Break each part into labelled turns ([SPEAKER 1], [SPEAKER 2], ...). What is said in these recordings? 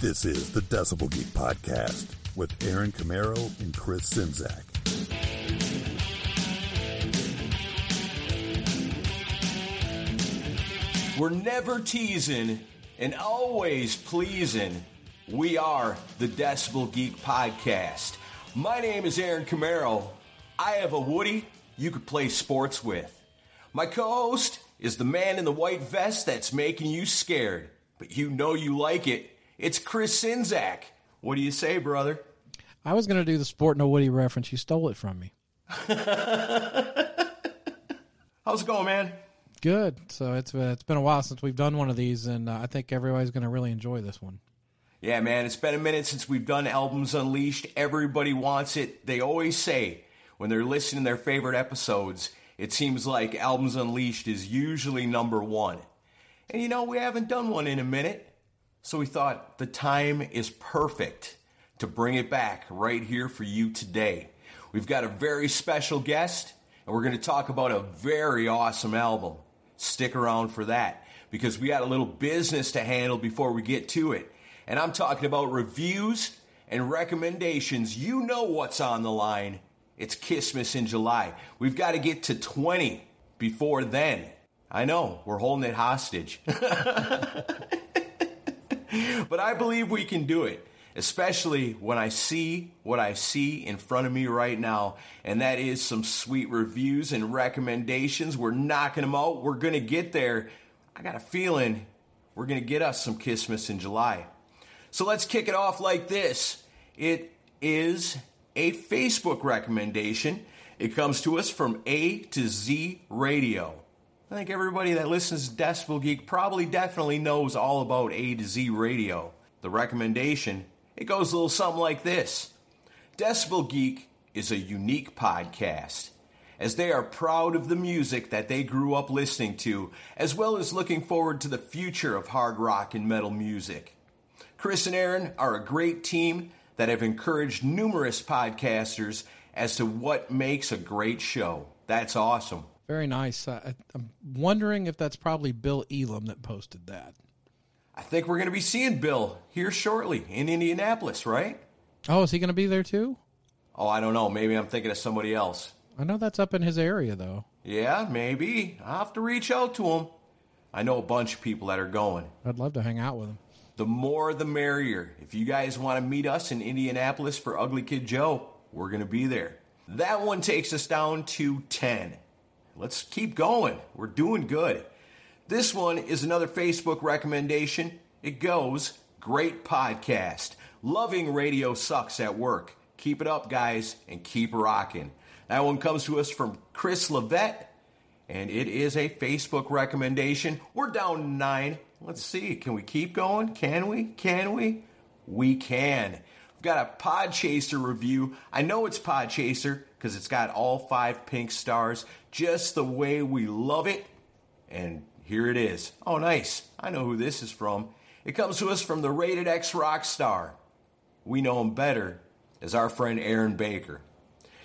[SPEAKER 1] This is the Decibel Geek Podcast with Aaron Camaro and Chris Czynszak.
[SPEAKER 2] We're never teasing and always pleasing. We are the Decibel Geek Podcast. My name is Aaron Camaro. I have a Woody you could play sports with. My co host is the man in the white vest that's making you scared, but you know you like it. It's Chris Czynszak. What do you say, brother?
[SPEAKER 3] I was going to do the Sportin' a Woody reference. You stole it from me.
[SPEAKER 2] How's it going, man?
[SPEAKER 3] Good. So it's uh, it's been a while since we've done one of these, and uh, I think everybody's going to really enjoy this one.
[SPEAKER 2] Yeah, man, it's been a minute since we've done Albums Unleashed. Everybody wants it. They always say when they're listening to their favorite episodes, it seems like Albums Unleashed is usually number one. And you know, we haven't done one in a minute. So we thought the time is perfect to bring it back right here for you today. We've got a very special guest, and we're going to talk about a very awesome album. Stick around for that because we got a little business to handle before we get to it. And I'm talking about reviews and recommendations. You know what's on the line. It's Kissmas in July. We've got to get to 20 before then. I know, we're holding it hostage. but I believe we can do it, especially when I see what I see in front of me right now, and that is some sweet reviews and recommendations. We're knocking them out. We're going to get there. I got a feeling we're going to get us some Christmas in July. So let's kick it off like this. It is a Facebook recommendation. It comes to us from A to Z Radio. I think everybody that listens to Decibel Geek probably definitely knows all about A to Z Radio. The recommendation, it goes a little something like this. Decibel Geek is a unique podcast as they are proud of the music that they grew up listening to, as well as looking forward to the future of hard rock and metal music. Chris and Aaron are a great team that have encouraged numerous podcasters as to what makes a great show. That's awesome.
[SPEAKER 3] Very nice. Uh, I'm wondering if that's probably Bill Elam that posted that.
[SPEAKER 2] I think we're going to be seeing Bill here shortly in Indianapolis, right?
[SPEAKER 3] Oh, is he going to be there too?
[SPEAKER 2] Oh, I don't know. Maybe I'm thinking of somebody else.
[SPEAKER 3] I know that's up in his area, though.
[SPEAKER 2] Yeah, maybe. I'll have to reach out to him. I know a bunch of people that are going.
[SPEAKER 3] I'd love to hang out with him.
[SPEAKER 2] The more the merrier. If you guys want to meet us in Indianapolis for Ugly Kid Joe, we're going to be there. That one takes us down to 10. Let's keep going. We're doing good. This one is another Facebook recommendation. It goes, Great podcast. Loving radio sucks at work. Keep it up, guys, and keep rocking. That one comes to us from Chris Levette, and it is a Facebook recommendation. We're down nine. Let's see. Can we keep going? Can we? Can we? We can. We've got a Podchaser review. I know it's Podchaser because it's got all five pink stars, just the way we love it. And here it is. Oh, nice. I know who this is from. It comes to us from the Rated X rock star. We know him better as our friend Aaron Baker.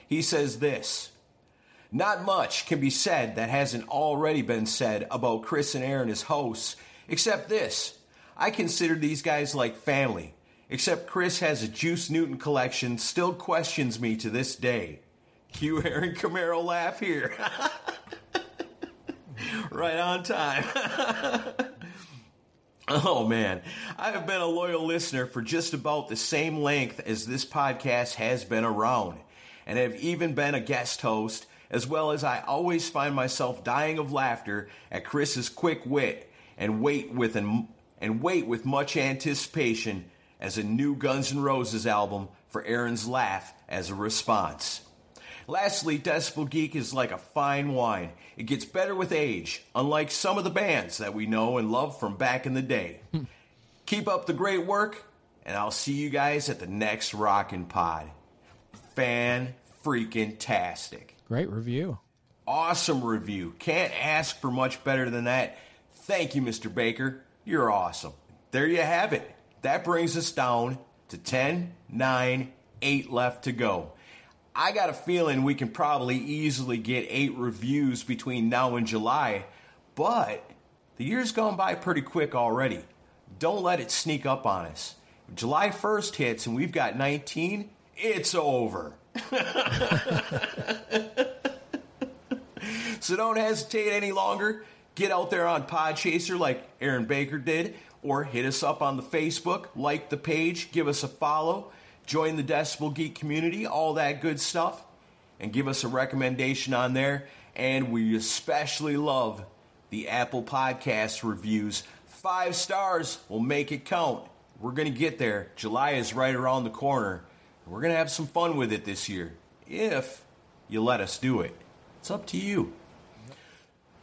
[SPEAKER 2] He says this Not much can be said that hasn't already been said about Chris and Aaron as hosts, except this. I consider these guys like family, except Chris has a Juice Newton collection, still questions me to this day. Cue Aaron Camaro laugh here. right on time. oh man, I have been a loyal listener for just about the same length as this podcast has been around, and have even been a guest host, as well as I always find myself dying of laughter at Chris's quick wit and wait with an, and wait with much anticipation as a new Guns N' Roses album for Aaron's laugh as a response. Lastly, Decibel Geek is like a fine wine. It gets better with age, unlike some of the bands that we know and love from back in the day. Hmm. Keep up the great work, and I'll see you guys at the next Rockin' Pod. Fan freaking tastic.
[SPEAKER 3] Great review.
[SPEAKER 2] Awesome review. Can't ask for much better than that. Thank you, Mr. Baker. You're awesome. There you have it. That brings us down to 10, 9, 8 left to go. I got a feeling we can probably easily get eight reviews between now and July, but the year's gone by pretty quick already. Don't let it sneak up on us. July 1st hits and we've got 19, it's over. so don't hesitate any longer. Get out there on Podchaser like Aaron Baker did, or hit us up on the Facebook, like the page, give us a follow, join the Decibel Geek community, all that good stuff, and give us a recommendation on there. And we especially love the Apple Podcast reviews. Five stars will make it count. We're going to get there. July is right around the corner. We're going to have some fun with it this year if you let us do it. It's up to you.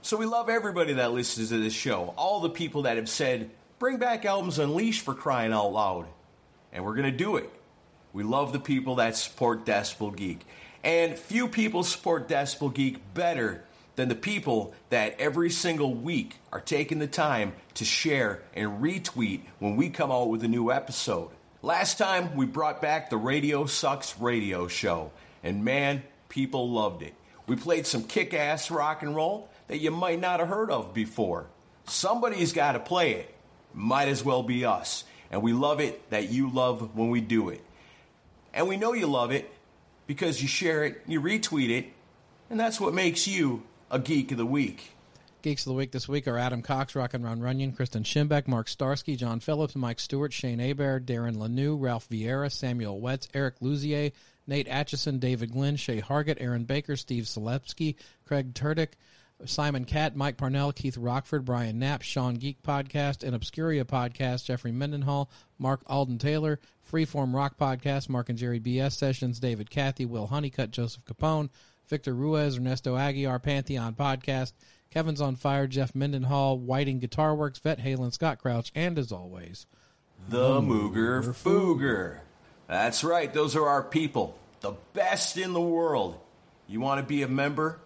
[SPEAKER 2] So we love everybody that listens to this show. All the people that have said, bring back Albums Unleashed for crying out loud. And we're going to do it. We love the people that support Decibel Geek. And few people support Decibel Geek better than the people that every single week are taking the time to share and retweet when we come out with a new episode. Last time we brought back the Radio Sucks radio show, and man, people loved it. We played some kick ass rock and roll that you might not have heard of before. Somebody's got to play it. Might as well be us. And we love it that you love when we do it. And we know you love it because you share it, you retweet it, and that's what makes you a Geek of the Week.
[SPEAKER 3] Geeks of the Week this week are Adam Cox, Rockin' Ron Runyon, Kristen Schimbeck, Mark Starsky, John Phillips, Mike Stewart, Shane Aber, Darren Lanou, Ralph Vieira, Samuel Wetz, Eric Luzier, Nate Atchison, David Glenn, Shay Hargett, Aaron Baker, Steve Selepsky, Craig Turdick, Simon Catt, Mike Parnell, Keith Rockford, Brian Knapp, Sean Geek Podcast, and Obscuria Podcast, Jeffrey Mendenhall, Mark Alden Taylor, Freeform Rock Podcast, Mark and Jerry BS Sessions, David Cathy, Will Honeycutt, Joseph Capone, Victor Ruiz, Ernesto Aguiar, Pantheon Podcast, Kevin's on Fire, Jeff Mendenhall, Whiting Guitar Works, Vet Halen, Scott Crouch, and as always,
[SPEAKER 2] The Mooger Fooger. That's right, those are our people, the best in the world. You want to be a member?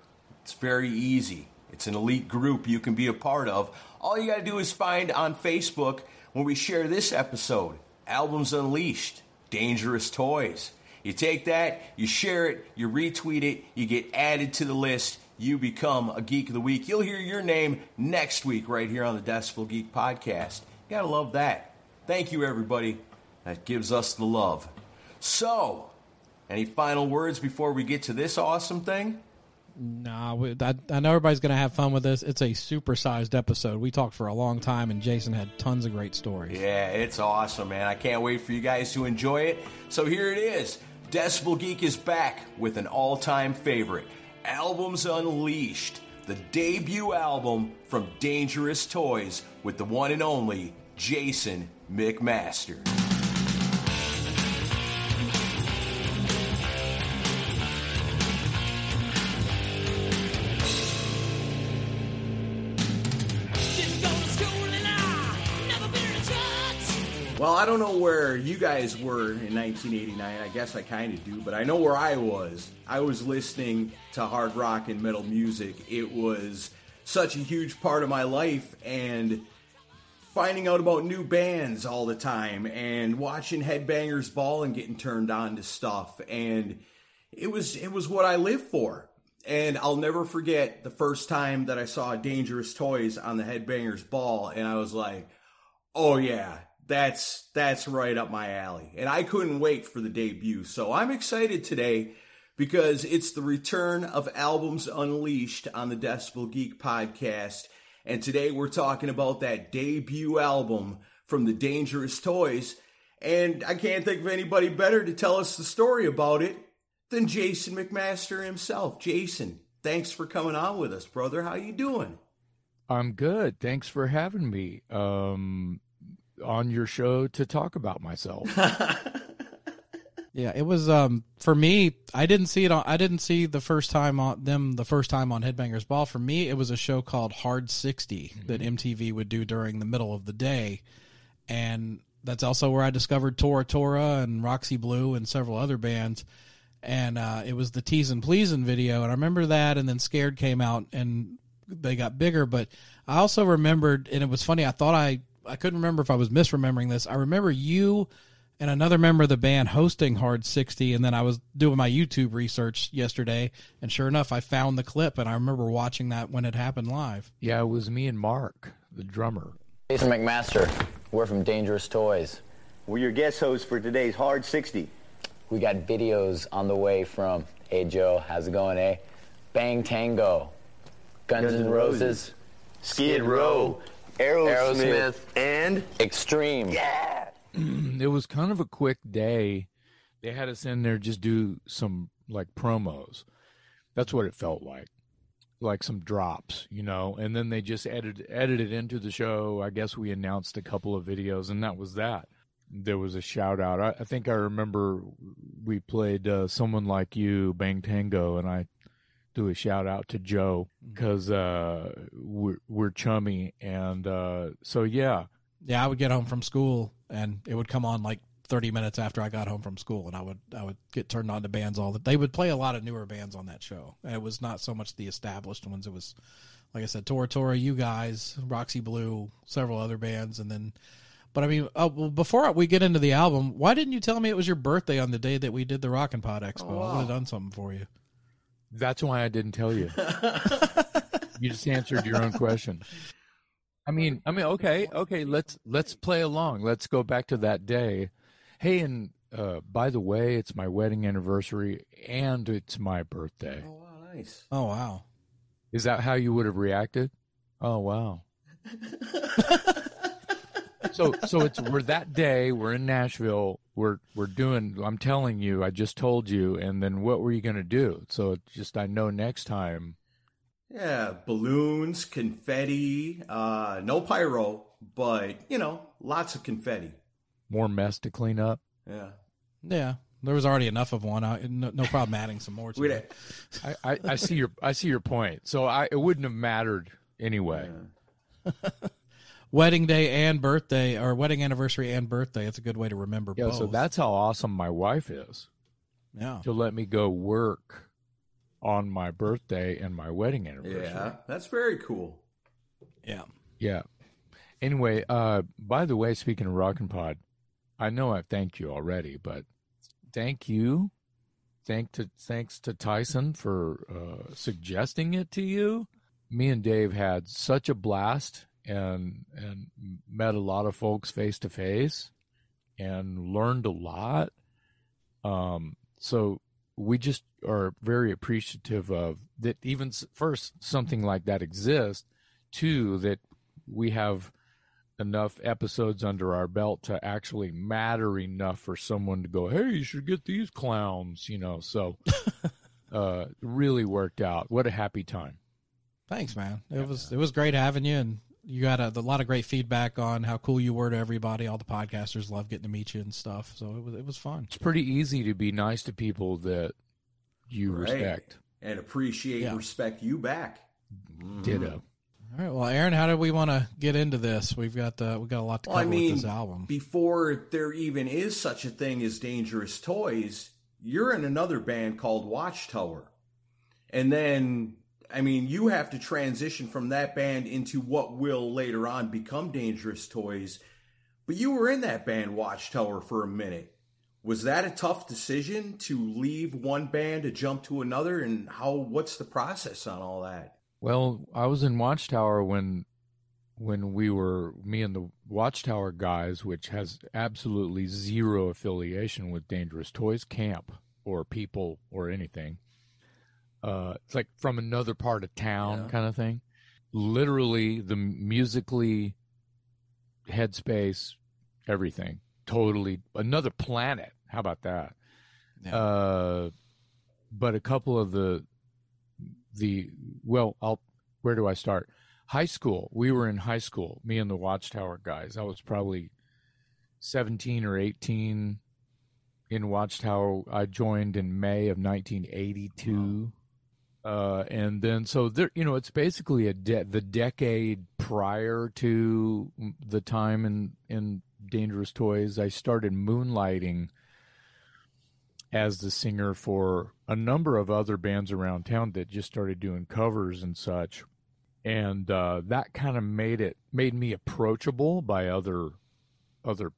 [SPEAKER 2] It's very easy. It's an elite group you can be a part of. All you got to do is find on Facebook when we share this episode Albums Unleashed, Dangerous Toys. You take that, you share it, you retweet it, you get added to the list, you become a Geek of the Week. You'll hear your name next week right here on the Decibel Geek Podcast. You gotta love that. Thank you, everybody. That gives us the love. So, any final words before we get to this awesome thing?
[SPEAKER 3] Nah, I, I know everybody's going to have fun with this. It's a supersized episode. We talked for a long time, and Jason had tons of great stories.
[SPEAKER 2] Yeah, it's awesome, man. I can't wait for you guys to enjoy it. So here it is Decibel Geek is back with an all time favorite Albums Unleashed, the debut album from Dangerous Toys with the one and only Jason McMaster. I don't know where you guys were in 1989. I guess I kind of do, but I know where I was. I was listening to hard rock and metal music. It was such a huge part of my life, and finding out about new bands all the time, and watching Headbangers Ball and getting turned on to stuff, and it was it was what I lived for. And I'll never forget the first time that I saw Dangerous Toys on the Headbangers Ball, and I was like, "Oh yeah, that's that's right up my alley. And I couldn't wait for the debut. So I'm excited today because it's the return of Albums Unleashed on the Decibel Geek podcast. And today we're talking about that debut album from the Dangerous Toys. And I can't think of anybody better to tell us the story about it than Jason McMaster himself. Jason, thanks for coming on with us, brother. How you doing?
[SPEAKER 4] I'm good. Thanks for having me. Um on your show to talk about myself.
[SPEAKER 3] yeah, it was um for me. I didn't see it on. I didn't see the first time on them the first time on Headbangers Ball. For me, it was a show called Hard 60 mm-hmm. that MTV would do during the middle of the day, and that's also where I discovered Tora Tora and Roxy Blue and several other bands. And uh, it was the Teas'n Pleas'n video, and I remember that. And then Scared came out, and they got bigger. But I also remembered, and it was funny. I thought I I couldn't remember if I was misremembering this. I remember you and another member of the band hosting Hard 60 and then I was doing my YouTube research yesterday and sure enough I found the clip and I remember watching that when it happened live.
[SPEAKER 4] Yeah, it was me and Mark, the drummer.
[SPEAKER 5] Jason McMaster. We're from Dangerous Toys. We're your guest hosts for today's Hard 60.
[SPEAKER 6] We got videos on the way from Hey Joe, how's it going, eh? Bang Tango, Guns,
[SPEAKER 5] Guns
[SPEAKER 6] N'
[SPEAKER 5] N'
[SPEAKER 6] Roses,
[SPEAKER 5] Roses, Skid Row, Aerosmith,
[SPEAKER 6] Aerosmith.
[SPEAKER 5] and
[SPEAKER 6] Extreme. Yeah.
[SPEAKER 4] it was kind of a quick day. They had us in there just do some like promos. That's what it felt like. Like some drops, you know, and then they just edited edited into the show. I guess we announced a couple of videos and that was that. There was a shout out. I, I think I remember we played uh, someone like you, Bang Tango, and I do a shout out to Joe because uh, we're we're chummy, and uh, so yeah,
[SPEAKER 3] Yeah, I would get home from school and it would come on like 30 minutes after I got home from school and I would I would get turned on to bands all that. They would play a lot of newer bands on that show. And it was not so much the established ones. It was like I said, Tora Tora, you guys, Roxy Blue, several other bands and then but I mean, uh, well, before we get into the album, why didn't you tell me it was your birthday on the day that we did the Rockin' Pod Expo? I would have done something for you.
[SPEAKER 4] That's why I didn't tell you. you just answered your own question. I mean, I mean, okay, okay, let's let's play along. Let's go back to that day. Hey, and uh, by the way, it's my wedding anniversary and it's my birthday.
[SPEAKER 2] Oh, wow, nice.
[SPEAKER 3] Oh wow.
[SPEAKER 4] Is that how you would have reacted? Oh wow. so so it's we're that day, we're in Nashville, we're we're doing I'm telling you, I just told you, and then what were you gonna do? So it's just I know next time
[SPEAKER 2] Yeah, balloons, confetti, uh, no pyro, but you know, lots of confetti.
[SPEAKER 4] more mess to clean up.
[SPEAKER 2] Yeah.
[SPEAKER 3] Yeah. There was already enough of one. I, no, no problem adding some more to it.
[SPEAKER 4] I, I, I see your I see your point. So I it wouldn't have mattered anyway.
[SPEAKER 3] Wedding day and birthday, or wedding anniversary and birthday. It's a good way to remember
[SPEAKER 4] Yeah,
[SPEAKER 3] both.
[SPEAKER 4] so that's how awesome my wife is
[SPEAKER 3] yeah.
[SPEAKER 4] to let me go work on my birthday and my wedding anniversary.
[SPEAKER 2] Yeah, that's very cool.
[SPEAKER 3] Yeah.
[SPEAKER 4] Yeah. Anyway, uh, by the way, speaking of Rockin' Pod, I know I've thanked you already, but thank you. Thank to thanks to Tyson for uh, suggesting it to you. Me and Dave had such a blast and and met a lot of folks face to face and learned a lot. Um, so we just are very appreciative of that. Even first, something like that exists. Two, that we have enough episodes under our belt to actually matter enough for someone to go, "Hey, you should get these clowns," you know. So, uh, really worked out. What a happy time.
[SPEAKER 3] Thanks, man. It was it was great having you, and you got a, a lot of great feedback on how cool you were to everybody. All the podcasters love getting to meet you and stuff. So it was it was fun.
[SPEAKER 4] It's pretty easy to be nice to people that you
[SPEAKER 2] Right.
[SPEAKER 4] respect.
[SPEAKER 2] And appreciate
[SPEAKER 3] Yeah.
[SPEAKER 2] and respect you back.
[SPEAKER 4] Ditto.
[SPEAKER 3] All right. Well, Aaron, how do we want to get into this? We've got uh, we got a lot to
[SPEAKER 2] Well,
[SPEAKER 3] cover
[SPEAKER 2] I mean,
[SPEAKER 3] with this album.
[SPEAKER 2] before there even is such a thing as Dangerous Toys, you're in another band called Watchtower. And then, I mean, you have to transition from that band into what will later on become Dangerous Toys. But you were in that band Watchtower for a minute. Was that a tough decision to leave one band to jump to another? And how? What's the process on all that?
[SPEAKER 4] Well, I was in Watchtower when when we were me and the Watchtower guys, which has absolutely zero affiliation with Dangerous Toys Camp or people or anything. Uh, it's like from another part of town
[SPEAKER 2] Yeah.
[SPEAKER 4] kind of thing. Literally, the musically headspace, everything, totally another planet. How about that?
[SPEAKER 3] Yeah.
[SPEAKER 4] Uh, but a couple of the the well, I'll where do I start? High school. We were in high school. Me and the Watchtower guys. I was probably seventeen or eighteen in Watchtower. I joined in May of 1982. Uh, and then so there, you know, it's basically a de- the decade prior to the time in in Dangerous Toys. I started moonlighting as the singer for a number of other bands around town that just started doing covers and such and uh, that kind of made it made me approachable by other other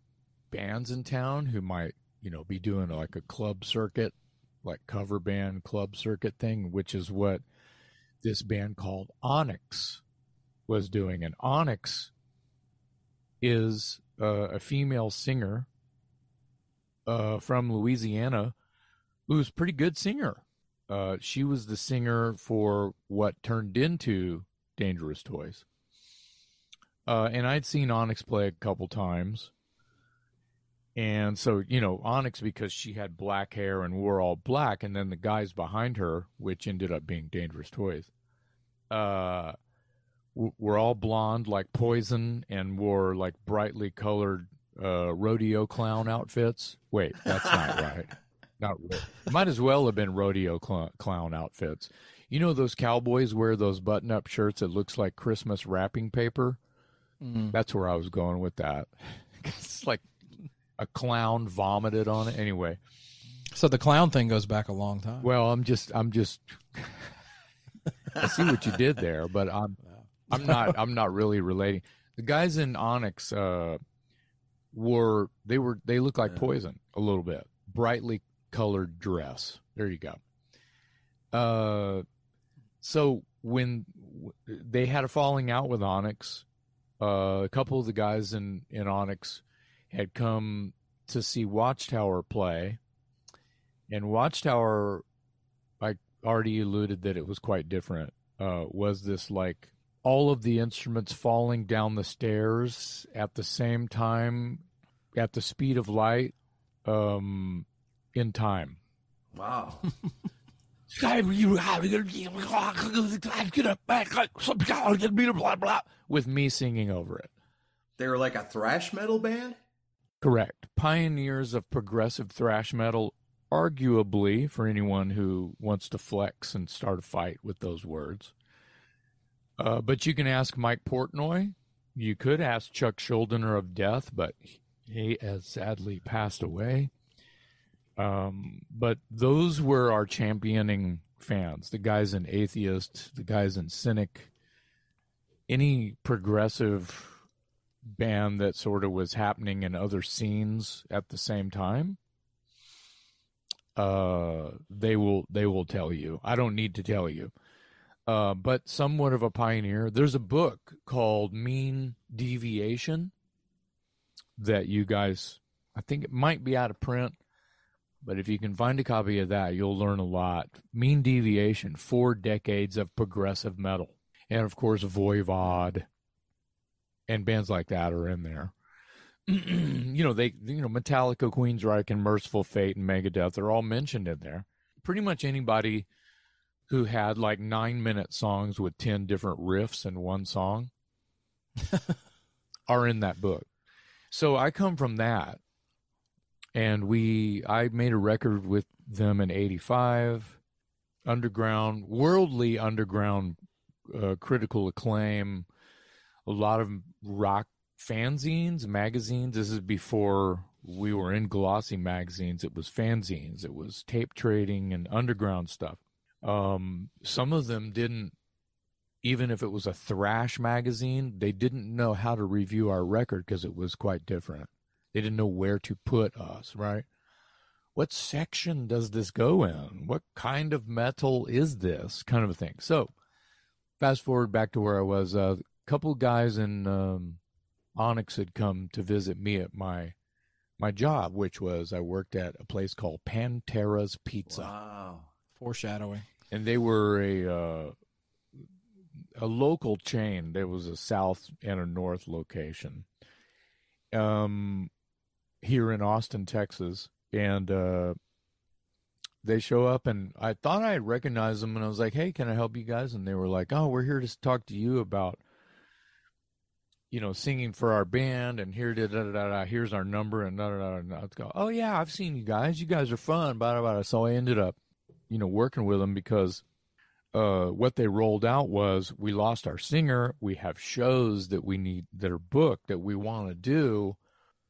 [SPEAKER 4] bands in town who might you know be doing like a club circuit like cover band club circuit thing which is what this band called onyx was doing and onyx is uh, a female singer uh, from Louisiana who's pretty good singer. Uh, she was the singer for what turned into Dangerous Toys. Uh, and I'd seen Onyx play a couple times. And so, you know, Onyx, because she had black hair and wore all black, and then the guys behind her, which ended up being Dangerous Toys, uh, w- were all blonde like Poison and wore like brightly colored uh, rodeo clown outfits. Wait, that's not right. Not really. Might as well have been rodeo cl- clown outfits. You know those cowboys wear those button-up shirts that looks like Christmas wrapping paper. That's where I was going with that. it's like a clown vomited on it. Anyway,
[SPEAKER 3] So the clown thing goes back a long time.
[SPEAKER 4] well, I'm just, I'm just, I see what you did there, but I'm, I'm not, I'm not really relating. The guys in Onyx, uh, were they were they look like poison a little bit, brightly colored dress. There you go. Uh, so when w- they had a falling out with Onyx, uh, a couple of the guys in in Onyx had come to see Watchtower play, and Watchtower, I already alluded that it was quite different. Uh, was this like all of the instruments falling down the stairs at the same time, at the speed of light, um, in time?
[SPEAKER 2] Wow.
[SPEAKER 4] with me singing over it.
[SPEAKER 2] they were like a thrash metal band?
[SPEAKER 4] Correct. Pioneers of progressive thrash metal, arguably, for anyone who wants to flex and start a fight with those words. Uh, but you can ask Mike Portnoy. You could ask Chuck Schuldiner of Death, but he has sadly passed away. Um, but those were our championing fans. The guys in Atheist, the guys in Cynic, any progressive band that sort of was happening in other scenes at the same time uh they will they will tell you. I don't need to tell you. Uh but somewhat of a pioneer there's a book called mean deviation that you guys i think it might be out of print but if you can find a copy of that you'll learn a lot. Mean deviation four decades of progressive metal. And of course voivod and bands like that are in there. you know, they you know Metallica, Queensryche, and Mercyful Fate and Megadeth are all mentioned in there. Pretty much anybody who had like nine minute songs with ten different riffs in one song are in that book. So I come from that. And we I made a record with them in eighty five. Underground, worldly underground uh, critical acclaim a lot of rock fanzines, magazines. This is before we were in glossy magazines. It was fanzines. It was tape trading and underground stuff. Um, some of them didn't, even if it was a thrash magazine, they didn't know how to review our record because it was quite different. They didn't know where to put us, right? What section does this go in? What kind of metal is this? Kind of a thing. So, fast forward back to where I was. Uh, couple guys in um, Onyx had come to visit me at my my job, which was I worked at a place called Pantera's Pizza,
[SPEAKER 2] Wow.
[SPEAKER 3] Foreshadowing.
[SPEAKER 4] and they were a uh, a local chain. There was a south and a north location, um, here in Austin, Texas, and uh, they show up and I thought I recognized them and I was like, "Hey, can I help you guys?" And they were like, "Oh, we're here to talk to you about." You know, singing for our band, and here, da, da, da, da, da, here's our number, and da, da, da, da. Let's go. Oh yeah, I've seen you guys. You guys are fun. Blah, blah, blah. So I ended up, you know, working with them because uh, what they rolled out was we lost our singer. We have shows that we need that are booked that we want to do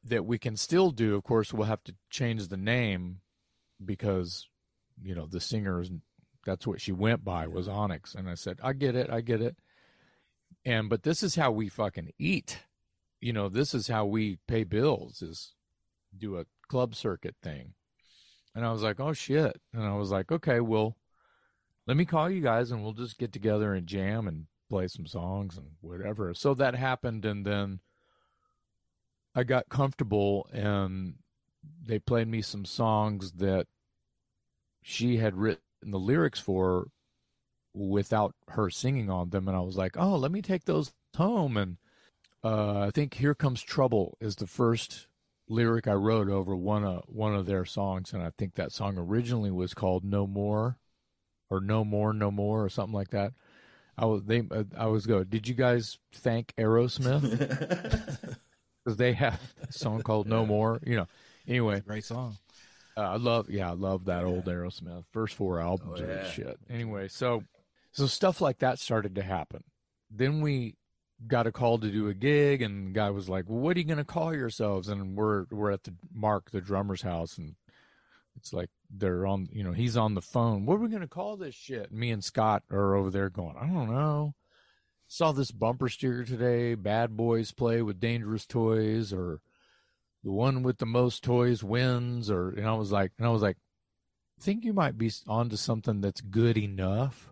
[SPEAKER 4] that we can still do. Of course, we'll have to change the name because you know the singer is that's what she went by was Onyx, and I said, I get it, I get it. And but this is how we fucking eat. You know, this is how we pay bills is do a club circuit thing. And I was like, "Oh shit." And I was like, "Okay, well, let me call you guys and we'll just get together and jam and play some songs and whatever." So that happened and then I got comfortable and they played me some songs that she had written the lyrics for without her singing on them and I was like, "Oh, let me take those home." And uh, I think "Here Comes Trouble" is the first lyric I wrote over one of one of their songs, and I think that song originally was called "No More" or "No More, No More" or something like that. I was they uh, I was go. Did you guys thank Aerosmith because they have a song called "No More"? You know. Anyway,
[SPEAKER 3] Great song.
[SPEAKER 4] uh, I love, yeah, I love that old Aerosmith. First four albums
[SPEAKER 2] Oh,
[SPEAKER 4] are
[SPEAKER 2] yeah.
[SPEAKER 4] shit. Anyway, so so stuff like that started to happen. Then we got a call to do a gig, and the guy was like, "Well, what are you going to call yourselves?" And we're we're at the Mark, the drummer's house, and it's like they're on, you know, he's on the phone. What are we going to call this shit? And me and Scott are over there going, "I don't know." Saw this bumper sticker today. Bad boys play with dangerous toys, or the one with the most toys wins or and I was like and I was like think you might be onto something that's good enough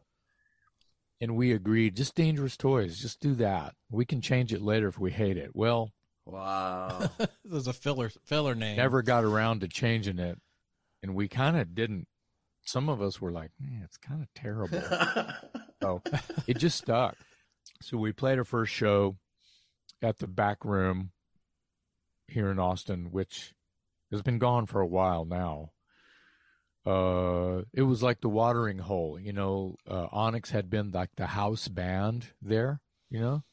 [SPEAKER 4] and we agreed just dangerous toys just do that we can change it later if we hate it well
[SPEAKER 2] Wow.
[SPEAKER 3] There's a filler filler name.
[SPEAKER 4] never got around to changing it and we kind of didn't some of us were like man it's kind of terrible so it just stuck so we played our first show at the back room here in Austin, which has been gone for a while now. Uh, it was like the watering hole, you know. Uh, Onyx had been like the house band there, you know,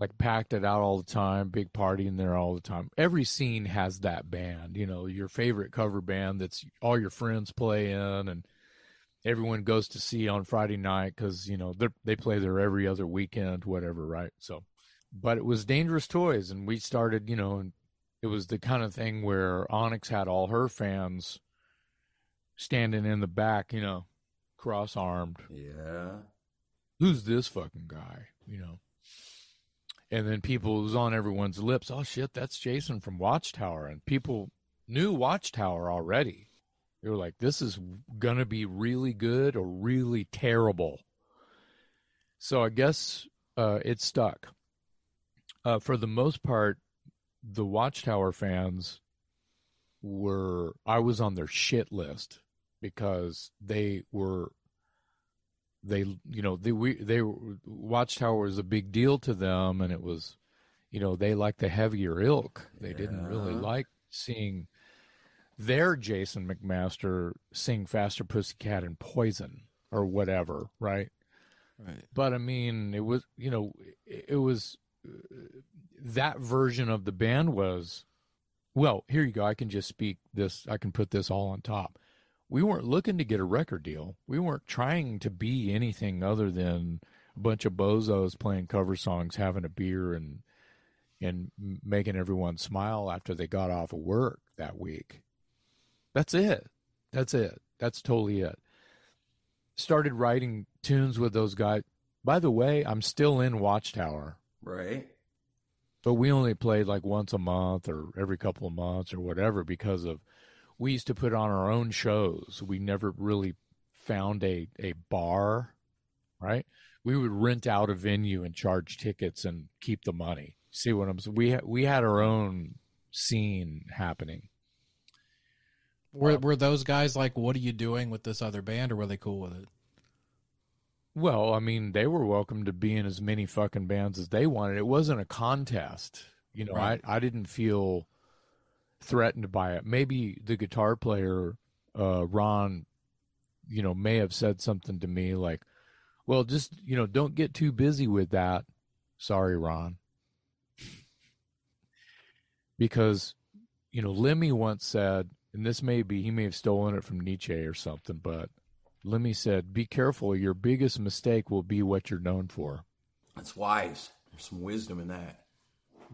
[SPEAKER 4] like packed it out all the time, big party in there all the time. Every scene has that band, you know, your favorite cover band that's all your friends play in, and everyone goes to see on Friday night because you know they they play there every other weekend, whatever, right? So, but it was Dangerous Toys, and we started, you know, and it was the kind of thing where Onyx had all her fans standing in the back, you know, cross armed.
[SPEAKER 2] yeah.
[SPEAKER 4] Who's this fucking guy? You know. And then people it was on everyone's lips. Oh shit, that's Jason from Watchtower, and people knew Watchtower already. They were like, "This is gonna be really good or really terrible." So I guess uh, it stuck. Uh, for the most part, the Watchtower fans were I was on their shit list because they were they you know they we they Watchtower was a big deal to them and it was you know they liked the heavier ilk they didn't really like seeing their Jason McMaster sing Faster Pussycat and Poison or whatever right
[SPEAKER 3] Right.
[SPEAKER 4] but I mean, it was you know, it, it was uh, that version of the band was well. Here you go. I can just speak this. I can put this all on top. We weren't looking to get a record deal. We weren't trying to be anything other than a bunch of bozos playing cover songs, having a beer, and and making everyone smile after they got off of work that week. That's it. That's it. That's totally it started writing tunes with those guys. By the way, I'm still in Watchtower,
[SPEAKER 2] Right.
[SPEAKER 4] but we only played like once a month or every couple of months or whatever because of we used to put on our own shows. We never really found a a bar, right? We would rent out a venue and charge tickets and keep the money. See what I'm saying? We ha- we had our own scene happening.
[SPEAKER 3] Were were those guys like, "What are you doing with this other band?" Or were they cool with it?
[SPEAKER 4] Well, I mean, they were welcome to be in as many fucking bands as they wanted. It wasn't a contest. You know,
[SPEAKER 3] Right.
[SPEAKER 4] I, I didn't feel threatened by it. Maybe the guitar player, uh, Ron, you know, may have said something to me like, well, just, you know, don't get too busy with that. Sorry, Ron. because, you know, Lemmy once said, and this may be, he may have stolen it from Nietzsche or something, but Lemmy said, "Be careful. Your biggest mistake will be what you're known for."
[SPEAKER 2] That's wise. There's some wisdom in that.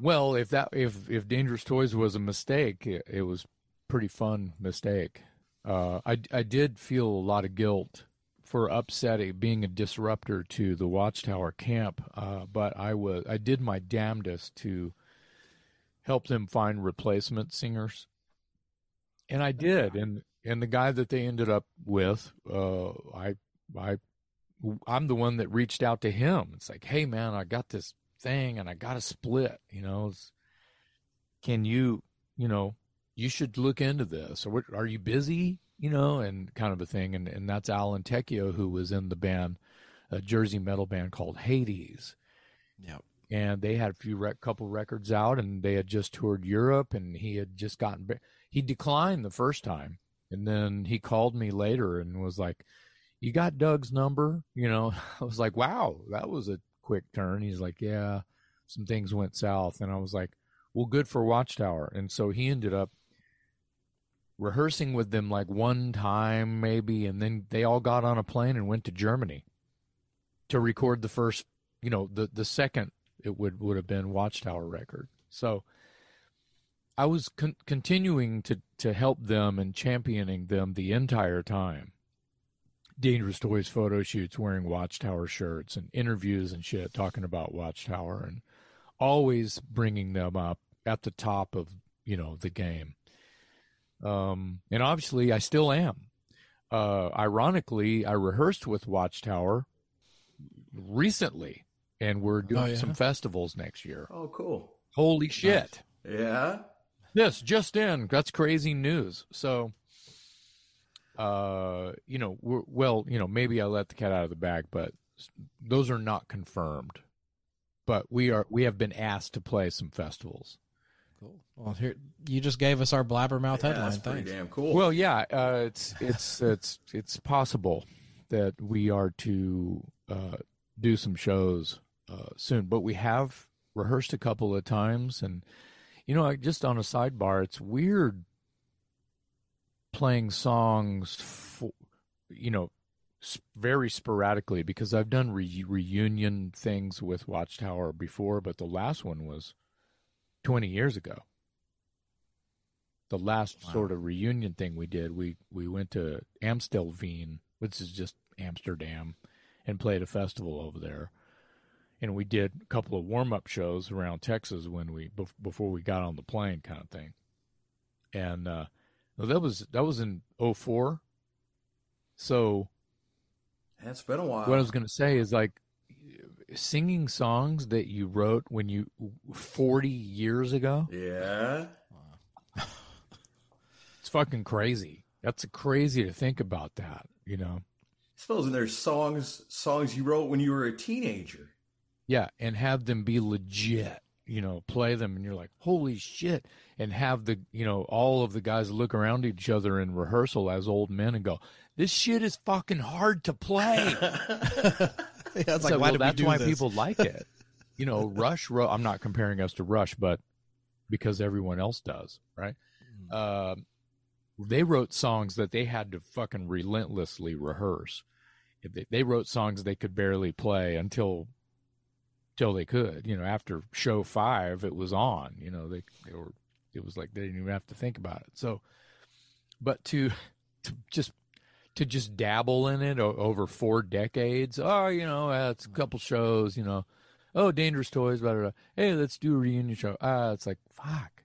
[SPEAKER 4] Well, if that if if Dangerous Toys was a mistake, it, it was pretty fun mistake. Uh, I I did feel a lot of guilt for upsetting, being a disruptor to the Watchtower camp, uh, but I was I did my damnedest to help them find replacement singers, and I did. And and the guy that they ended up with, uh, I I I'm the one that reached out to him. It's like, hey man, I got this thing and I got to split. You know, can you, you know, you should look into this. Or what, are you busy? You know, and kind of a thing. And and that's Alan Tecchio, who was in the band, a Jersey metal band called Hades.
[SPEAKER 3] Yep.
[SPEAKER 4] And they had a few rec- couple records out, and they had just toured Europe, and he had just gotten. He declined the first time, and then he called me later and was like, "You got Doug's number?" You know, I was like, "Wow, that was a quick turn." He's like, "Yeah, some things went south," and I was like, "Well, good for Watchtower." And so he ended up rehearsing with them like one time maybe, and then they all got on a plane and went to Germany to record the first, you know, the the second it would would have been Watchtower record. So I was con- continuing to to help them and championing them the entire time. Dangerous Toys photo shoots wearing Watchtower shirts and interviews and shit talking about Watchtower and always bringing them up at the top of, you know, the game. Um, and obviously I still am. Uh, ironically, I rehearsed with Watchtower recently and we're doing
[SPEAKER 3] Oh, yeah?
[SPEAKER 4] some festivals next year.
[SPEAKER 2] Oh, cool.
[SPEAKER 4] Holy shit.
[SPEAKER 2] Yeah.
[SPEAKER 4] This just in. That's crazy news. So, uh, you know, we're, well, you know, maybe I let the cat out of the bag, but those are not confirmed. But we are we have been asked to play some festivals.
[SPEAKER 3] Cool. Well, here you just gave us our blabbermouth
[SPEAKER 2] Yeah,
[SPEAKER 3] headline.
[SPEAKER 2] that's pretty damn cool.
[SPEAKER 4] Well, yeah, uh, it's it's it's it's possible that we are to uh, do some shows uh, soon, but we have rehearsed a couple of times, and you know, just on a sidebar, it's weird playing songs, for, you know, very sporadically because I've done re- reunion things with Watchtower before, but the last one was twenty years ago the last sort of reunion thing we did, we we went to Amstelveen, which is just Amsterdam, and played a festival over there. And we did a couple of warm up shows around Texas when we bef- before we got on the plane, kind of thing. And uh, well, that was that was in 04. So
[SPEAKER 2] It's been a while.
[SPEAKER 4] what I was going to say is like singing songs that you wrote when you 40 years ago.
[SPEAKER 2] yeah.
[SPEAKER 4] It's fucking crazy. That's crazy to think about that, you know.
[SPEAKER 2] Supposing there's songs songs you wrote when you were a teenager.
[SPEAKER 4] Yeah, and have them be legit. You know, play them, and you're like, "Holy shit!" And have the you know all of the guys look around each other in rehearsal as old men and go, "This shit is fucking hard to play."
[SPEAKER 3] Yeah, it's
[SPEAKER 4] So,
[SPEAKER 3] like, why
[SPEAKER 4] well, that's why
[SPEAKER 3] this?
[SPEAKER 4] people like it. You know, Rush wrote. I'm not comparing us to Rush, but because everyone else does, right?
[SPEAKER 3] Mm.
[SPEAKER 4] Um, they wrote songs that they had to fucking relentlessly rehearse. They, they wrote songs they could barely play until till they could. You know, after show five, it was on. You know, they they were. It was like they didn't even have to think about it. So, but to to just to just dabble in it over four decades. Oh, you know, uh, it's a couple shows. You know, oh, Dangerous Toys. Blah, blah, blah. Hey, let's do a reunion show. Ah, it's like fuck.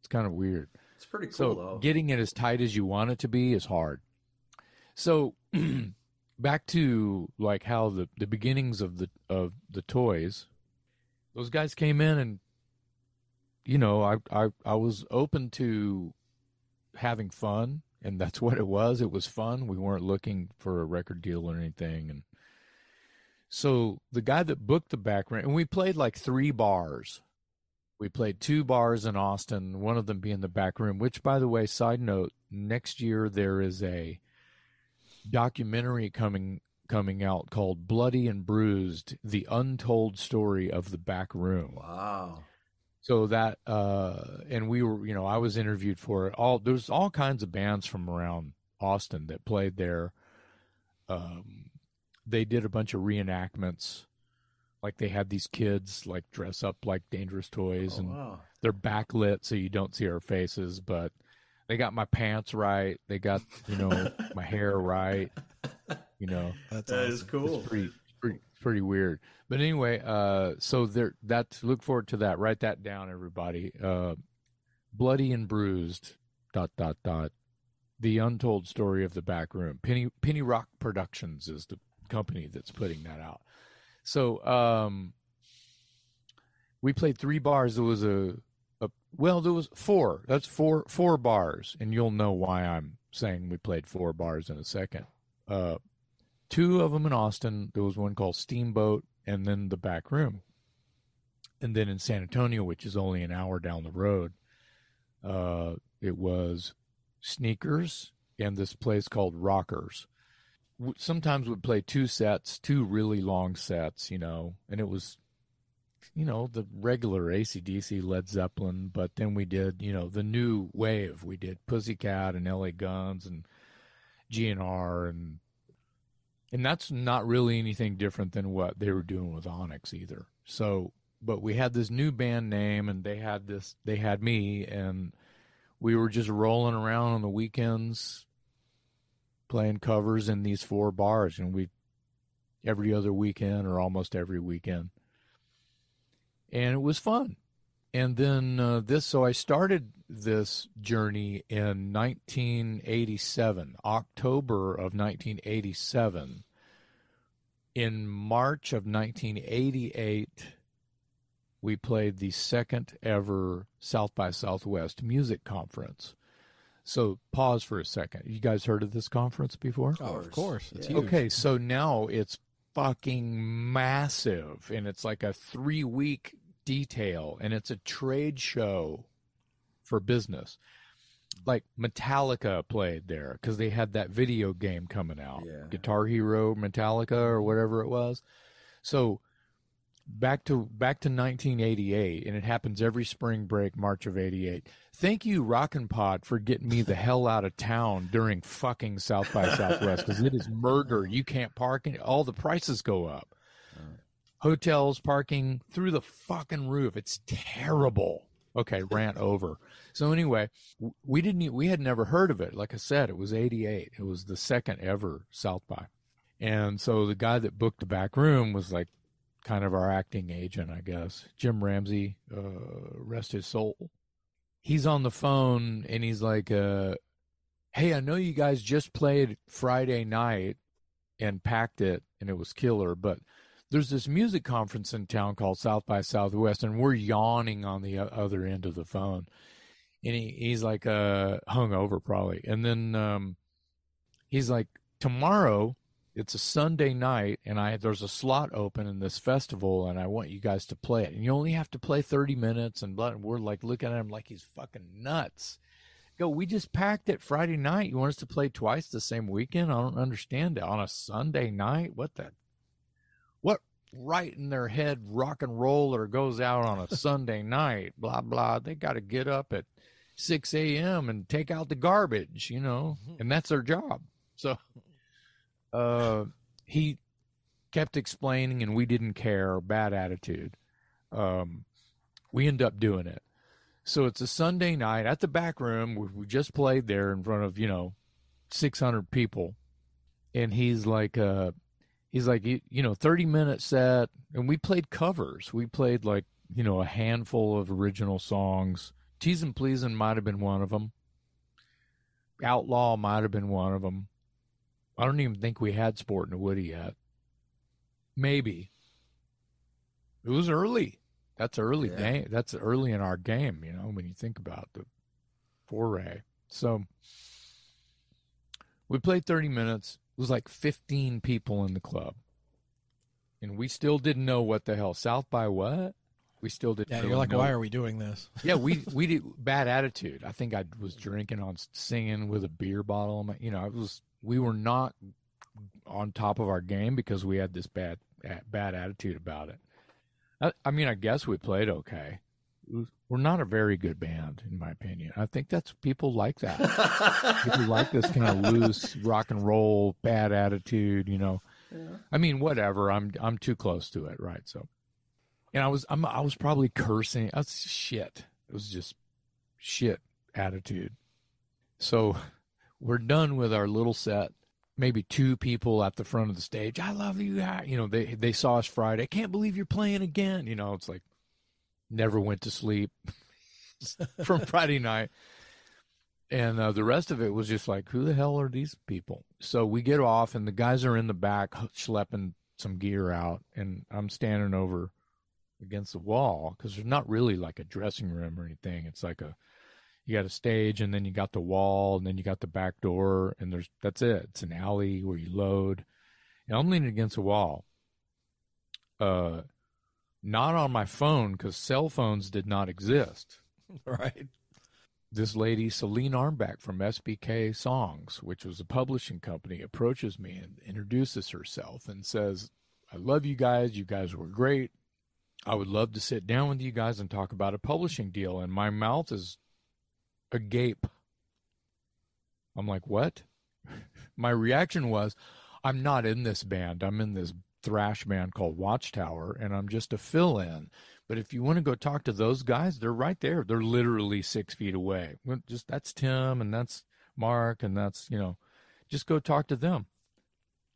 [SPEAKER 4] It's kind of weird.
[SPEAKER 2] It's pretty cool
[SPEAKER 4] So
[SPEAKER 2] though.
[SPEAKER 4] getting it as tight as you want it to be is hard. So back to like how the the beginnings of the of the toys, those guys came in and you know I I I was open to having fun and that's what it was. It was fun. We weren't looking for a record deal or anything and. So the guy that booked the background, and we played like three bars. We played two bars in Austin, one of them being the back room, which, by the way, side note, next year there is a documentary coming coming out called Bloody and Bruised: The Untold Story of the Back Room.
[SPEAKER 2] wow.
[SPEAKER 4] So that uh and we were, you know, I was interviewed for it. All there's all kinds of bands from around Austin that played there. Um they did a bunch of reenactments. Like they had these kids like dress up like dangerous toys
[SPEAKER 2] Oh,
[SPEAKER 4] and
[SPEAKER 2] wow.
[SPEAKER 4] they're backlit so you don't see our faces, but they got my pants right. They got, you know, my hair right. You know,
[SPEAKER 3] That's
[SPEAKER 2] That
[SPEAKER 3] awesome.
[SPEAKER 2] is cool.
[SPEAKER 4] it's pretty, pretty, pretty weird. But anyway, uh, so there, that look forward to that. Write that down, everybody. Uh, bloody and bruised. Dot dot dot. The untold story of the back room. Penny Penny Rock Productions is the company that's putting that out. So um, we played three bars. There was a, a well, there was four. That's four four bars, and you'll know why I'm saying we played four bars in a second. Uh, two of them in Austin. There was one called Steamboat, and then the Back Room. And then in San Antonio, which is only an hour down the road, uh, it was Sneakers and this place called Rockers. Sometimes we'd play two sets, two really long sets, you know, and it was you know, the regular ACDC, Led Zeppelin, but then we did, you know, the new wave. We did Pussycat and LA Guns and GNR and and that's not really anything different than what they were doing with Onyx either. So, but we had this new band name and they had this they had me and we were just rolling around on the weekends playing covers in these four bars and we every other weekend or almost every weekend and it was fun. And then uh, this, so I started this journey in 1987, October of 1987. In March of 1988, we played the second ever South by Southwest music conference. So pause for a second. You guys heard of this conference before?
[SPEAKER 3] Oh, of course. It's huge.
[SPEAKER 4] Okay, so now it's fucking massive and it's like a three week detail and it's a trade show for business. Like Metallica played there because they had that video game coming out,
[SPEAKER 7] Yeah.
[SPEAKER 4] Guitar Hero Metallica or whatever it was. So back to back to 1988, and it happens every spring break, March of '88. Thank you, Rockin' Pod, for getting me the hell out of town during fucking South by Southwest because it is murder. You can't park, and all the prices go up. Hotels, parking through the fucking roof. It's terrible. Okay, rant over. So anyway, we didn't. We had never heard of it. Like I said, it was '88. It was the second ever South by, and so the guy that booked the back room was like kind of our acting agent, I guess. Jim Ramsey, uh, rest his soul. He's on the phone and he's like, uh, "Hey, I know you guys just played Friday night and packed it, and it was killer, but." There's this music conference in town called South by Southwest, and we're yawning on the other end of the phone. And he, he's like, uh, hungover probably. And then, um, he's like, tomorrow it's a Sunday night and I there's a slot open in this festival and I want you guys to play it. And you only have to play 30 minutes and blah, and we're like looking at him like he's fucking nuts. Go, we just packed it Friday night. You want us to play twice the same weekend? I don't understand it. On a Sunday night? What the right in their head rock and roller goes out on a Sunday night? Blah blah. They gotta get up at six AM and take out the garbage, you know, and that's their job. So uh, he kept explaining, and we didn't care. Bad attitude. Um, we end up doing it. So it's a Sunday night at the back room. We, we just played there in front of you know, six hundred people, and he's like, uh, he's like, you, you know, thirty minute set, and we played covers. We played like you know a handful of original songs. Teas'n Pleas'n might have been one of them. Outlaw might have been one of them. I don't even think we had Sportin' a Woody yet. Maybe. It was early. That's early
[SPEAKER 7] Yeah.
[SPEAKER 4] game. That's early in our game, you know, when you think about the foray. So we played 30 minutes. It was like 15 people in the club. And we still didn't know what the hell. South by what? We still didn't
[SPEAKER 3] Yeah, you're like,
[SPEAKER 4] know
[SPEAKER 3] why are we doing this?
[SPEAKER 4] yeah, we we did bad attitude. I think I was drinking on singing with a beer bottle. my- You know, it was we were not on top of our game because we had this bad bad attitude about it. I, I mean, I guess we played okay. Was- We're not a very good band, in my opinion. I think that's people like that. people like this kind of loose rock and roll, bad attitude. You know, I mean, whatever. I'm I'm too close to it, right? So, and I was I'm I was probably cursing. That's shit. It was just shit attitude. So we're done with our little set. Maybe two people at the front of the stage. I love you. You know, they they saw us Friday. Can't believe you're playing again. You know, it's like never went to sleep from Friday night. And uh, the rest of it was just like, who the hell are these people? So we get off, and the guys are in the back schlepping some gear out, and I'm standing over against the wall because there's not really like a dressing room or anything. It's like a you got a stage and then you got the wall and then you got the back door and there's that's it. It's an alley where you load. And I'm leaning against the wall. Uh not on my phone because cell phones did not exist.
[SPEAKER 3] Right.
[SPEAKER 4] This lady, Celine Armback from SBK Songs, which was a publishing company, approaches me and introduces herself and says, I love you guys. You guys were great. I would love to sit down with you guys and talk about a publishing deal. And my mouth is agape. I'm like, what? my reaction was, I'm not in this band. I'm in this thrash band called Watchtower, and I'm just a fill in. But if you want to go talk to those guys, they're right there. They're literally six feet away. Just that's Tim and that's Mark and that's you know, just go talk to them.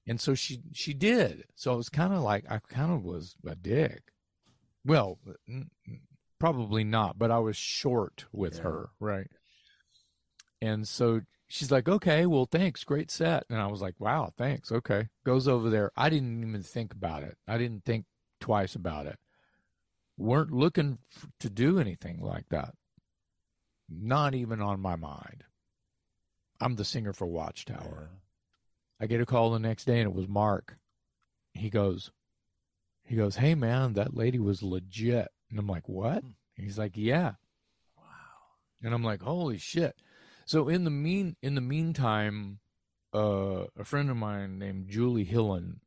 [SPEAKER 4] And so she she did. So it was kind of like I kind of was a dick. Well, probably not, but I was short with yeah. her, right? And so she's like, okay, well, thanks, great set. And I was like, wow, thanks, okay. Goes over there. I didn't even think about it. I didn't think twice about it. Weren't looking f- to do anything like that. Not even on my mind. I'm the singer for Watchtower. Yeah. I get a call the next day and it was Mark. He goes, he goes, hey man, that lady was legit. And I'm like, what? And hmm. he's like, yeah. Wow. And I'm like, holy shit. So in the mean in the meantime, uh, a friend of mine named Julie Hillen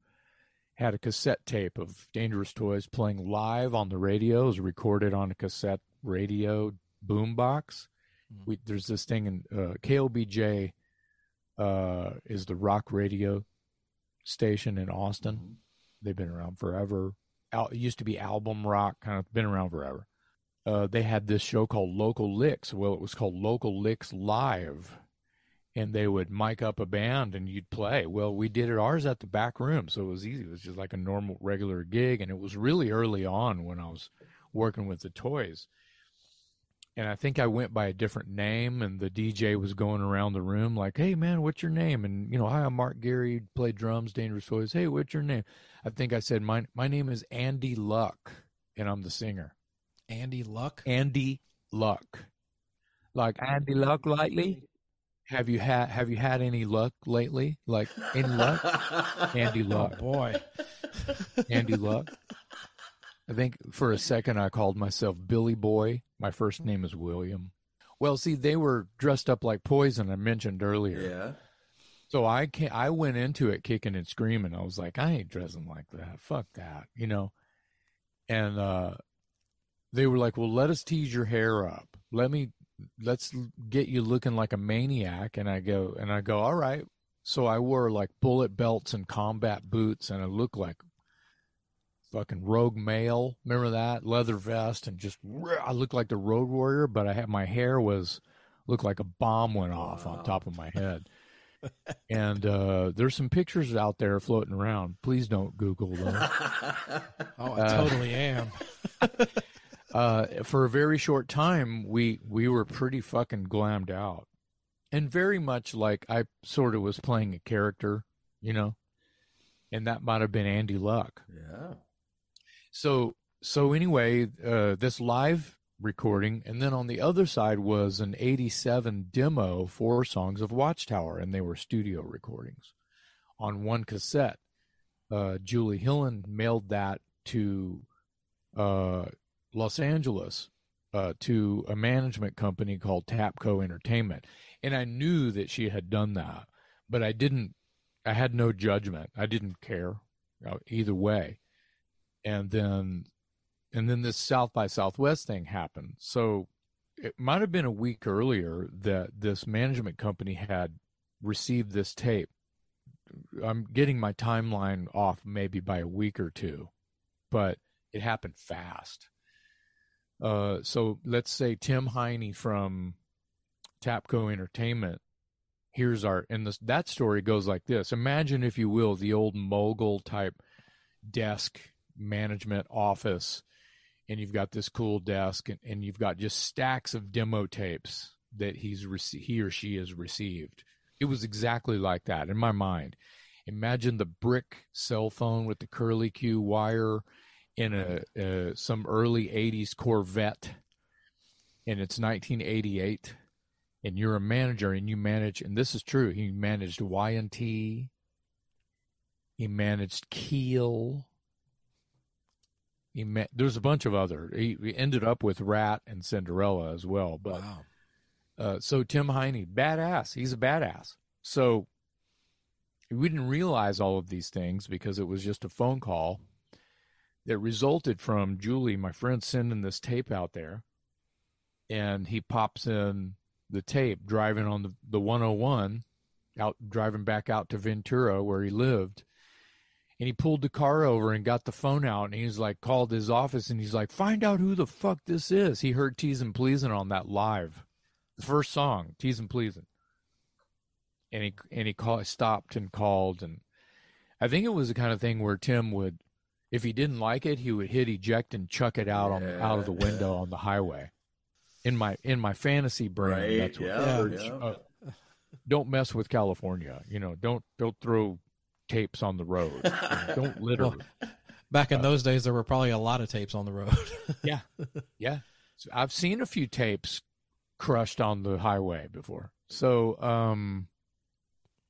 [SPEAKER 4] had a cassette tape of Dangerous Toys playing live on the radio. It was recorded on a cassette radio boombox. Mm-hmm. We, there's this thing in uh, KLBJ uh, is the rock radio station in Austin. Mm-hmm. They've been around forever. Al- it used to be album rock, kind of been around forever uh, they had this show called Local Licks. Well, it was called Local Licks Live. And they would mic up a band and you'd play. Well, we did it ours at the back room. So it was easy. It was just like a normal, regular gig. And it was really early on when I was working with the toys. And I think I went by a different name, and the DJ was going around the room like, "Hey, man, what's your name?" And you know, "Hi, I'm Mark Gary, play drums, Dangerous Toys." "Hey, what's your name?" I think I said, "My my name is Andy Luck, and I'm the singer."
[SPEAKER 3] Andy Luck.
[SPEAKER 4] Andy Luck. Like Andy Luck lately? Have you had Have you had any luck lately? Like any luck? Andy Luck.
[SPEAKER 3] Oh boy.
[SPEAKER 4] Andy Luck. I think for a second I called myself Billy Boy. My first name is William. Well, see, they were dressed up like poison. I mentioned earlier.
[SPEAKER 2] Yeah.
[SPEAKER 4] So I can I went into it kicking and screaming. I was like, I ain't dressing like that. Fuck that, you know. And uh, they were like, "Well, let us tease your hair up. Let me let's get you looking like a maniac." And I go and I go, "All right." So I wore like bullet belts and combat boots, and I looked like fucking rogue male. Remember that leather vest and just I looked like the road warrior, but I had my hair was looked like a bomb went off wow. on top of my head. and uh, there's some pictures out there floating around. Please don't Google them.
[SPEAKER 3] oh, I uh, totally am.
[SPEAKER 4] uh, for a very short time, we we were pretty fucking glammed out, and very much like I sort of was playing a character, you know, and that might have been Andy Luck.
[SPEAKER 2] Yeah.
[SPEAKER 4] So so anyway, uh, this live recording, and then on the other side was an '87 demo, four songs of Watchtower, and they were studio recordings on one cassette. Uh, Julie Hillen mailed that to uh, Los Angeles uh, to a management company called Tapco Entertainment. And I knew that she had done that, but I didn't, I had no judgment. I didn't care you know, either way. And then, and then this South by Southwest thing happened. So it might have been a week earlier that this management company had received this tape. I'm getting my timeline off maybe by a week or two, but it happened fast. Uh, so let's say Tim Heine from Tapco Entertainment. Here's our and this that story goes like this. Imagine, if you will, the old mogul type desk management office, and you've got this cool desk, and, and you've got just stacks of demo tapes that he's rece- he or she has received. It was exactly like that in my mind. Imagine the brick cell phone with the curly Q wire in a, uh some early 80s Corvette and it's 1988 and you're a manager and you manage and this is true he managed Y&T he managed Keel he there's a bunch of other he, he ended up with Ratt and Cinderella as well but
[SPEAKER 3] Wow.
[SPEAKER 4] uh, so Tim Heine, badass. He's a badass. So we didn't realize all of these things because it was just a phone call that resulted from Julie, my friend, sending this tape out there. And he pops in the tape driving on the, the 101 out driving back out to Ventura where he lived. And he pulled the car over and got the phone out and he's like called his office and he's like, find out who the fuck this is. He heard Teas'n Pleas'n on that live the first song, "Teas'n Pleas'n," and he and he stopped and called, and I think it was the kind of thing where Tim would, if he didn't like it, he would hit eject and chuck it out on the, out of the window on the highway. In my in my fantasy brain,
[SPEAKER 7] Right,
[SPEAKER 4] that's what
[SPEAKER 7] yeah, yeah.
[SPEAKER 4] uh, don't mess with California. You know, don't don't throw tapes on the road. Don't litter.
[SPEAKER 3] Well, Back in those days, there were probably a lot of tapes on the road.
[SPEAKER 4] Yeah, yeah. So I've seen a few tapes crushed on the highway before. So um,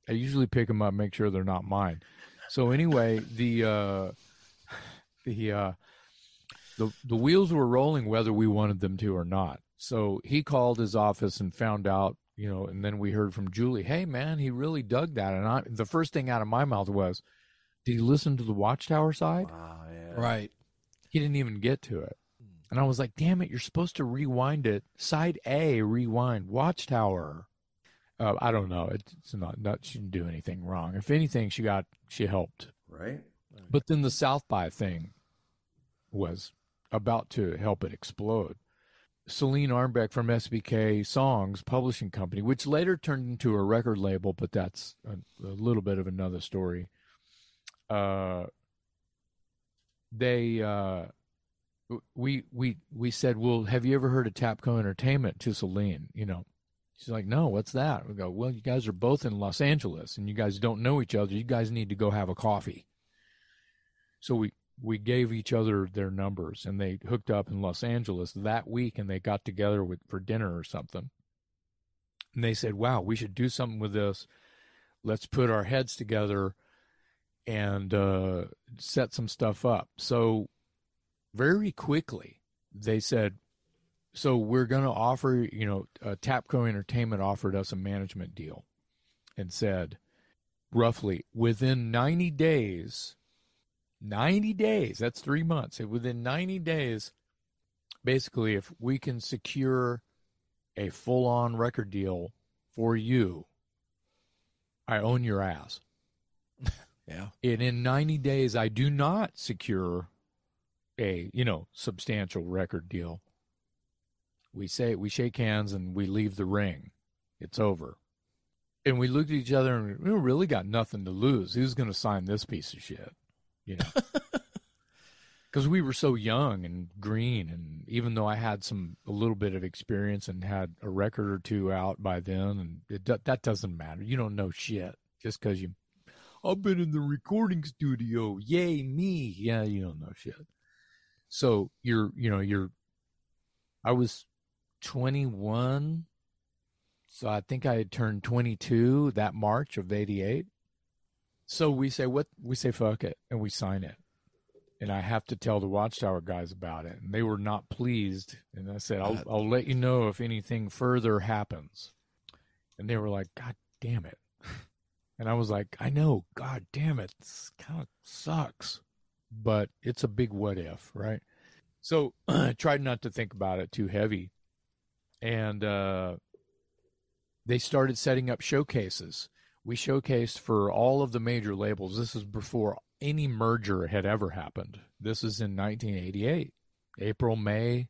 [SPEAKER 4] I usually pick them up, make sure they're not mine. So anyway, the uh, the uh, the the wheels were rolling whether we wanted them to or not. So he called his office and found out, you know, and then we heard from Julie, "Hey man, he really dug that." And I, the first thing out of my mouth was, "Did he listen to the Watchtower side?"
[SPEAKER 7] Wow, yeah.
[SPEAKER 3] right.
[SPEAKER 4] he didn't even get to it. And I was like, damn it, you're supposed to rewind it. Side A, rewind. Watchtower. Uh, I don't know. It's not, not, she didn't do anything wrong. If anything, she got, she helped.
[SPEAKER 7] Right?
[SPEAKER 4] But then the South by thing was about to help it explode. Celine Armbeck from SBK Songs Publishing Company, which later turned into a record label, but that's a, a little bit of another story. Uh, they, uh, we we we said, "Well, have you ever heard of Tapco Entertainment?" To Celine, you know, she's like, "No, what's that?" We go, "Well, you guys are both in Los Angeles, and you guys don't know each other. You guys need to go have a coffee." So we we gave each other their numbers, and they hooked up in Los Angeles that week, and they got together with for dinner or something. And they said, "Wow, we should do something with this. Let's put our heads together and uh, set some stuff up." So very quickly they said so we're going to offer you know uh, tapco entertainment offered us a management deal and said roughly within 90 days 90 days that's three months. Within 90 days basically if we can secure a full-on record deal for you i own your ass.
[SPEAKER 3] Yeah.
[SPEAKER 4] and in 90 days i do not secure a you know substantial record deal. We say we shake hands and we leave the ring. It's over. And we looked at each other and we really got nothing to lose. Who's going to sign this piece of shit you know? Because we were so young and green and even though i had some a little bit of experience and had a record or two out by then and it, that doesn't matter. You don't know shit just because you i've been in the recording studio. Yay me. Yeah you don't know shit. So you're you know you're i was 21 so i think i had turned 22 that march of 88 so we say what we say fuck it and we sign it. And i have to tell the watchtower guys about it and they were not pleased. And i said i'll, I'll let you know if anything further happens. And they were like god damn it. And i was like i know god damn it this kind of sucks. But it's a big what if right? So I tried not to think about it too heavy. And uh, they started setting up showcases. We showcased for all of the major labels. This is before any merger had ever happened. This is in 1988, April, May,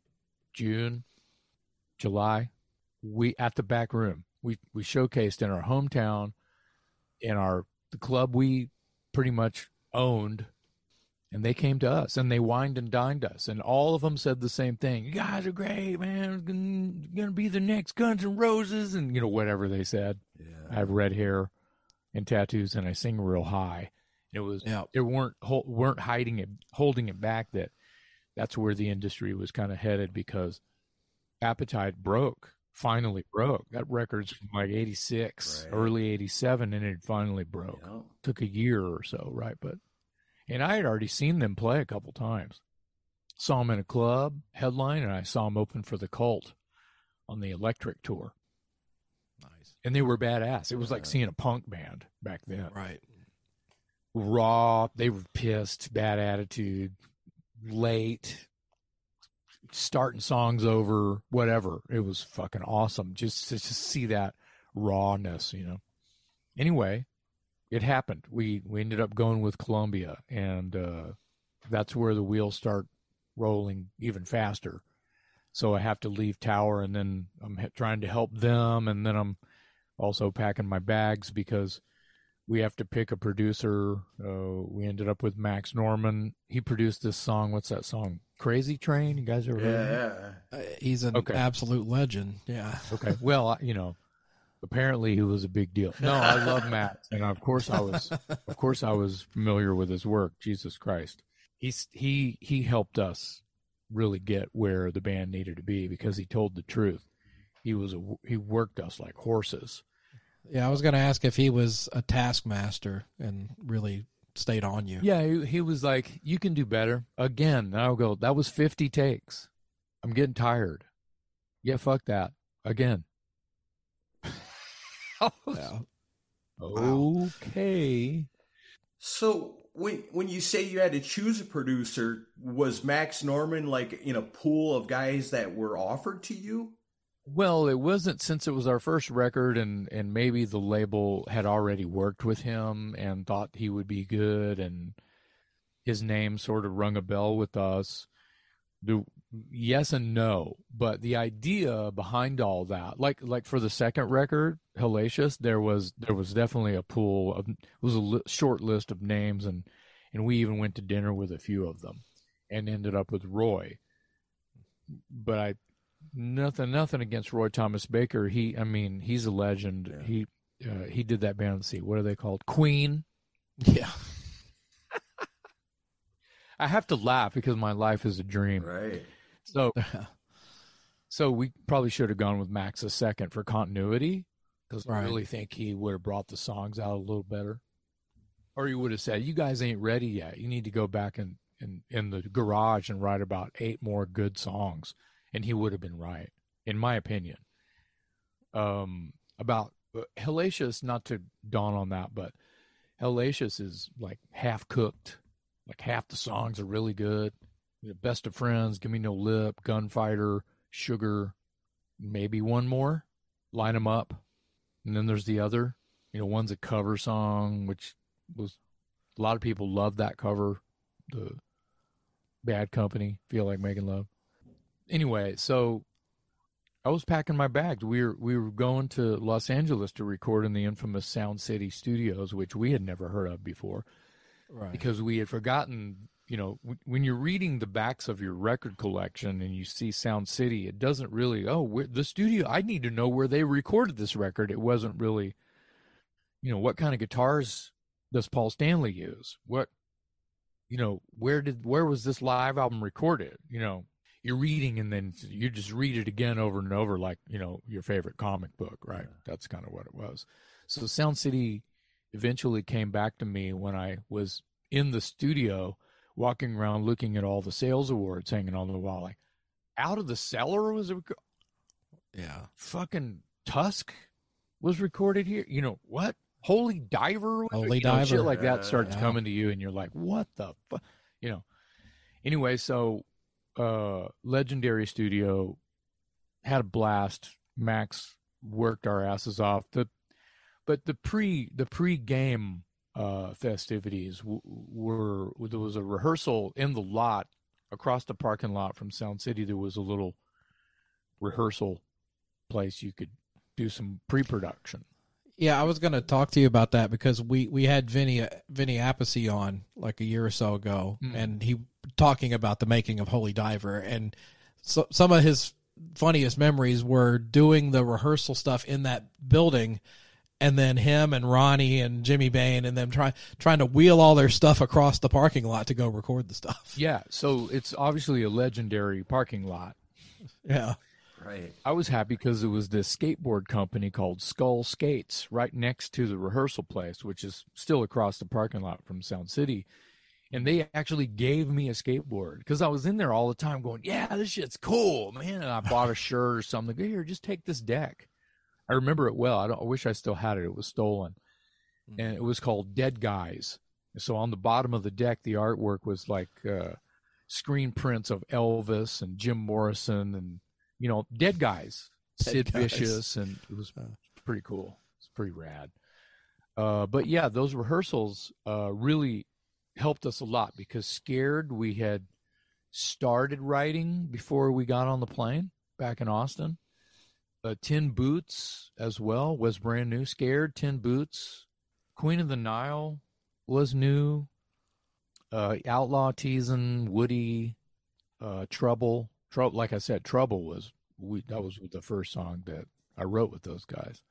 [SPEAKER 4] June, July. We at the back room. We we showcased in our hometown, in our the club we pretty much owned and they came to us and they wined and dined us and all of them said the same thing you guys are great man gonna, gonna be the next guns and roses and you know whatever they said i have red hair and tattoos and i sing real high it was
[SPEAKER 3] Yeah.
[SPEAKER 4] they weren't weren't hiding it holding it back that that's where the industry was kind of headed because Appetite broke, finally broke. That record's from like 86,
[SPEAKER 2] Right.
[SPEAKER 4] early 87, and it finally broke.
[SPEAKER 2] Yeah.
[SPEAKER 4] Took a year or so, right? But, and I had already seen them play a couple times. Saw them in a club headline, and I saw them open for the Cult on the Electric tour. And they were badass. It was like seeing a punk band back then
[SPEAKER 3] Right.
[SPEAKER 4] raw. They were pissed, bad attitude, late, starting songs over, whatever. It was fucking awesome just to just see that rawness, you know. Anyway, it happened. We we ended up going with Columbia, and uh, that's where the wheels start rolling even faster. So I have to leave Tower, and then I'm trying to help them, and then I'm also packing my bags because we have to pick a producer. Uh, we ended up with Max Norman. He produced this song. What's that song? Crazy Train. You guys ever heard?
[SPEAKER 2] Yeah.
[SPEAKER 3] Uh, he's an
[SPEAKER 4] Okay.
[SPEAKER 3] absolute legend. Yeah.
[SPEAKER 4] Okay. Well, you know, apparently he was a big deal. No, I love Max, and of course I was, of course I was familiar with his work. Jesus Christ, he's he he helped us really get where the band needed to be because he told the truth. He was a, he worked us like horses.
[SPEAKER 3] Yeah, I was going to ask if he was a taskmaster and really stayed on you.
[SPEAKER 4] Yeah, he, he was like, "You can do better." Again, I'll go. That was fifty takes. I'm getting tired. Yeah, fuck that. Again.
[SPEAKER 3] Yeah.
[SPEAKER 4] Okay.
[SPEAKER 2] So when when you say you had to choose a producer, was Max Norman like in a pool of guys that were offered to you?
[SPEAKER 4] Well, it wasn't since it was our first record, and and maybe the label had already worked with him and thought he would be good, and his name sort of rung a bell with us. The yes and no, but the idea behind all that, like like for the second record, Hellacious, there was there was definitely a pool of it was a li- short list of names, and and we even went to dinner with a few of them, and ended up with Roy. But I nothing nothing against Roy Thomas Baker. He I mean he's a legend.
[SPEAKER 2] Yeah.
[SPEAKER 4] He uh, he did that band. Let's see, what are they called? Queen.
[SPEAKER 3] Yeah.
[SPEAKER 4] I have to laugh because my life is a dream.
[SPEAKER 2] Right.
[SPEAKER 4] So so we probably should have gone with Max a second for continuity because I really think he would have brought the songs out a little better. Or he would have said, "You guys ain't ready yet. You need to go back and in, in the garage and write about eight more good songs." And he would have been right, in my opinion. Um, about uh, Hellacious, not to dawn on that, but Hellacious is like half cooked. Like half the songs are really good. Know, Best of Friends, Give Me No Lip, Gunfighter, Sugar, maybe one more. Line them up. And then there's the other. You know, one's a cover song, which was a lot of people love that cover. The Bad Company, Feel Like Making Love. Anyway, so I was packing my bags. We were we were going to Los Angeles to record in the infamous Sound City Studios, which we had never heard of before
[SPEAKER 3] Right.
[SPEAKER 4] because we had forgotten you know w- when you're reading the backs of your record collection and you see sound city it doesn't really oh where, the studio i need to know where they recorded this record it wasn't really you know what kind of guitars does paul stanley use what you know where did where was this live album recorded you know you're reading and then you just read it again over and over like you know your favorite comic book right that's kind of what it was so sound city eventually came back to me when I was in the studio walking around looking at all the sales awards hanging on the wall. Like, out of the cellar was a
[SPEAKER 3] yeah.
[SPEAKER 4] fucking Tusk was recorded here. You know what? Holy Diver,
[SPEAKER 3] Holy
[SPEAKER 4] you know, shit
[SPEAKER 3] Diver.
[SPEAKER 4] like that starts
[SPEAKER 3] Yeah.
[SPEAKER 4] coming to you, and you're like, what the fuck? You know. Anyway, so uh, Legendary Studio had a blast. Max worked our asses off. The but the pre the pre game uh, festivities w- were there was a rehearsal in the lot across the parking lot from Sound City. There was a little rehearsal place you could do some pre production.
[SPEAKER 3] Yeah, I was going to talk to you about that because we we had Vinny Vinny Appice on like a year or so ago,
[SPEAKER 4] Mm.
[SPEAKER 3] and he talking about the making of Holy Diver, and so, some of his funniest memories were doing the rehearsal stuff in that building, and then him and Ronnie and Jimmy Bain and them trying trying to wheel all their stuff across the parking lot to go record the stuff.
[SPEAKER 4] Yeah, so it's obviously a legendary parking lot.
[SPEAKER 3] Yeah.
[SPEAKER 2] Right.
[SPEAKER 4] I was happy because it was this skateboard company called Skull Skates right next to the rehearsal place, which is still across the parking lot from Sound City. And they actually gave me a skateboard because I was in there all the time going, Yeah, this shit's cool, man. And I bought a shirt or something. Here, just take this deck. I remember it well. I, don't, I wish I still had it. It was stolen. And it was called Dead Guys. So on the bottom of the deck, the artwork was like uh, screen prints of Elvis and Jim Morrison and you know dead guys,
[SPEAKER 3] Dead
[SPEAKER 4] Sid
[SPEAKER 3] guys.
[SPEAKER 4] Vicious, and it was pretty cool. It's pretty rad. Uh, but yeah, those rehearsals uh, really helped us a lot because scared we had started writing before we got on the plane back in Austin. Uh, Tin Boots as well was brand new. Scared Tin Boots, Queen of the Nile was new. Uh, Outlaw Teasing, Woody, uh, Trouble. Trouble, like I said, Trouble was we that was the first song that I wrote with those guys.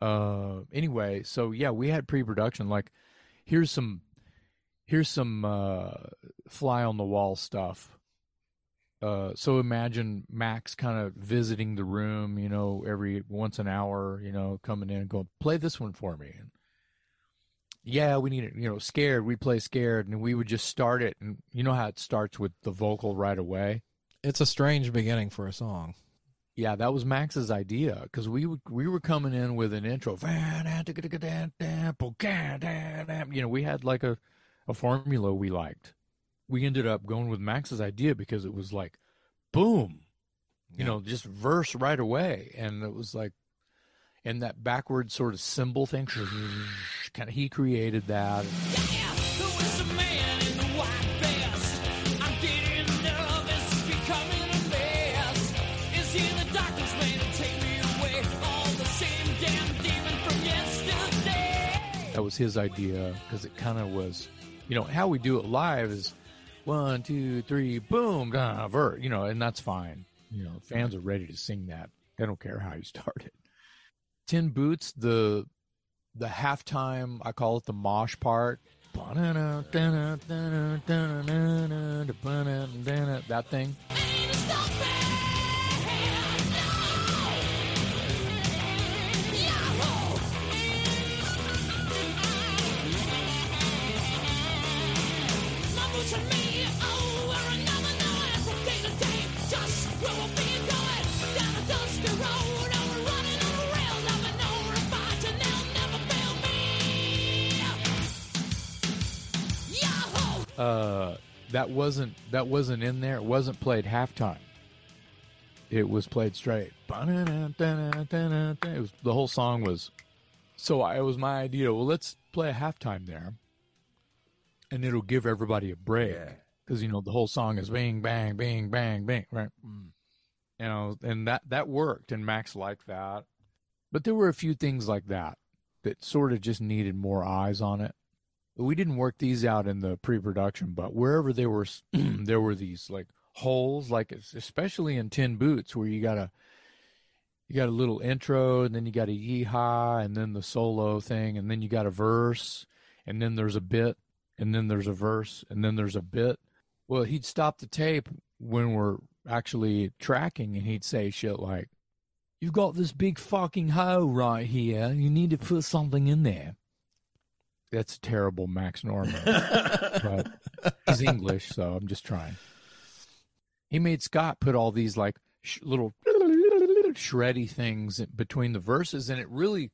[SPEAKER 4] Uh, anyway, so yeah, we had pre-production. Like, here's some, here's some uh, fly on the wall stuff. Uh, so imagine Max kind of visiting the room, you know, every once an hour, you know, coming in and going, play this one for me. And yeah, we need it, you know, scared. We play scared, and we would just start it, and you know how it starts with the vocal right away.
[SPEAKER 3] It's a strange beginning for a song.
[SPEAKER 4] Yeah, that was Max's idea because we would- we were coming in with an intro. You know, we had like a, a formula we liked. We ended up going with Max's idea because it was like, boom, you know, just verse right away, and it was like, and that backward sort of cymbal thing. Kind of, he created that. That was his idea because it kind of was, you know, how we do it live is one, two, three, boom, vert, you know, and that's fine. You know, fans are ready to sing that. They don't care how you start it. Tin Boots, the the halftime, I call it the mosh part. That thing. Uh, that wasn't that wasn't in there. It wasn't played halftime. It was played straight. It was the whole song was. So I, it was my idea. Well, let's play a halftime there, and it'll give everybody a break because you know the whole song is bang bang bang bang bang right. You know, and that that worked, and Max liked that. But there were a few things like that that sort of just needed more eyes on it we didn't work these out in the pre-production but wherever there were there were these like holes like especially in tin boots where you got a you got a little intro and then you got a yeehaw and then the solo thing and then you got a verse and then there's a bit and then there's a verse and then there's a bit. Well he'd stop the tape when we're actually tracking and he'd say shit like you've got this big fucking hole right here. You need to put something in there that's terrible Max Norman. but he's English, so I'm just trying. He made Scott put all these like sh- little shreddy things in between the verses, and it really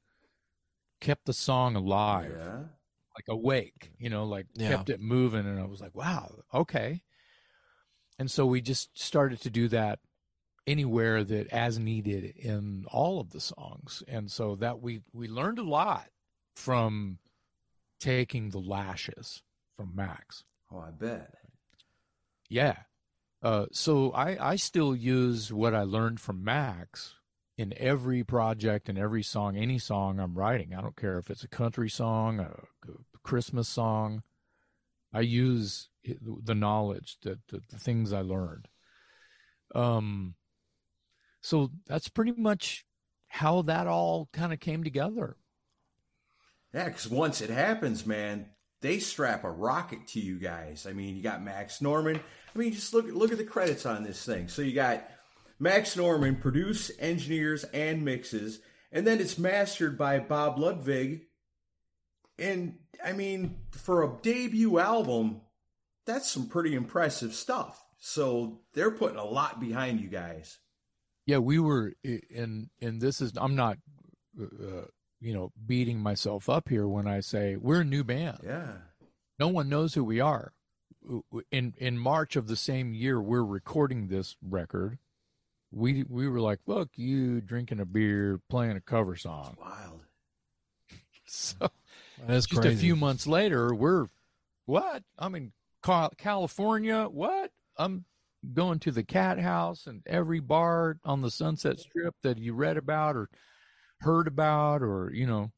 [SPEAKER 4] kept the song alive,
[SPEAKER 2] Yeah.
[SPEAKER 4] like awake, you know, like
[SPEAKER 3] Yeah.
[SPEAKER 4] kept it moving. And I was like, wow, okay. And so we just started to do that anywhere that as needed in all of the songs. And so that we we learned a lot from taking the lashes from Max.
[SPEAKER 2] Oh, I bet.
[SPEAKER 4] Yeah. Uh, so I, I still use what I learned from Max in every project and every song, any song I'm writing. I don't care if it's a country song, a Christmas song. I use the knowledge that the, the things I learned. Um, so that's pretty much how that all kind of came together.
[SPEAKER 2] Yeah, because once it happens, man, they strap a rocket to you guys. I mean, you got Max Norman. I mean, just look look at the credits on this thing. So you got Max Norman, produce, engineers, and mixes, and then it's mastered by Bob Ludwig. And I mean, for a debut album, that's some pretty impressive stuff. So they're putting a lot behind you guys.
[SPEAKER 4] Yeah, we were, and and this is I'm not, uh, you know, beating myself up here when I say we're a new band.
[SPEAKER 2] Yeah.
[SPEAKER 4] No one knows who we are. In in March of the same year, we're recording this record. We we were like, look, you drinking a beer, playing a cover song.
[SPEAKER 2] Wild.
[SPEAKER 4] So
[SPEAKER 3] That's
[SPEAKER 4] just
[SPEAKER 3] crazy.
[SPEAKER 4] a few months later, we're what? I'm in California. What? I'm going to the Cat House and every bar on the Sunset Strip that you read about or heard about, or you know,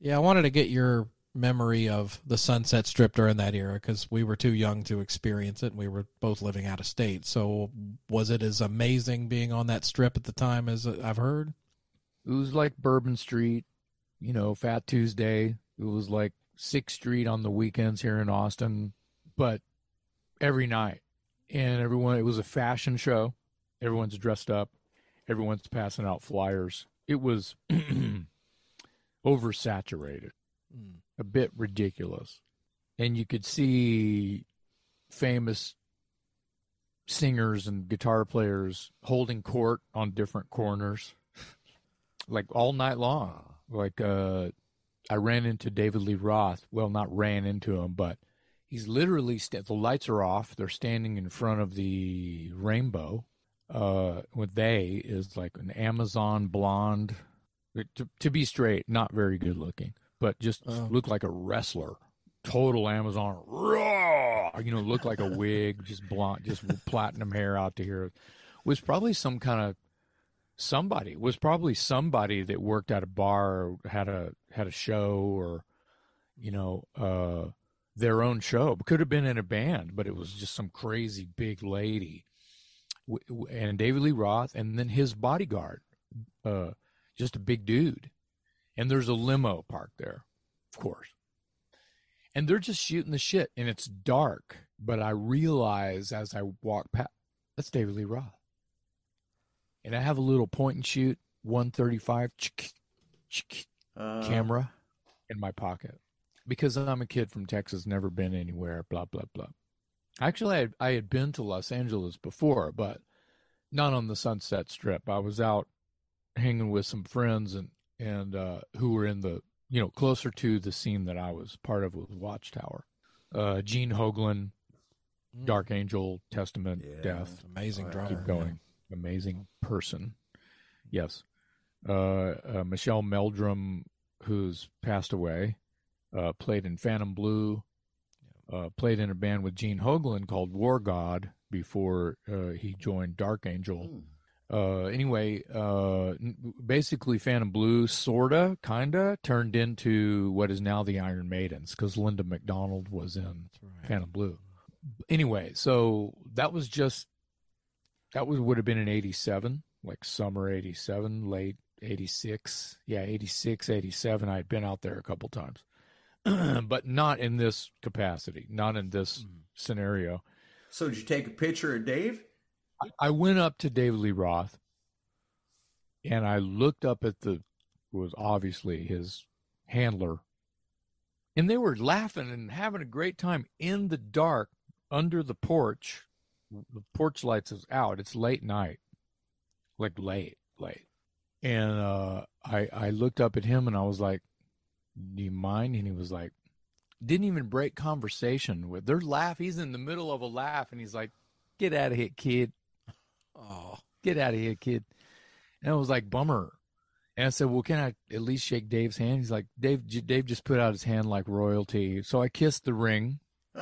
[SPEAKER 3] Yeah, I wanted to get your memory of the Sunset Strip during that era because we were too young to experience it and we were both living out of state. So, was it as amazing being on that strip at the time as I've heard?
[SPEAKER 4] it was like Bourbon Street, you know, Fat Tuesday. It was like Sixth Street on the weekends here in Austin, but every night. And everyone, it was a fashion show. Everyone's dressed up. Everyone's passing out flyers. It was oversaturated, a bit ridiculous. And you could see famous singers and guitar players holding court on different corners like all night long. Like uh I ran into David Lee Roth. Well, not ran into him, but he's literally st- the lights are off. They're standing in front of the rainbow. Uh, with they is like an Amazon blonde. To, to be straight, not very good looking, but just
[SPEAKER 3] Oh.
[SPEAKER 4] looked like a wrestler. Total Amazon, raw. You know, looked like a wig, just blonde, just platinum hair out to here. Was probably some kind of somebody was probably somebody that worked at a bar or had a had a show or you know uh their own show could have been in a band but it was just some crazy big lady and david lee roth and then his bodyguard uh just a big dude. And there's a limo parked there of course. And they're just shooting the shit and it's dark but i realize as i walk past that's david lee roth. And I have a little point and shoot 135
[SPEAKER 2] Uh,
[SPEAKER 4] camera in my pocket. Because I'm a kid from Texas, never been anywhere, blah blah blah. Actually, I had, I had been to Los Angeles before, but not on the Sunset Strip. I was out hanging with some friends and and uh, who were in the you know closer to the scene that I was part of with Watchtower. Uh, Gene Hoglan, Dark Angel, Testament,
[SPEAKER 2] Yeah.
[SPEAKER 4] Death
[SPEAKER 3] Amazing drummer.
[SPEAKER 4] keep going. Amazing person. Yes. Uh, uh, Michelle Meldrum, who's passed away, uh, played in Phantom Blue, uh, played in a band with Gene Hoglan called War God before uh, he joined Dark Angel. Uh, anyway, uh, basically, Phantom Blue sorta, kinda turned into what is now the Iron Maidens because Linda McDonald was in Phantom Blue. Anyway, so that was just that was would have been in 87 like summer 87 late 86 yeah 86 87 i had been out there a couple times but not in this capacity not in this scenario.
[SPEAKER 2] So did you take a picture of Dave?
[SPEAKER 4] i went up to david lee roth and i looked up at the was obviously his handler. And they were laughing and having a great time in the dark under the porch. The porch lights is out. It's late night. Like late late. And uh i i looked up at him and i was like do you mind and he was like didn't even break conversation with their laugh he's in the middle of a laugh and he's like get out of here kid
[SPEAKER 3] Oh,
[SPEAKER 4] get out of here kid and i was like bummer and i said well can i at least shake dave's hand he's like dave J- dave just put out his hand like royalty so i kissed the ring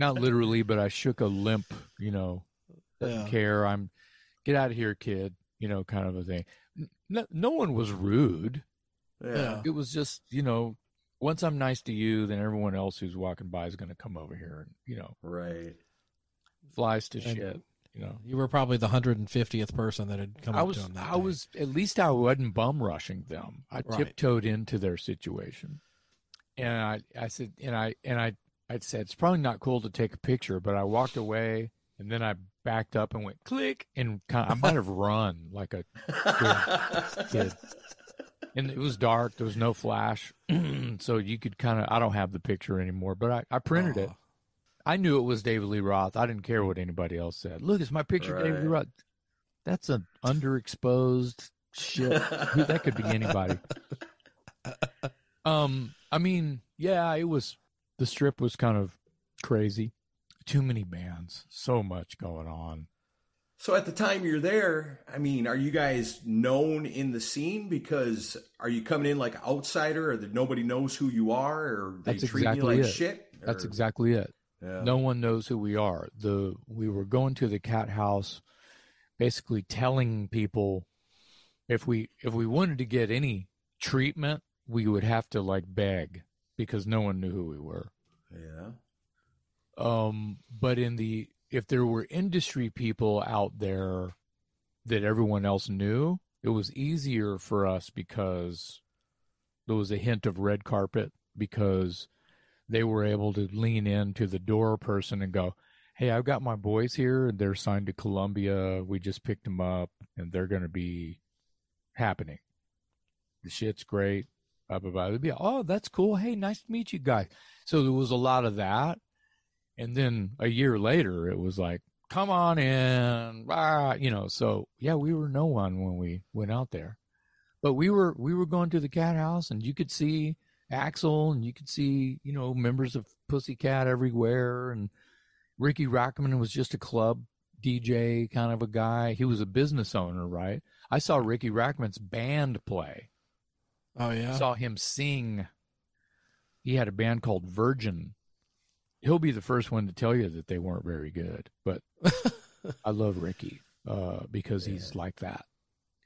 [SPEAKER 4] not literally, but I shook a limp, you know, doesn't
[SPEAKER 3] Yeah.
[SPEAKER 4] care. I'm get out of here, kid, you know, kind of a thing. No, no one was rude.
[SPEAKER 2] Yeah.
[SPEAKER 4] It was just, you know, once I'm nice to you, then everyone else who's walking by is going to come over here and, you know,
[SPEAKER 2] Right.
[SPEAKER 4] flies to
[SPEAKER 3] And-
[SPEAKER 4] shit. You know,
[SPEAKER 3] You were probably the 150th person that had come
[SPEAKER 4] I
[SPEAKER 3] up
[SPEAKER 4] was
[SPEAKER 3] to him that
[SPEAKER 4] I
[SPEAKER 3] day.
[SPEAKER 4] was at least I wasn't bum rushing them. I
[SPEAKER 3] Right.
[SPEAKER 4] tiptoed into their situation, and I I said and I and I I said it's probably not cool to take a picture, but I walked away and then I backed up and went click and kind I might have run like a good kid. And it was dark. There was no flash, so you could kind of. I don't have the picture anymore, but I, I printed it. I knew it was David Lee Roth. I didn't care what anybody else said. Look, it's my picture, David Lee Roth. That's an underexposed shit. that could be anybody. Um, I mean, yeah, it was. The strip was kind of crazy. Too many bands, so much going on.
[SPEAKER 2] So at the time you're there, I mean, are you guys known in the scene? Because are you coming in like an outsider, or that nobody knows who you are, or they
[SPEAKER 4] That's
[SPEAKER 2] treat
[SPEAKER 4] exactly
[SPEAKER 2] you like
[SPEAKER 4] it.
[SPEAKER 2] shit?
[SPEAKER 4] That's exactly it.
[SPEAKER 2] Yeah.
[SPEAKER 4] No one knows who we are. The we were going to the Cathouse, basically telling people if we if we wanted to get any treatment, we would have to like beg because no one knew who we were.
[SPEAKER 2] Yeah.
[SPEAKER 4] Um, but in the if there were industry people out there that everyone else knew, it was easier for us because there was a hint of red carpet because they were able to lean into the door person and go, "Hey, I've got my boys here. They're signed to Columbia. We just picked them up, and they're going to be happening. The shit's great. Blah blah blah. They'd be, oh, that's cool. Hey, nice to meet you guys. So there was a lot of that, and then a year later, it was like, come on in, ah, you know. So yeah, we were no one when we went out there, but we were we were going to the Cathouse, and you could see Axl, and you could see you know members of Pussycat everywhere, and Riki Rachtman was just a club DJ kind of a guy. He was a business owner, right? I saw Riki Rachtman's band play.
[SPEAKER 3] Oh yeah.
[SPEAKER 4] I Saw him sing. He had a band called Virgin. He'll be the first one to tell you that they weren't very good, but I love Ricky uh, because he's like that.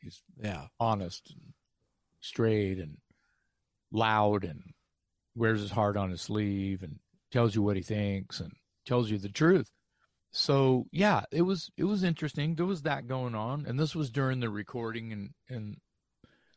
[SPEAKER 4] He's
[SPEAKER 3] yeah.
[SPEAKER 4] honest and straight and loud and wears his heart on his sleeve and tells you what he thinks and tells you the truth. So yeah, it was it was interesting. There was that going on, and this was during the recording, and and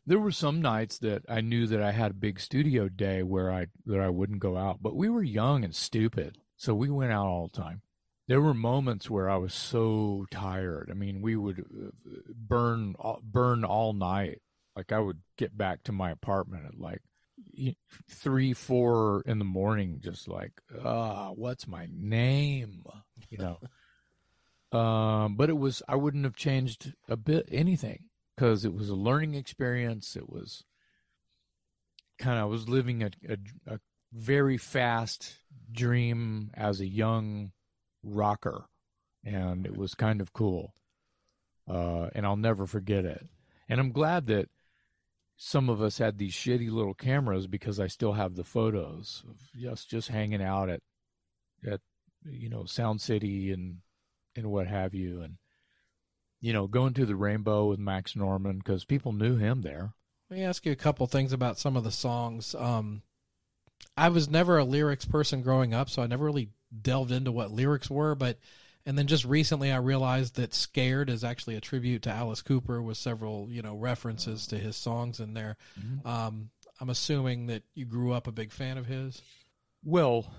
[SPEAKER 4] there were some nights that I knew that I had a big studio day where I that I wouldn't go out, but we were young and stupid, so we went out all the time. There were moments where I was so tired. I mean, we would uh, burn burn all night. Like I would get back to my apartment at like three, four in the morning, just like, ah, what's my name? You know. um, but it was I wouldn't have changed a bit anything because it was a learning experience. It was kind of I was living a, a a very fast dream as a young rocker, and it was kind of cool. Uh, and I'll never forget it. And I'm glad that some of us had these shitty little cameras because I still have the photos of us just hanging out at at you know Sound City and and what have you, and you know going to the Rainbow with Max Norman because people knew him there.
[SPEAKER 3] Let me ask you a couple things about some of the songs. Um, I was never a lyrics person growing up, so I never really delved into what lyrics were. But and then just recently, I realized that "Scared" is actually a tribute to Alice Cooper, with several you know references to his songs in there. Um, I'm assuming that you grew up a big fan of his.
[SPEAKER 4] Well,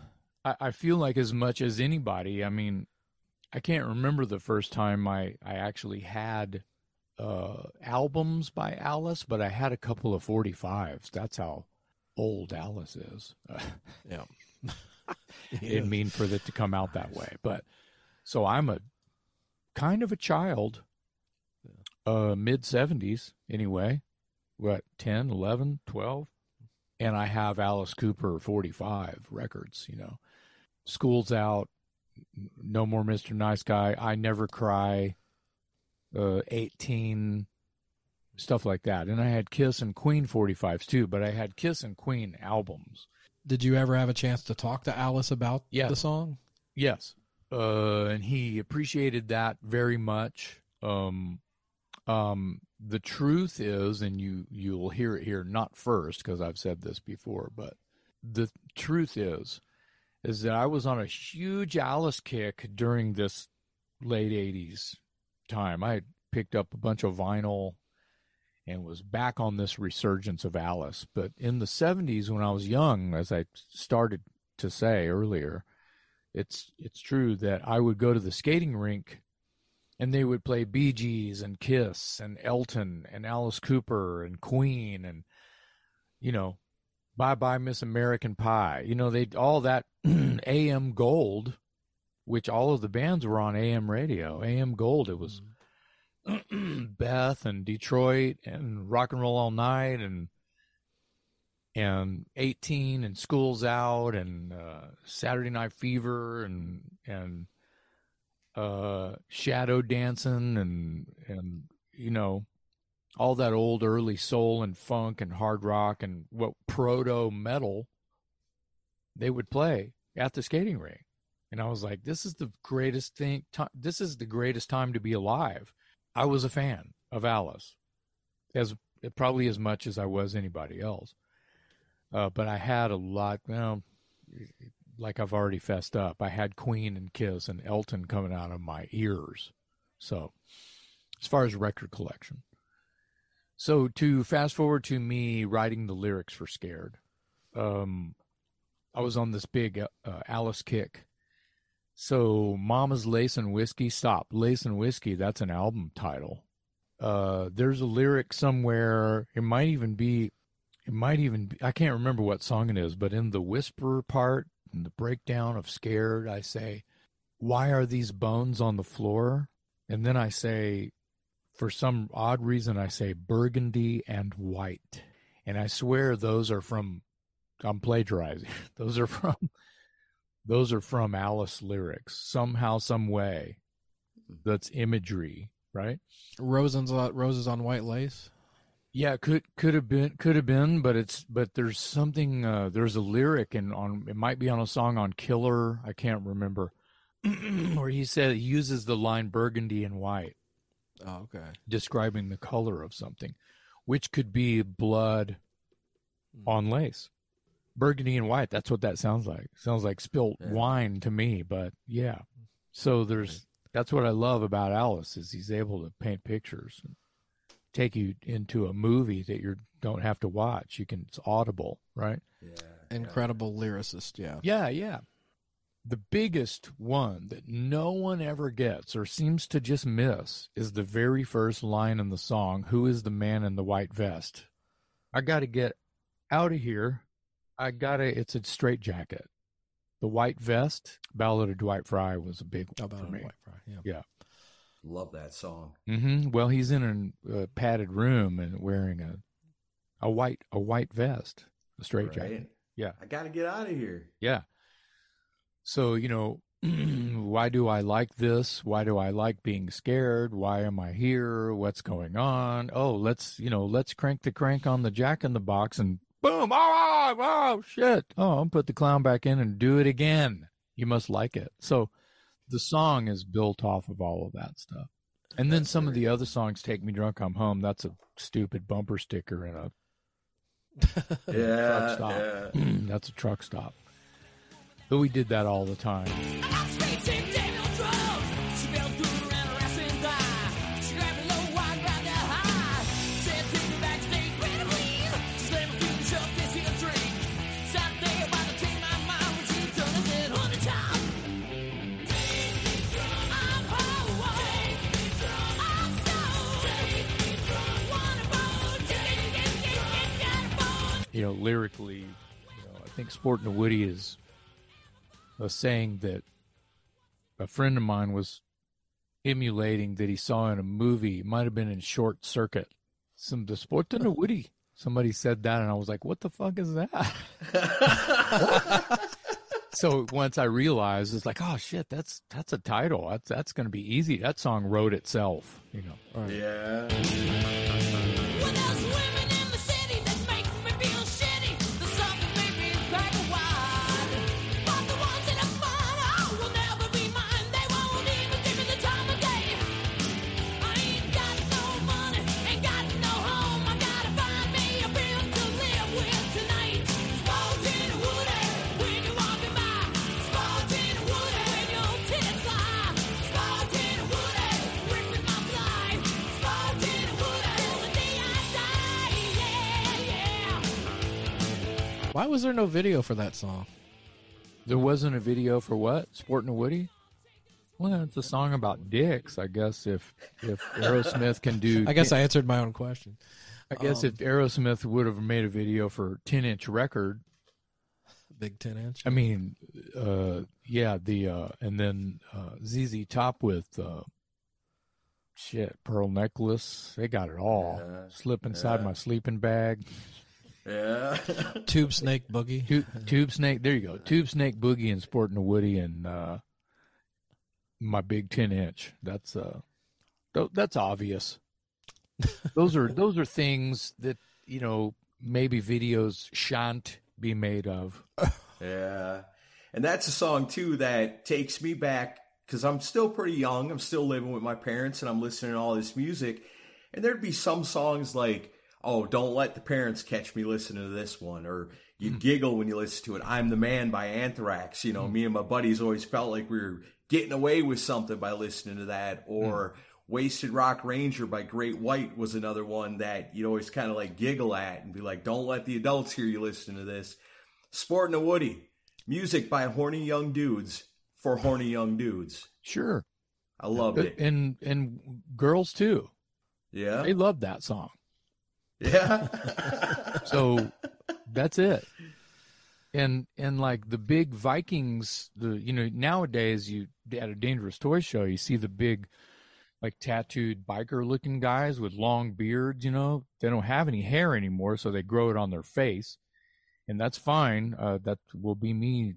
[SPEAKER 4] I, I feel like as much as anybody. I mean, I can't remember the first time I I actually had uh, albums by Alice, but I had a couple of 45s. That's how old Alice is.
[SPEAKER 3] Yeah,
[SPEAKER 4] didn't mean for it to come out that way, but so I'm a kind of a child, uh, mid 70s anyway. What 10, 11, 12, and I have Alice Cooper 45 records. You know, school's out. No more Mr. Nice Guy. I never cry. Uh, 18 stuff like that. And I had Kiss and Queen 45s too, but I had Kiss and Queen albums.
[SPEAKER 3] Did you ever have a chance to talk to Alice about the song?
[SPEAKER 4] Yes. Uh, and he appreciated that very much. Um, um, the truth is, and you, you'll hear it here, not first, because I've said this before, but the truth is, is that I was on a huge Alice kick during this late 80s time. I picked up a bunch of vinyl and was back on this resurgence of Alice. But in the 70s, when I was young, as I started to say earlier, it's it's true that I would go to the skating rink and they would play Bee Gees and Kiss and Elton and Alice Cooper and Queen and you know, Bye Bye Miss American Pie. You know, they all that AM Gold, which all of the bands were on AM radio. AM Gold. It was Beth and Detroit and Rock and Roll All Night and and 18 and School's Out and uh, Saturday Night Fever and and uh, Shadow Dancing and and you know all that old early soul and funk and hard rock and what proto metal they would play at the skating rink. And I was like, this is the greatest thing. T- this is the greatest time to be alive. I was a fan of Alice, as probably as much as I was anybody else. Uh, but I had a lot. Well, like I've already fessed up, I had Queen and Kiss and Elton coming out of my ears. So, as far as record collection, so to fast forward to me writing the lyrics for Scared, um, I was on this big uh, uh, Alice kick. So Mama's Lace and Whiskey, stop. Lace and Whiskey, that's an album title. Uh, there's a lyric somewhere. It might even be, it might even be, I can't remember what song it is, but in the whisper part, in the breakdown of Scared, I say, Why are these bones on the floor? And then I say, for some odd reason, I say burgundy and white. And I swear those are from, I'm plagiarizing. those are from, those are from Alice lyrics somehow, some way. That's imagery, right?
[SPEAKER 3] Roses on, roses on white lace.
[SPEAKER 4] Yeah, could could have been could have been, but it's but there's something uh, there's a lyric and on it might be on a song on Killer, I can't remember, where he said he uses the line burgundy and white.
[SPEAKER 3] Oh, okay.
[SPEAKER 4] describing the color of something, which could be blood hmm. on lace. Burgundy and white, that's what that sounds like. Sounds like spilt wine to me, but yeah. So there's that's what I love about Alice is he's able to paint pictures and take you into a movie that you don't have to watch. You can it's audible, right? Yeah.
[SPEAKER 3] Incredible lyricist. Yeah.
[SPEAKER 4] Yeah, yeah. The biggest one that no one ever gets or seems to just miss is the very first line in the song Who is the man in the white vest? I got to get out of here. I got to, it's a straight jacket. The white vest, Ballad of Dwight Fry was a big one
[SPEAKER 3] About
[SPEAKER 4] for me.
[SPEAKER 3] Dwight Fry. Yeah.
[SPEAKER 4] Yeah.
[SPEAKER 2] Love that song.
[SPEAKER 4] Mm-hmm. Well, he's in a, a padded room and wearing a a white a white vest, a straight
[SPEAKER 2] Right?
[SPEAKER 4] jacket. Yeah.
[SPEAKER 2] I got to get out of here.
[SPEAKER 4] Yeah. So, you know, why do I like this? Why do I like being scared? Why am I here? What's going on? Oh, let's, you know, let's crank the crank on the jack in the box and boom. Oh, oh, oh shit. Oh, I'll put the clown back in and do it again. You must like it. So the song is built off of all of that stuff. And then some of the other songs, Take Me Drunk, I'm Home, that's a stupid bumper sticker in a
[SPEAKER 2] Yeah.
[SPEAKER 4] truck stop. That's a truck stop. But we did that all the time. You know, lyrically, you know, I think Sporting a Woody is a saying that a friend of mine was emulating that he saw in a movie. It might have been in Short Circuit. Some the Sporting a Woody. Somebody said that, and I was like, "What the fuck is that?" so once I realized, it's like, "Oh shit, that's that's a title. That's that's going to be easy." That song wrote itself, you know.
[SPEAKER 2] Yeah.
[SPEAKER 3] Why was there no video for that song?
[SPEAKER 4] There wasn't a video for what? Sporting a Woody? Well, it's a song about dicks, I guess. If if Aerosmith can do,
[SPEAKER 3] I guess I answered my own question.
[SPEAKER 4] I guess if Aerosmith would have made a video for ten inch record,
[SPEAKER 3] Big 10 inch.
[SPEAKER 4] I mean, uh, yeah, the uh, and then uh, ZZ Top with uh, shit, pearl necklace. They got it all. Slip inside my sleeping bag.
[SPEAKER 2] Yeah.
[SPEAKER 3] Tube Snake Boogie.
[SPEAKER 4] Tube, tube snake. There you go. Tube snake boogie and sporting a Woody and uh, my big ten inch. That's uh, th- that's obvious. those are those are things that you know maybe videos shan't be made of.
[SPEAKER 2] Yeah. And that's a song too that takes me back because I'm still pretty young. I'm still living with my parents and I'm listening to all this music. And there'd be some songs like, oh, don't let the parents catch me listening to this one. Or you hmm. giggle when you listen to it. I'm the Man by Anthrax. You know, hmm. me and my buddies always felt like we were getting away with something by listening to that. Hmm. Or Wasted Rock Ranger by Great White was another one that you'd always kind of like giggle at and be like, don't let the adults hear you listening to this. Sporting a Woody. Music by horny young dudes for horny young dudes.
[SPEAKER 4] Sure,
[SPEAKER 2] I loved
[SPEAKER 4] uh,
[SPEAKER 2] it.
[SPEAKER 4] and and girls too.
[SPEAKER 2] Yeah.
[SPEAKER 4] They love that song.
[SPEAKER 2] Yeah.
[SPEAKER 4] So that's it. And and like the big Vikings, the you know nowadays you at a dangerous toy show you see the big like tattooed biker looking guys with long beards. You know they don't have any hair anymore, so they grow it on their face, and that's fine. Uh, that will be me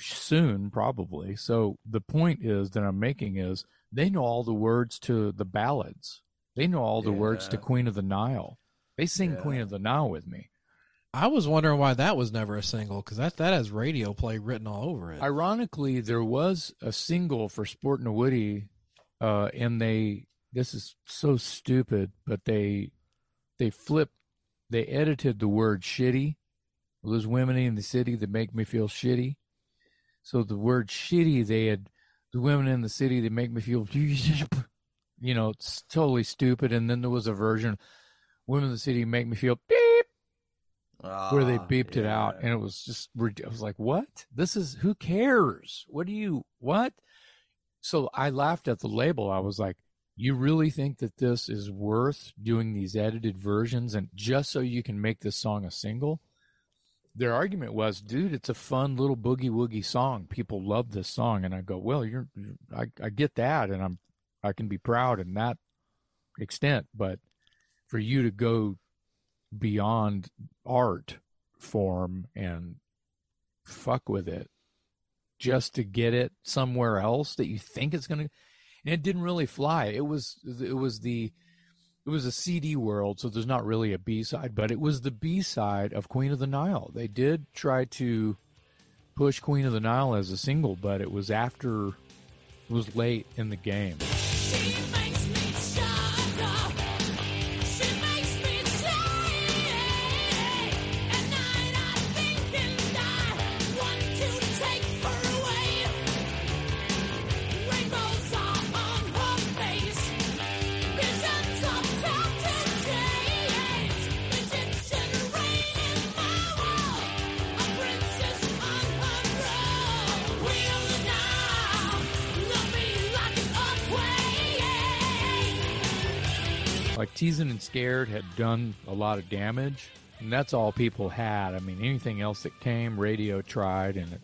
[SPEAKER 4] soon probably. So the point is that I'm making is they know all the words to the ballads. They know all the words to Queen of the Nile. They sing
[SPEAKER 2] Yeah.
[SPEAKER 4] Queen of the Nile with me.
[SPEAKER 3] I was wondering why that was never a single because that, that has radio play written all over it.
[SPEAKER 4] Ironically, there was a single for Sporting a Woody, uh, and they this is so stupid, but they they flipped they edited the word shitty. There's women in the city that make me feel shitty. So the word shitty they had the women in the city that make me feel you know, it's totally stupid. And then there was a version women in the city make me feel beep where they
[SPEAKER 2] Ah,
[SPEAKER 4] beeped it out and it was just I was like what? This is who cares? What do you what? So I laughed at the label. I was like you really think that this is worth doing these edited versions and just so you can make this song a single? Their argument was dude it's a fun little boogie woogie song. People love this song. And I go well you're, you're I, I get that and I'm I can be proud in that extent but for you to go beyond art form and fuck with it just to get it somewhere else that you think it's going to and it didn't really fly. It was it was the it was a CD world so there's not really a B-side but it was the B-side of Queen of the Nile. They did try to push Queen of the Nile as a single but it was after it was late in the game
[SPEAKER 7] and
[SPEAKER 4] scared had done a lot of damage and that's all people had. I mean anything else that came radio tried and it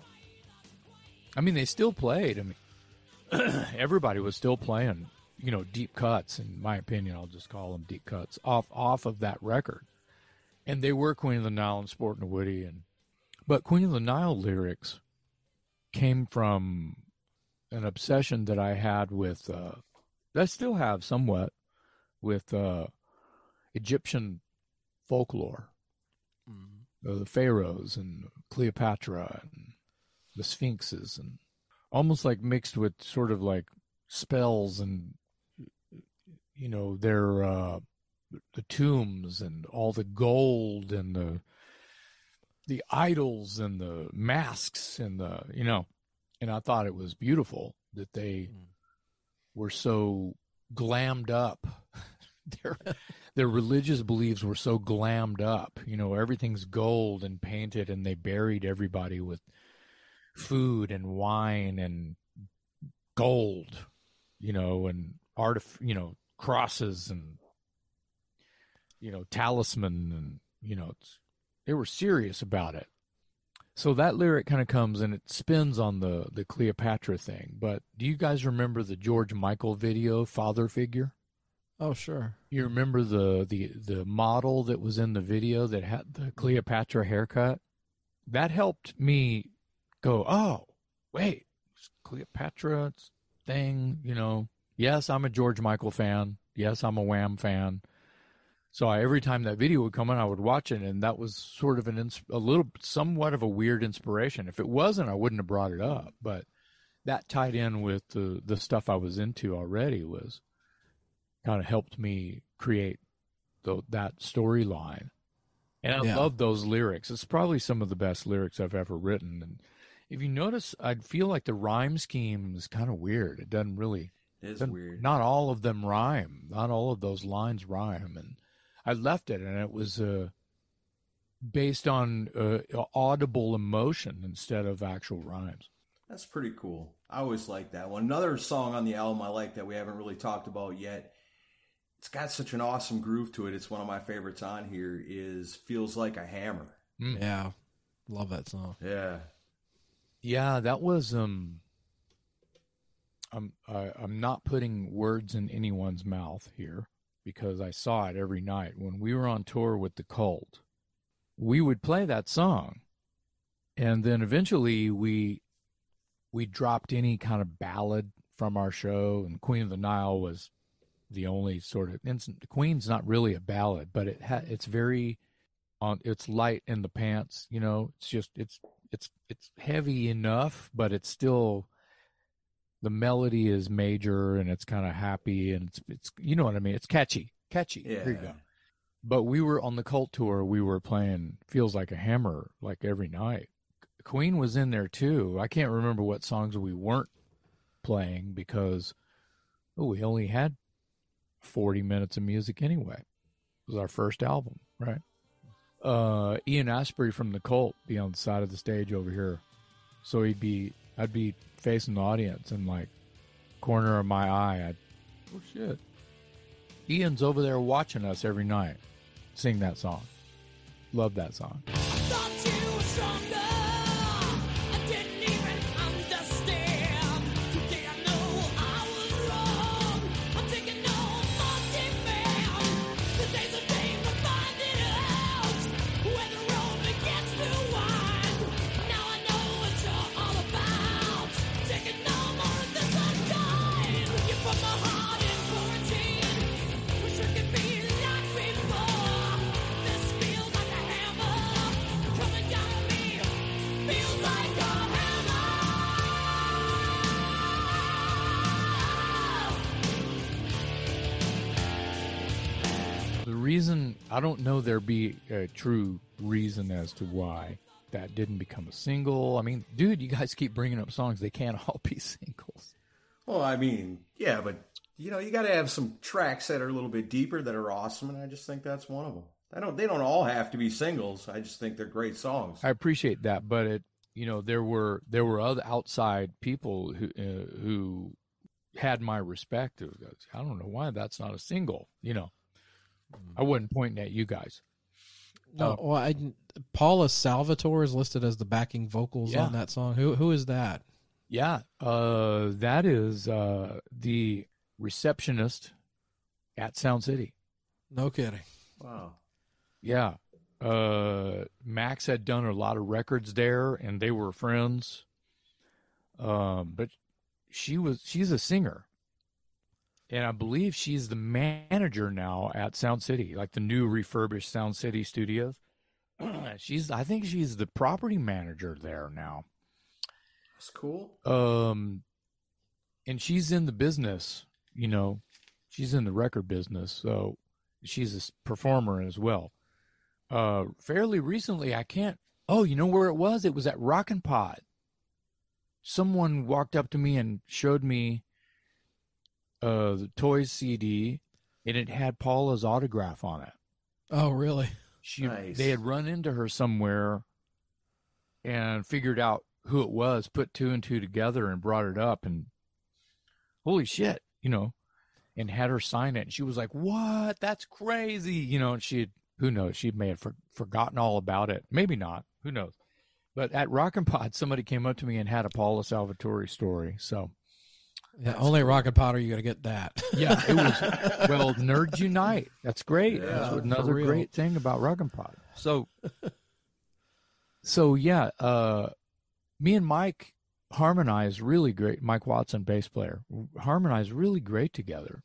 [SPEAKER 4] i mean they still played. I mean everybody was still playing you know deep cuts in my opinion i'll just call them deep cuts off off of that record. And they were queen of the nile and sporting woody and but queen of the nile lyrics came from an obsession that i had with uh i still have somewhat with uh, Egyptian folklore, uh, the pharaohs and Cleopatra and the sphinxes, and almost like mixed with sort of like spells and you know their uh, the tombs and all the gold and the the idols and the masks and the you know, and I thought it was beautiful that they were so glammed up their their religious beliefs were so glammed up. You know, everything's gold and painted, and they buried everybody with food and wine and gold. You know, and artif- you know crosses and you know talisman and you know they were serious about it. So that lyric kind of comes and it spins on the the Cleopatra thing. But do you guys remember the George Michael video, Father Figure?
[SPEAKER 3] Oh, sure.
[SPEAKER 4] You remember the the the model that was in the video that had the Cleopatra haircut? That helped me go, "Oh, wait, Cleopatra's thing, you know. Yes, I'm a George Michael fan. Yes, I'm a Wham fan." So I, every time that video would come on, I would watch it, and that was sort of an a little, somewhat of a weird inspiration. If it wasn't, I wouldn't have brought it up. But that tied in with the the stuff I was into already was kind of helped me create the, that storyline. And I
[SPEAKER 3] Yeah.
[SPEAKER 4] love those lyrics. It's probably some of the best lyrics I've ever written. And if you notice, I feel like the rhyme scheme is kind of weird. It doesn't really
[SPEAKER 2] It is weird.
[SPEAKER 4] Not all of them rhyme. Not all of those lines rhyme. And I left it, and it was uh, based on uh, audible emotion instead of actual rhymes.
[SPEAKER 2] That's pretty cool. I always like that one. Another song on the album I like that we haven't really talked about yet. It's got such an awesome groove to it. It's one of my favorites on here. Is feels like a hammer.
[SPEAKER 3] Yeah. Love that song.
[SPEAKER 2] Yeah,
[SPEAKER 4] Yeah, that was um I'm I, I'm not putting words in anyone's mouth here because I saw it every night when we were on tour with the Cult. We would play that song. And then eventually we we dropped any kind of ballad from our show and Queen of the Nile was the only sort of instant Queen's not really a ballad, but it ha, it's very on it's light in the pants, you know. It's just it's it's it's heavy enough, but it's still the melody is major and it's kind of happy and it's it's you know what I mean. It's catchy, catchy.
[SPEAKER 2] yeah.
[SPEAKER 4] There you go. But we were on the cult tour. We were playing "Feels Like a Hammer" like every night. Queen was in there too. I can't remember what songs we weren't playing because oh, we only had forty minutes of music anyway. It was our first album, right? Uh, Ian Astbury from the Cult be on the side of the stage over here, so he'd be I'd be facing the audience and like corner of my eye, I'd oh shit. Ian's over there watching us every night sing that song. Love that song.
[SPEAKER 7] I
[SPEAKER 4] don't know there be a true reason as to why that didn't become a single. I mean, dude, you guys keep bringing up songs they can't all be singles.
[SPEAKER 2] Well, I mean, yeah, but you know, you got to have some tracks that are a little bit deeper that are awesome, and I just think that's one of them. I don't. They don't all have to be singles. I just think they're great songs.
[SPEAKER 4] I appreciate that, but it, you know, there were there were other outside people who uh, who had my respect. I don't know why that's not a single. You know, I wasn't pointing at you guys.
[SPEAKER 3] No, well, I, Paula Salvatore is listed as the backing vocals
[SPEAKER 4] Yeah.
[SPEAKER 3] on that song. Who who is that?
[SPEAKER 4] Yeah, uh, that is uh, the receptionist at Sound City.
[SPEAKER 3] No kidding.
[SPEAKER 2] Wow.
[SPEAKER 4] Yeah. Uh, Max had done a lot of records there and they were friends. Um, but she was, she's a singer. And I believe she's the manager now at Sound City, like the new refurbished Sound City studios. she's, I think she's the property manager there now.
[SPEAKER 2] That's cool.
[SPEAKER 4] Um, and she's in the business, you know, she's in the record business, so she's a performer as well. Uh, fairly recently, I can't. Oh, you know where it was? It was at Rockin' Pod. Someone walked up to me and showed me uh the Toys CD, and it had Paula's autograph on it.
[SPEAKER 3] Oh, really?
[SPEAKER 4] She
[SPEAKER 2] Nice.
[SPEAKER 4] they had run into her somewhere and figured out who it was, put two and two together and brought it up and holy shit, you know, and had her sign it. And she was like, "What? That's crazy." You know, and she had who knows, she may have for, forgotten all about it. Maybe not. Who knows? But at Rock and Pod, somebody came up to me and had a Paula Salvatore story. So
[SPEAKER 3] Yeah, only at Rocket Potter you got to get that.
[SPEAKER 4] yeah, it was well, nerds unite. That's great. That's
[SPEAKER 3] for
[SPEAKER 4] another great thing about rocket and Pod. So, so yeah, uh, me and Mike harmonize really great. Mike Watson, bass player, harmonize really great together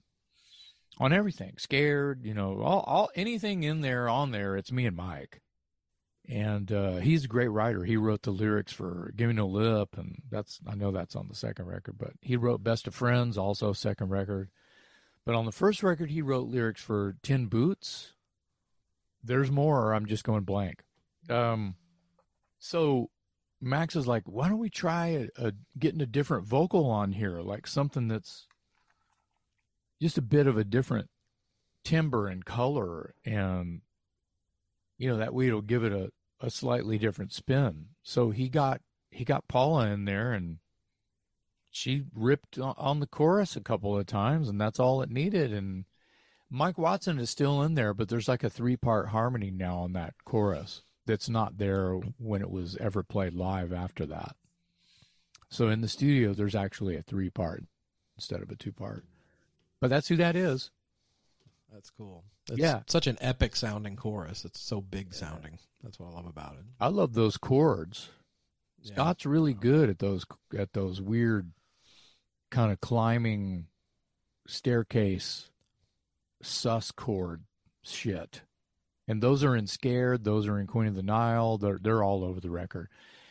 [SPEAKER 4] on everything. Scared, you know, all, all anything in there on there. It's me and Mike, and uh, he's a great writer. He wrote the lyrics for "Give Me No Lip," and that's I know that's on the second record, but he wrote "Best of Friends," also second record. But on the first record, he wrote lyrics for Tin Boots. There's more. I'm just going blank. Um, so Max is like, why don't we try a, a getting a different vocal on here, like something that's just a bit of a different timbre and color, and you know that way it'll give it a, a slightly different spin. So he got he got Paula in there, and she ripped on- the chorus a couple of times, and that's all it needed. And Mike Watson is still in there, but there's like a three part harmony now on that chorus that's not there when it was ever played live after that. So in the studio, there's actually a three part instead of a two part. But that's who that is.
[SPEAKER 3] That's cool. It's
[SPEAKER 4] Yeah.
[SPEAKER 3] such an epic sounding chorus. It's so big sounding. That's what I love about it.
[SPEAKER 4] I love those chords.
[SPEAKER 3] Yeah.
[SPEAKER 4] Scott's really good at those at those weird kind of climbing staircase sus chord shit. And those are in Scared, those are in Queen of the Nile. They're they're all over the record.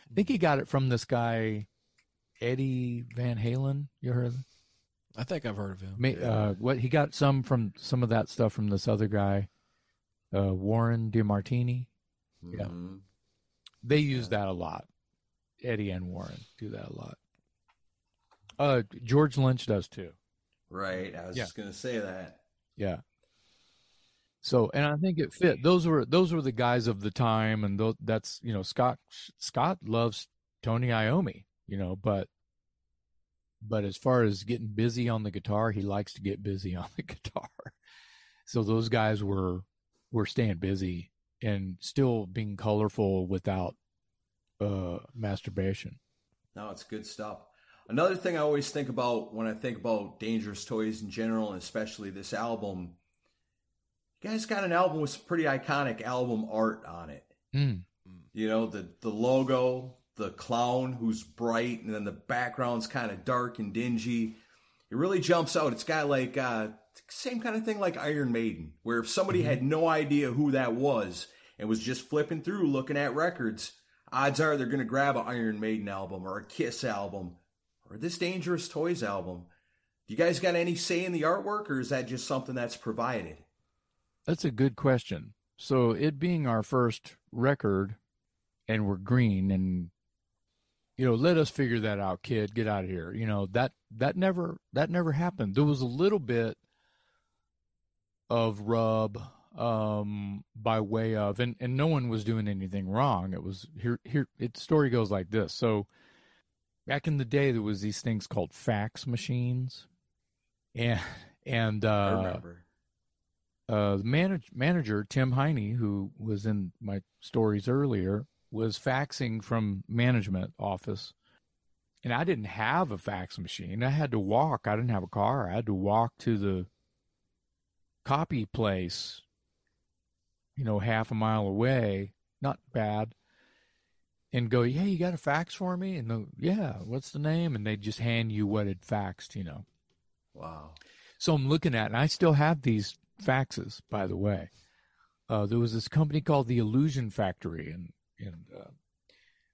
[SPEAKER 4] I think he mm. got it from this guy Eddie Van Halen. You heard of him?
[SPEAKER 3] I think I've heard of him.
[SPEAKER 4] Ma- uh, what he got some from some of that stuff from this other guy, uh, Warren DeMartini. Yeah.
[SPEAKER 2] Mhm.
[SPEAKER 4] They use that a lot. Eddie and Warren do that a lot. Uh, George Lynch does too.
[SPEAKER 2] Right. I was
[SPEAKER 4] Yeah.
[SPEAKER 2] just gonna say that.
[SPEAKER 4] Yeah. So, and I think it fit. Those were those were the guys of the time, and tho- that's you know Scott Scott loves Tony Iommi, you know, but but as far as getting busy on the guitar, he likes to get busy on the guitar. So those guys were were staying busy and still being colorful without uh masturbation.
[SPEAKER 2] No, it's good stuff. Another thing I always think about when I think about Dangerous Toys in general, and especially this album, you guys got an album with some pretty iconic album art on it.
[SPEAKER 4] Mm.
[SPEAKER 2] You know, the the logo, the clown who's bright, and then the background's kind of dark and dingy. It really jumps out. It's got like uh, same kind of thing like Iron Maiden, where if somebody had no idea who that was and was just flipping through looking at records, odds are they're going to grab an Iron Maiden album or a Kiss album or this Dangerous Toys album. Do you guys got any say in the artwork, or is that just something that's provided?
[SPEAKER 4] That's a good question. So it being our first record and we're green and you know, let us figure that out, kid. Get out of here. You know, that that never that never happened. There was a little bit of rub um by way of and and no one was doing anything wrong. It was here here it story goes like this. So back in the day there was these things called fax machines. And and uh uh, the manage- manager Tim Heine, who was in my stories earlier, was faxing from management office, and I didn't have a fax machine. I had to walk. I didn't have a car. I had to walk to the copy place, you know, half a mile away. Not bad. And go, yeah, you got a fax for me? And the, yeah, what's the name? And they just hand you what it faxed, you know.
[SPEAKER 2] Wow.
[SPEAKER 4] So I'm looking at, and I still have these faxes, by the way. Uh, there was this company called the Illusion Factory, and and uh,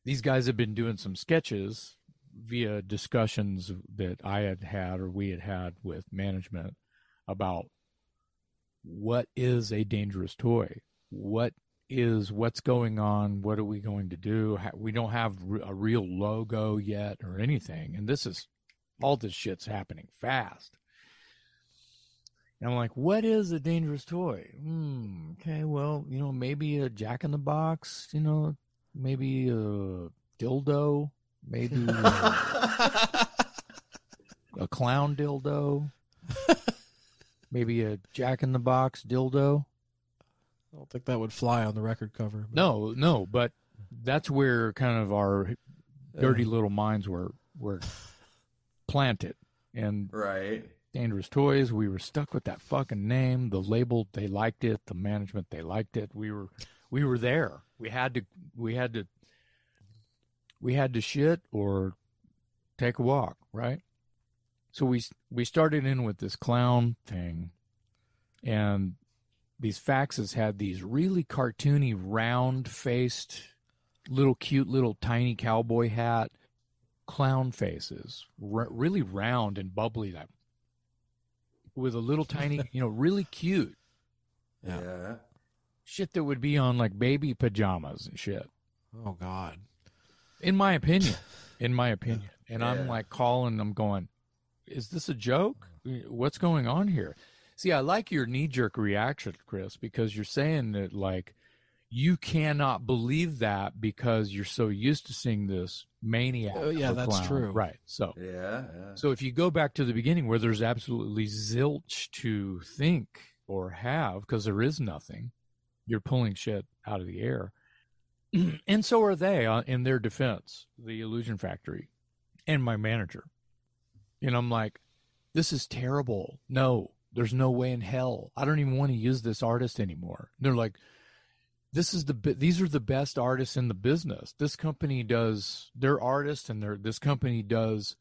[SPEAKER 4] these guys have been doing some sketches via discussions that I had had or we had had with management about what is a dangerous toy, what is what's going on, what are we going to do? We don't have a real logo yet or anything, and this is all this shit's happening fast And I'm like, what is a dangerous toy? Hmm. Okay. Well, you know, maybe a Jack in the Box. You know, maybe a dildo. Maybe a, a clown dildo. maybe a Jack in the Box dildo.
[SPEAKER 3] I don't think that would fly on the record cover. but-
[SPEAKER 4] No, no, but that's where kind of our dirty little minds were were planted. And
[SPEAKER 2] Right.
[SPEAKER 4] Dangerous Toys, we were stuck with that fucking name. The label, they liked it. The management, they liked it. We were we were there. We had to we had to we had to shit or take a walk, right? So we we started in with this clown thing and these faxes had these really cartoony round faced little cute little tiny cowboy hat clown faces really round and bubbly that with a little tiny you know really cute.
[SPEAKER 3] Yeah.
[SPEAKER 2] Yeah.
[SPEAKER 4] shit that would be on like baby pajamas and shit.
[SPEAKER 3] Oh God.
[SPEAKER 4] in my opinion. In my opinion. And i'm like calling i'm going is this a joke? What's going on here? See i like your knee-jerk reaction chris because you're saying that like you cannot believe that because you're so used to seeing this maniac
[SPEAKER 3] Oh, yeah, that's
[SPEAKER 4] clown.
[SPEAKER 3] true.
[SPEAKER 4] right so
[SPEAKER 2] Yeah. yeah.
[SPEAKER 4] so if you go back to the beginning where there's absolutely zilch to think or have, because there is nothing, you're pulling shit out of the air. and so are they uh, in their defense, the Illusion Factory and my manager. And I'm like, this is terrible. No, there's no way in hell. I don't even want to use this artist anymore. And they're like, this is the these are the best artists in the business. This company does their artists and their this company does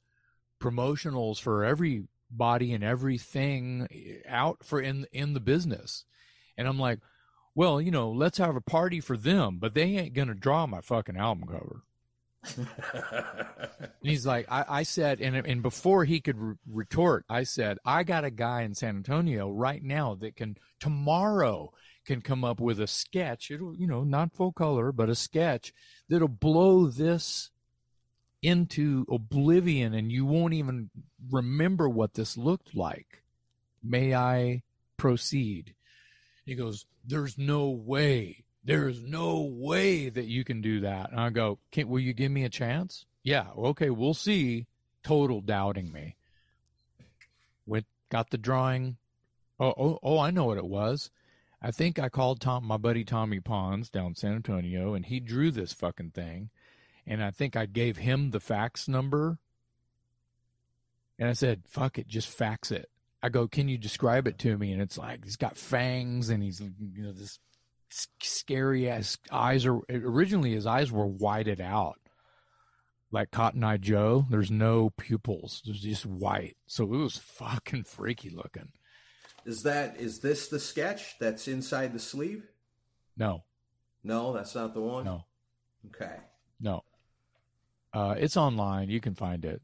[SPEAKER 4] promotionals for everybody and everything eh, out for in in the business. And I'm like, well, you know, let's have a party for them, but they ain't gonna draw my fucking album cover. And he's like, I, I said, and and before he could re- retort, I said, I got a guy in San Antonio right now that can tomorrow can come up with a sketch. It'll, you know, not full color, but a sketch that'll blow this into oblivion, and you won't even remember what this looked like. May I proceed? He goes, There's no way. There's no way that you can do that. And I go, can, Will you give me a chance? Yeah. Okay. We'll see. Total doubting me. Went, got the drawing. Oh, oh, oh, I know what it was. I think I called Tom, my buddy Tommy Pons down San Antonio, and he drew this fucking thing. And I think I gave him the fax number. And I said, fuck it, just fax it. I go, can you describe it to me? And it's like he's got fangs and he's you know this scary ass eyes are originally his eyes were whited out like Cotton Eye Joe. There's no pupils. There's just white. So it was fucking freaky looking.
[SPEAKER 2] Is that is this the sketch that's inside the sleeve?
[SPEAKER 4] No,
[SPEAKER 2] No, that's not the one.
[SPEAKER 4] no,
[SPEAKER 2] Okay.
[SPEAKER 4] no. Uh, it's online. You can find it.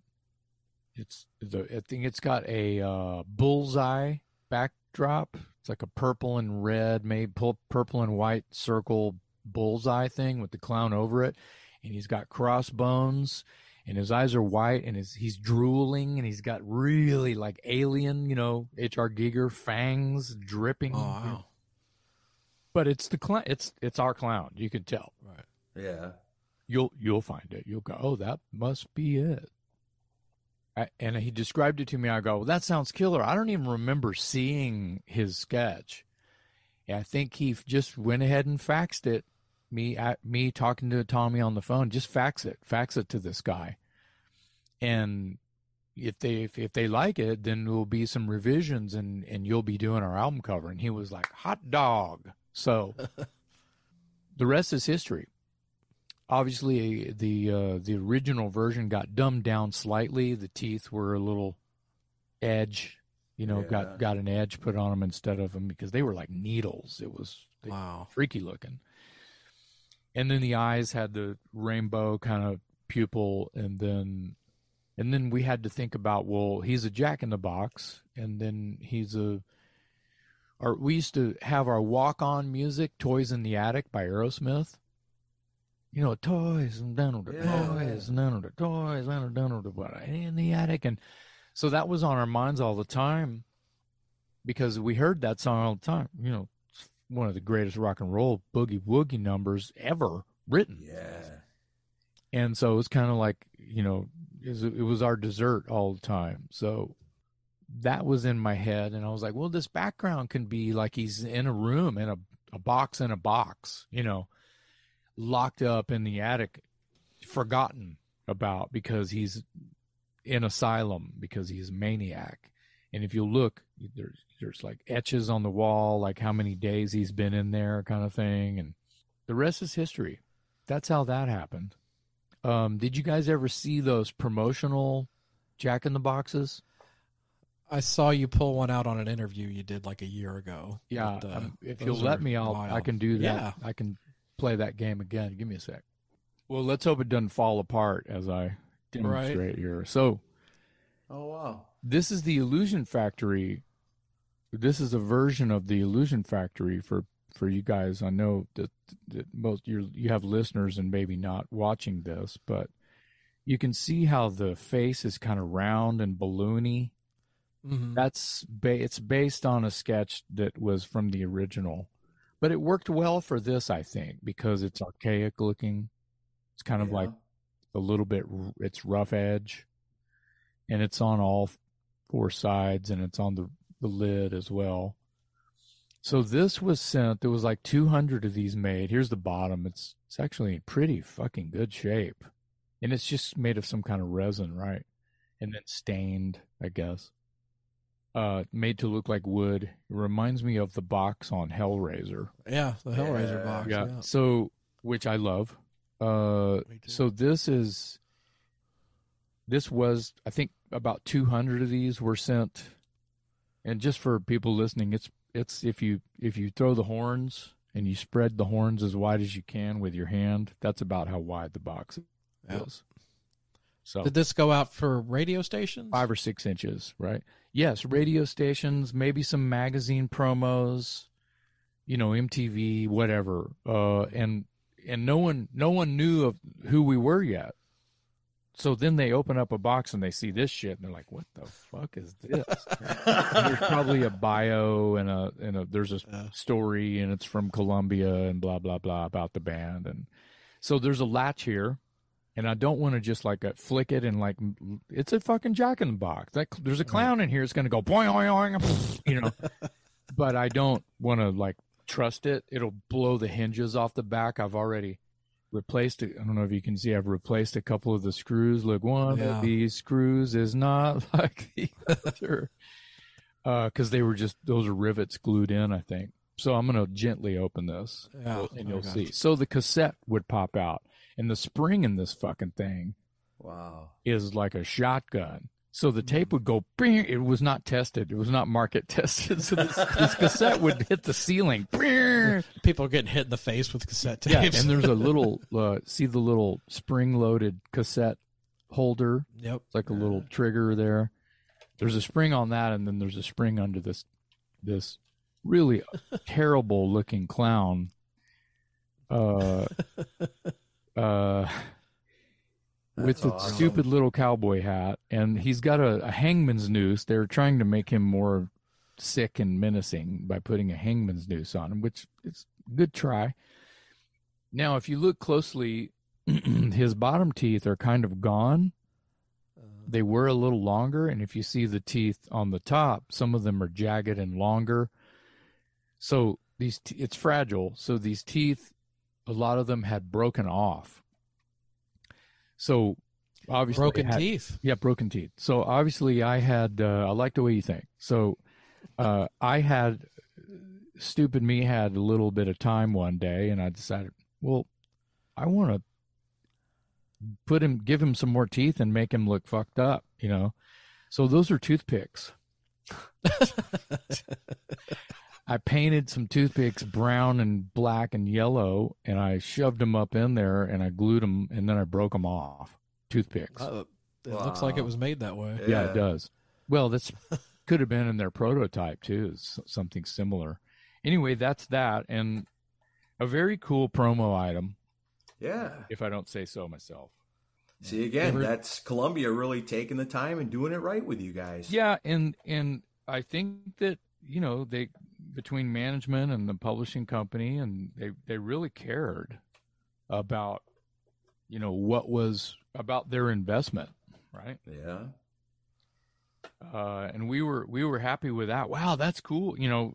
[SPEAKER 4] It's the. I think it's got a uh, bullseye backdrop. It's like a purple and red, made pu- purple and white circle bullseye thing with the clown over it, and he's got crossbones, and his eyes are white, and his, he's drooling, and he's got really like alien, you know, H.R. Giger fangs dripping.
[SPEAKER 3] Oh wow.
[SPEAKER 4] But it's the clown. It's it's our clown. You can tell.
[SPEAKER 3] Right.
[SPEAKER 2] Yeah.
[SPEAKER 4] you'll you'll find it. You'll go, oh, that must be it. I, and he described it to me. I go, well, that sounds killer. I don't even remember seeing his sketch. And I think he just went ahead and faxed it. Me, at me talking to Tommy on the phone, just fax it, fax it to this guy. And if they if, if they like it, then there will be some revisions, and and you'll be doing our album cover. And he was like, hot dog. So the rest is history obviously the uh, the original version got dumbed down slightly. The teeth were a little edge, you know,
[SPEAKER 2] Yeah.
[SPEAKER 4] got got an edge put on them instead of them because they were like needles. It was
[SPEAKER 3] Wow.
[SPEAKER 4] freaky looking. And then the eyes had the rainbow kind of pupil, and then and then we had to think about well, he's a Jack in the Box, and then he's a. Or we used to have our walk-on music, "Toys in the Attic" by Aerosmith. You know, toys and down the
[SPEAKER 2] Yeah.
[SPEAKER 4] toys and down the toys and down the what in the attic, and so that was on our minds all the time. because we heard that song all the time. You know, one of the greatest rock and roll boogie woogie numbers ever written.
[SPEAKER 2] Yeah.
[SPEAKER 4] And so it was kind of like, you know, it was, our dessert all the time. So that was in my head. And I was like, well, this background can be like he's in a room in a, a box in a box, you know, locked up in the attic, forgotten about because he's in asylum because he's a maniac. And if you look, there's there's like etches on the wall, like how many days he's been in there, kind of thing, and the rest is history. That's how that happened. Um, did you guys ever see those promotional Jack in the Boxes?
[SPEAKER 3] I saw you pull one out on an interview you did like a year ago.
[SPEAKER 4] Yeah,
[SPEAKER 3] But, uh,
[SPEAKER 4] um, if you'll let me, I'll I can do that.
[SPEAKER 3] Yeah.
[SPEAKER 4] I can play that game again. Give me a sec. Well, let's hope it doesn't fall apart as I demonstrate here. So
[SPEAKER 2] Oh wow.
[SPEAKER 4] This is the Illusion Factory. This is a version of the Illusion Factory for for you guys. I know that, that most you you have listeners and maybe not watching this, but you can see how the face is kind of round and balloony.
[SPEAKER 3] Mhm.
[SPEAKER 4] That's ba- it's based on a sketch that was from the original, but it worked well for this, I think, because it's archaic looking. It's kind of
[SPEAKER 2] Yeah.
[SPEAKER 4] like a little bit. r- It's rough edge, and it's on all four sides, and it's on the the lid as well. So this was sent. There was like 200 of these made. Here's the bottom. It's it's actually in pretty fucking good shape, and it's just made of some kind of resin, right? And then stained, I guess. Uh, made to look like wood. It reminds me of the box on Hellraiser.
[SPEAKER 3] Yeah, the Hellraiser
[SPEAKER 2] Yeah.
[SPEAKER 3] box.
[SPEAKER 4] Yeah.
[SPEAKER 3] Yeah.
[SPEAKER 4] So, which I love. Uh, so this is. This was, I think, about 200 of these were sent, and just for people listening, it's it's if you if you throw the horns and you spread the horns as wide as you can with your hand, that's about how wide the box
[SPEAKER 3] Yeah.
[SPEAKER 4] is. So
[SPEAKER 3] Did this go out for radio stations?
[SPEAKER 4] five or six inches, right? Yes, radio stations, maybe some magazine promos, you know, MTV, whatever. Uh, and and no one no one knew of who we were yet. So then they open up a box and they see this shit and they're like, "What the fuck is this?" There's probably a bio and a and a there's a
[SPEAKER 3] Yeah.
[SPEAKER 4] story and it's from Columbia and blah blah blah about the band and so there's a latch here and I don't want to just like uh, flick it and like it's a fucking jack in the box. That there's a clown in here. It's gonna go boing boing, boing you know. but I don't want to like trust it. It'll blow the hinges off the back. I've already replaced it. I don't know if you can see. I've replaced a couple of the screws. Look, one
[SPEAKER 3] Yeah.
[SPEAKER 4] of these screws is not like the other uh, because they were just those are rivets glued in. I think. So I'm gonna gently open this
[SPEAKER 3] Yeah.
[SPEAKER 4] and
[SPEAKER 3] Oh,
[SPEAKER 4] you'll see. So the cassette would pop out, and the spring in this fucking thing
[SPEAKER 2] Wow.
[SPEAKER 4] is like a shotgun. So the tape would go. Bing, it was not tested. It was not market tested. So this, this cassette would hit the ceiling. Bing.
[SPEAKER 3] People are getting hit in the face with cassette tapes.
[SPEAKER 4] Yeah, and there's a little. Uh, see the little spring-loaded cassette holder.
[SPEAKER 3] yep.
[SPEAKER 4] It's like a little trigger there. There's a spring on that, and then there's a spring under this this really terrible looking clown. Uh, uh, with the
[SPEAKER 2] awesome.
[SPEAKER 4] stupid little cowboy hat, and he's got a, a hangman's noose. They're trying to make him more sick and menacing by putting a hangman's noose on him, which is a good try. Now, if you look closely, his bottom teeth are kind of gone. Uh, they were a little longer, and if you see the teeth on the top, some of them are jagged and longer. So these t- it's fragile. So these teeth, a lot of them had broken off. So obviously
[SPEAKER 3] Broken
[SPEAKER 4] had-
[SPEAKER 3] teeth.
[SPEAKER 4] yeah, broken teeth. So obviously, I had. Uh, I like the way you think. So uh, I had. Stupid me had a little bit of time one day, and I decided, well, I want to put him, give him some more teeth, and make him look fucked up. You know. So those are toothpicks. I painted some toothpicks brown and black and yellow, and I shoved them up in there, and I glued them, and then I broke them off. Toothpicks.
[SPEAKER 3] Uh, it looks like it was made that way.
[SPEAKER 4] Yeah, it does. Well, this could have been in their prototype too, something similar. Anyway, that's that, and a very cool promo item,
[SPEAKER 2] Yeah.
[SPEAKER 4] if I don't say so myself.
[SPEAKER 2] See again,
[SPEAKER 3] Never-
[SPEAKER 2] that's Columbia really taking the time and doing it right with you guys.
[SPEAKER 4] Yeah, and and I think that you know, they between management and the publishing company, and they they really cared about, you know, what was about their investment, right?
[SPEAKER 2] Yeah.
[SPEAKER 4] uh, and we were we were happy with that. Wow, that's cool. You know,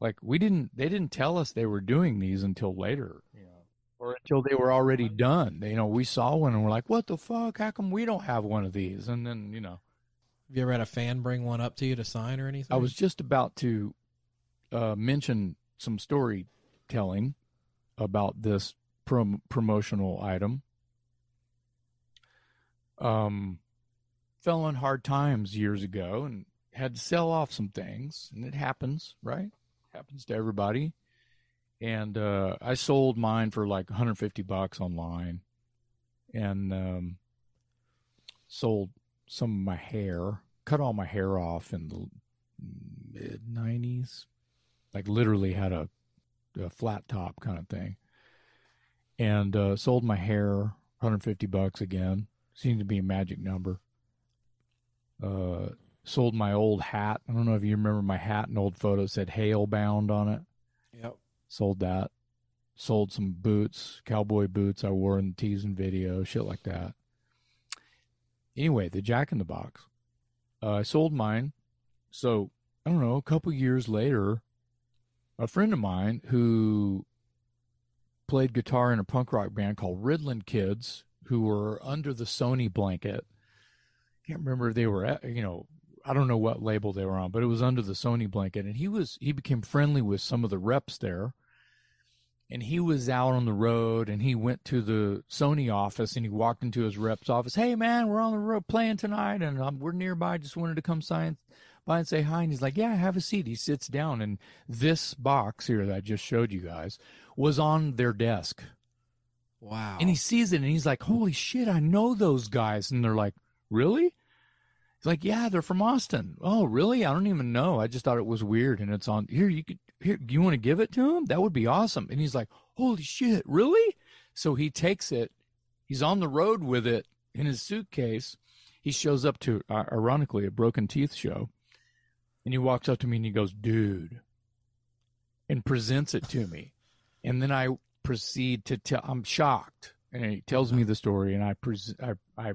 [SPEAKER 4] like we didn't they didn't tell us they were doing these until later, you know, or until they were already done. They, you know, we saw one and we're like, "What the fuck? How come we don't have one of these?" And then you know,
[SPEAKER 3] Have you ever had a fan bring one up to you to sign or anything?
[SPEAKER 4] I was just about to uh, mention some storytelling about this prom- promotional item. Um, fell on hard times years ago and had to sell off some things, and it happens, right? Happens to everybody. And uh, I sold mine for like 150 bucks online, and um, sold some of my hair, cut all my hair off in the mid 90s, like literally had a, a flat top kind of thing, and uh, sold my hair 150 bucks again. Seemed to be a magic number. Uh, sold my old hat. I don't know if you remember my hat. An old photo said "Hail Bound" on it.
[SPEAKER 3] Yep.
[SPEAKER 4] Sold that. Sold some boots, cowboy boots I wore in the Teas'n video, shit like that. Anyway, the Jack in the Box. Uh, I sold mine. So I don't know. A couple years later, a friend of mine who played guitar in a punk rock band called Riddlin Kids, who were under the Sony blanket. Can't remember if they were, at, you know, I don't know what label they were on, but it was under the Sony blanket, and he was he became friendly with some of the reps there. And he was out on the road, and he went to the Sony office, and he walked into his rep's office. Hey, man, we're on the road playing tonight, and um, we're nearby. Just wanted to come sign by and say hi. And he's like, "Yeah, have a seat." He sits down, and this box here that I just showed you guys was on their desk.
[SPEAKER 3] Wow.
[SPEAKER 4] And he sees it and he's like, Holy shit, I know those guys. And they're like, Really? He's like, Yeah, they're from Austin. Oh, really? I don't even know. I just thought it was weird. And it's on here. You could, here, you want to give it to him? That would be awesome. And he's like, Holy shit, really? So he takes it. He's on the road with it in his suitcase. He shows up to, uh, ironically, a Broken Teeth show. And he walks up to me and he goes, Dude, and presents it to me. And then I proceed to tell, I'm shocked. And he tells me the story, and I, pres- I, I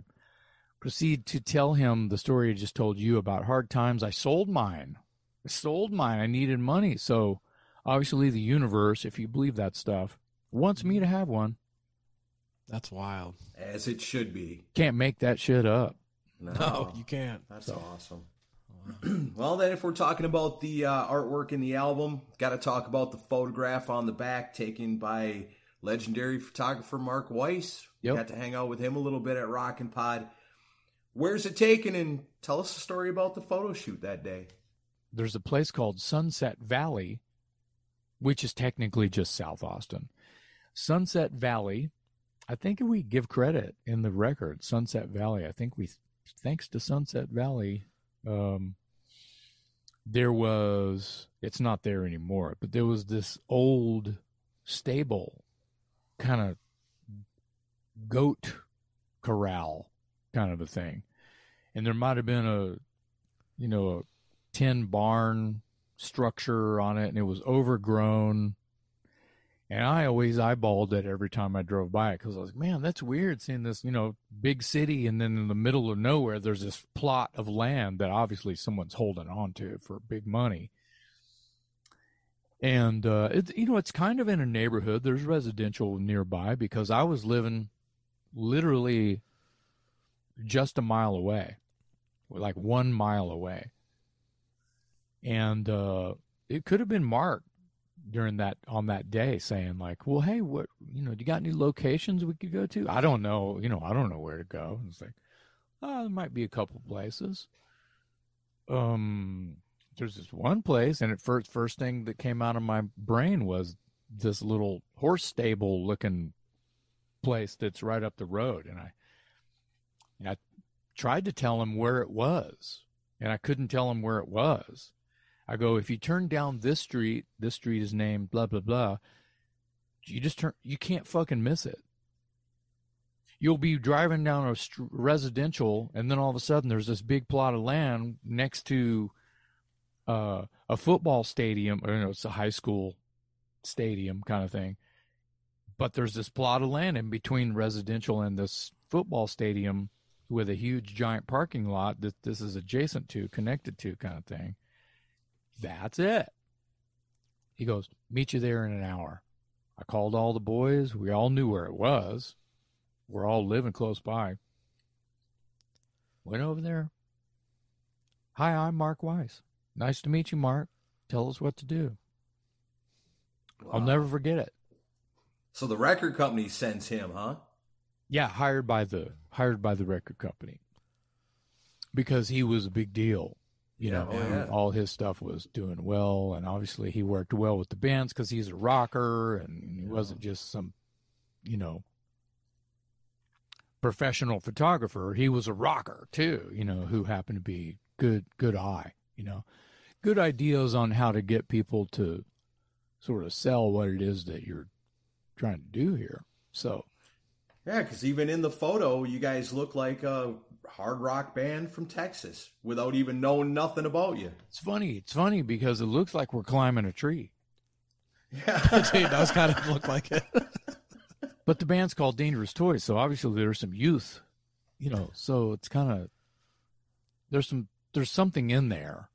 [SPEAKER 4] proceed to tell him the story I just told you about hard times. I sold mine. I sold mine. I needed money. So obviously, the universe, if you believe that stuff, wants me to mm-hmm. have one.
[SPEAKER 3] That's wild.
[SPEAKER 2] As it should be.
[SPEAKER 4] Can't make that shit up.
[SPEAKER 3] No, you can't.
[SPEAKER 2] That's so. awesome. well, then, if we're talking about the uh, artwork in the album, got to talk about the photograph on the back taken by legendary photographer Mark Weiss.
[SPEAKER 4] Yep.
[SPEAKER 2] Got to hang out with him a little bit at Rockin' Pod. Where's it taken? And tell us a story about the photo shoot that day.
[SPEAKER 4] there's a place called Sunset Valley, which is technically just South Austin. Sunset Valley, I think we give credit in the record. Sunset Valley, I think we, thanks to Sunset Valley, um, there was, it's not there anymore, but there was this old stable kind of goat corral kind of a thing. And there might have been a, you know, a tin barn structure on it and it was overgrown. And I always eyeballed it every time I drove by it because I was like, man, that's weird seeing this, you know, big city and then in the middle of nowhere, there's this plot of land that obviously someone's holding on to for big money. And, uh, it, you know, it's kind of in a neighborhood. There's residential nearby because I was living literally just a mile away, like one mile away and uh, it could have been Mark during that on that day saying like, "Well, hey, what you know, do you got any locations we could go to?" I don't know, you know, I don't know where to go. It's like, oh, there might be a couple places. Um, there's this one place, and at first, first thing that came out of my brain was this little horse stable looking place that's right up the road, and I, and I tried to tell him where it was, and I couldn't tell him where it was. I go, if you turn down this street, this street is named blah blah blah. You just turn, you can't fucking miss it. You'll be driving down a st- residential, and then all of a sudden there's this big plot of land next to uh, a football stadium, or you know, it's a high school stadium kind of thing. But there's this plot of land in between residential and this football stadium with a huge giant parking lot that this is adjacent to, connected to, kind of thing. That's it. He goes, Meet you there in an hour. I called all the boys. We all knew where it was. We're all living close by. Went over there. Hi, I'm Mark Weiss. Nice to meet you, Mark. Tell us what to do. I'll never forget it.
[SPEAKER 2] So the record company sends him, huh?
[SPEAKER 4] Yeah, hired by the hired by the record company because he was a big deal. You
[SPEAKER 2] Yeah,
[SPEAKER 4] know,
[SPEAKER 2] oh, yeah.
[SPEAKER 4] all his stuff was doing well, and obviously he worked well with the bands because he's a rocker, and he wasn't just some, you know, professional photographer. He was a rocker too. You know, who happened to be good, good eye. You know, good ideas on how to get people to sort of sell what it is that you're trying to do here. So.
[SPEAKER 2] Yeah, because even in the photo, you guys look like a hard rock band from Texas without even knowing nothing about you.
[SPEAKER 4] It's funny. It's funny because it looks like we're climbing a tree.
[SPEAKER 3] Yeah, dude, does kind of look like it.
[SPEAKER 4] But the band's called Dangerous Toys, so obviously there's some youth, you know. So it's kind of there's some there's something in there